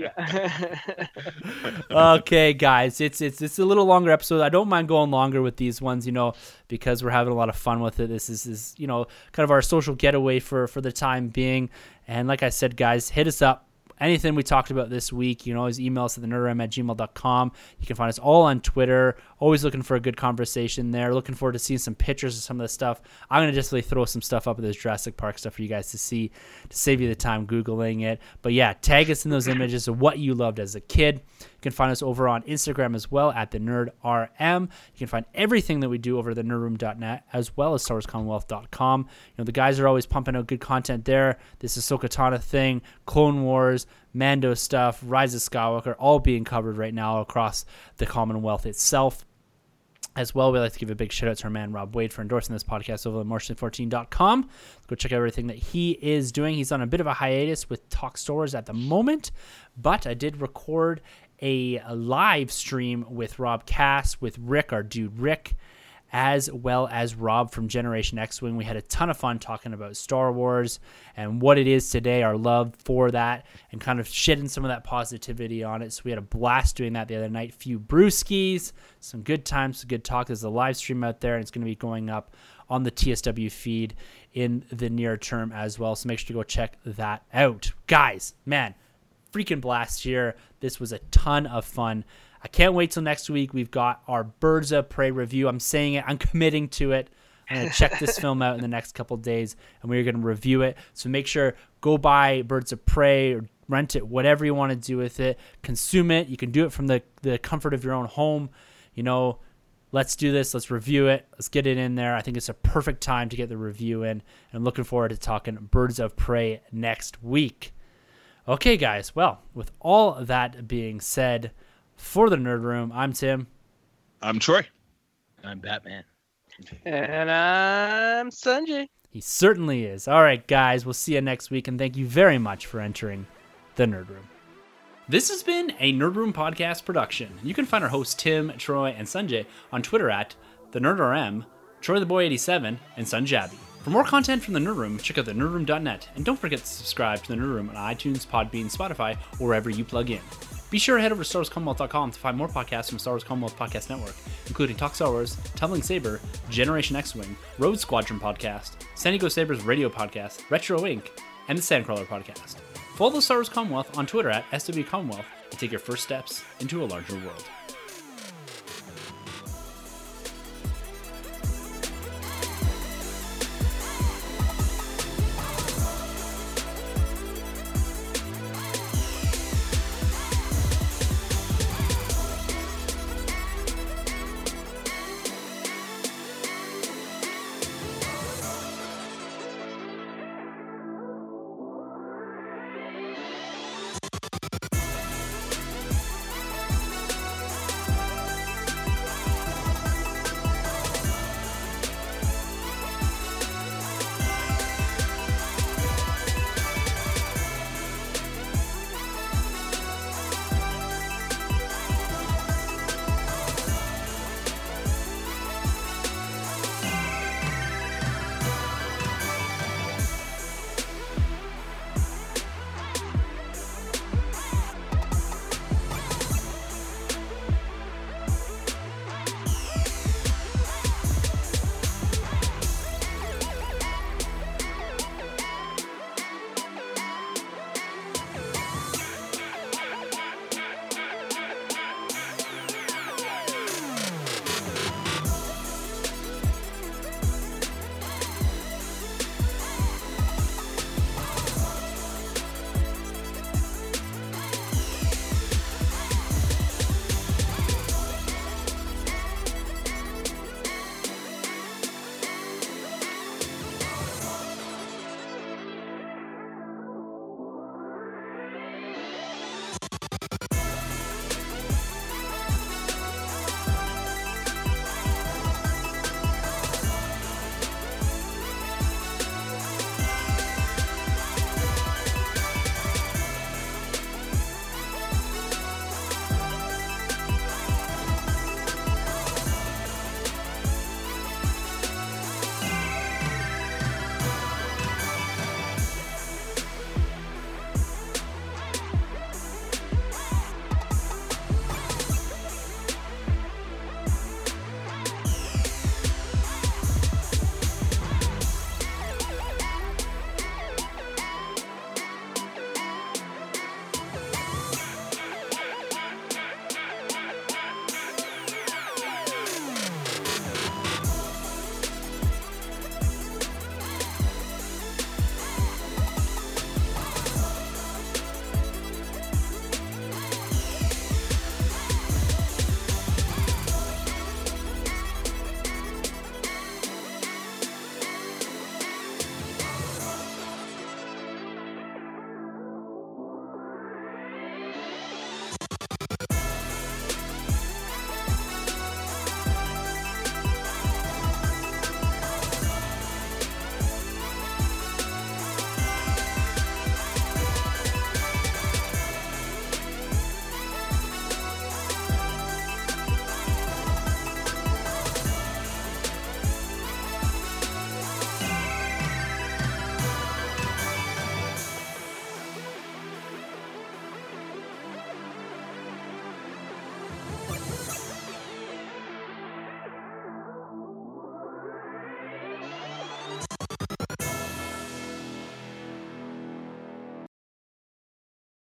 A: okay, guys, it's it's it's a little longer episode. I don't mind going longer with these ones, you know, because we're having a lot of fun with it. This is, is you know kind of our social getaway for for the time being. And like I said, guys, hit us up. Anything we talked about this week, you can always email us at the nerdram at gmail.com. You can find us all on Twitter. Always looking for a good conversation there. Looking forward to seeing some pictures of some of the stuff. I'm going to just really throw some stuff up of this Jurassic Park stuff for you guys to see to save you the time Googling it. But yeah, tag us in those images of what you loved as a kid. You can find us over on Instagram as well at the Nerd RM. You can find everything that we do over at the nerdroom.net as well as StarWarsCommonwealth.com. You know, the guys are always pumping out good content there. This Ahsoka Tano thing, Clone Wars, Mando stuff, Rise of Skywalker, all being covered right now across the Commonwealth itself. As well, we'd like to give a big shout out to our man Rob Wade for endorsing this podcast over at Martian14.com. Go check out everything that he is doing. He's on a bit of a hiatus with Talk Star Wars at the moment, but I did record a, a live stream with Rob Cass, with Rick, our dude Rick, as well as Rob from Generation X Wing. We had a ton of fun talking about Star Wars and what it is today, our love for that, and kind of shedding some of that positivity on it. So we had a blast doing that the other night. Few brewskis, some good times, some good talk. There's a live stream out there, and it's going to be going up on the TSW feed in the near term as well. So make sure to go check that out. Guys, man, freaking blast here. This was a ton of fun. I can't wait till next week. We've got our Birds of Prey review. I'm saying it. I'm committing to it. I'm going to check this film out in the next couple days, and we're going to review it. So make sure go buy Birds of Prey or rent it, whatever you want to do with it. Consume it. You can do it from the the comfort of your own home. You know, let's do this. Let's review it. Let's get it in there. I think it's a perfect time to get the review in. And I'm looking forward to talking Birds of Prey next week. Okay, guys. Well, with all that being said, for the Nerd Room, I'm Tim.
B: I'm Troy.
C: I'm Batman.
D: And I'm Sunjay.
A: He certainly is. All right, guys, we'll see you next week, and thank you very much for entering the Nerd Room. This has been a Nerd Room podcast production. You can find our hosts Tim, Troy, and Sunjay on Twitter at the NerdRM, Troy the Boy 87, and Sunjabby. For more content from the Nerd Room, check out the nerdroom.net, and don't forget to subscribe to the Nerd Room on iTunes, Podbean, Spotify, or wherever you plug in. Be sure to head over to StarWarsCommonwealth.com to find more podcasts from Star Wars Commonwealth Podcast Network, including Talk Star Wars, Tumbling Saber, Generation X Wing, Rogue Squadron Podcast, San Diego Sabers Radio Podcast, Retro Inc., and the Sandcrawler Podcast. Follow the Star Wars Commonwealth on Twitter at SW Commonwealth and take your first steps into a larger world.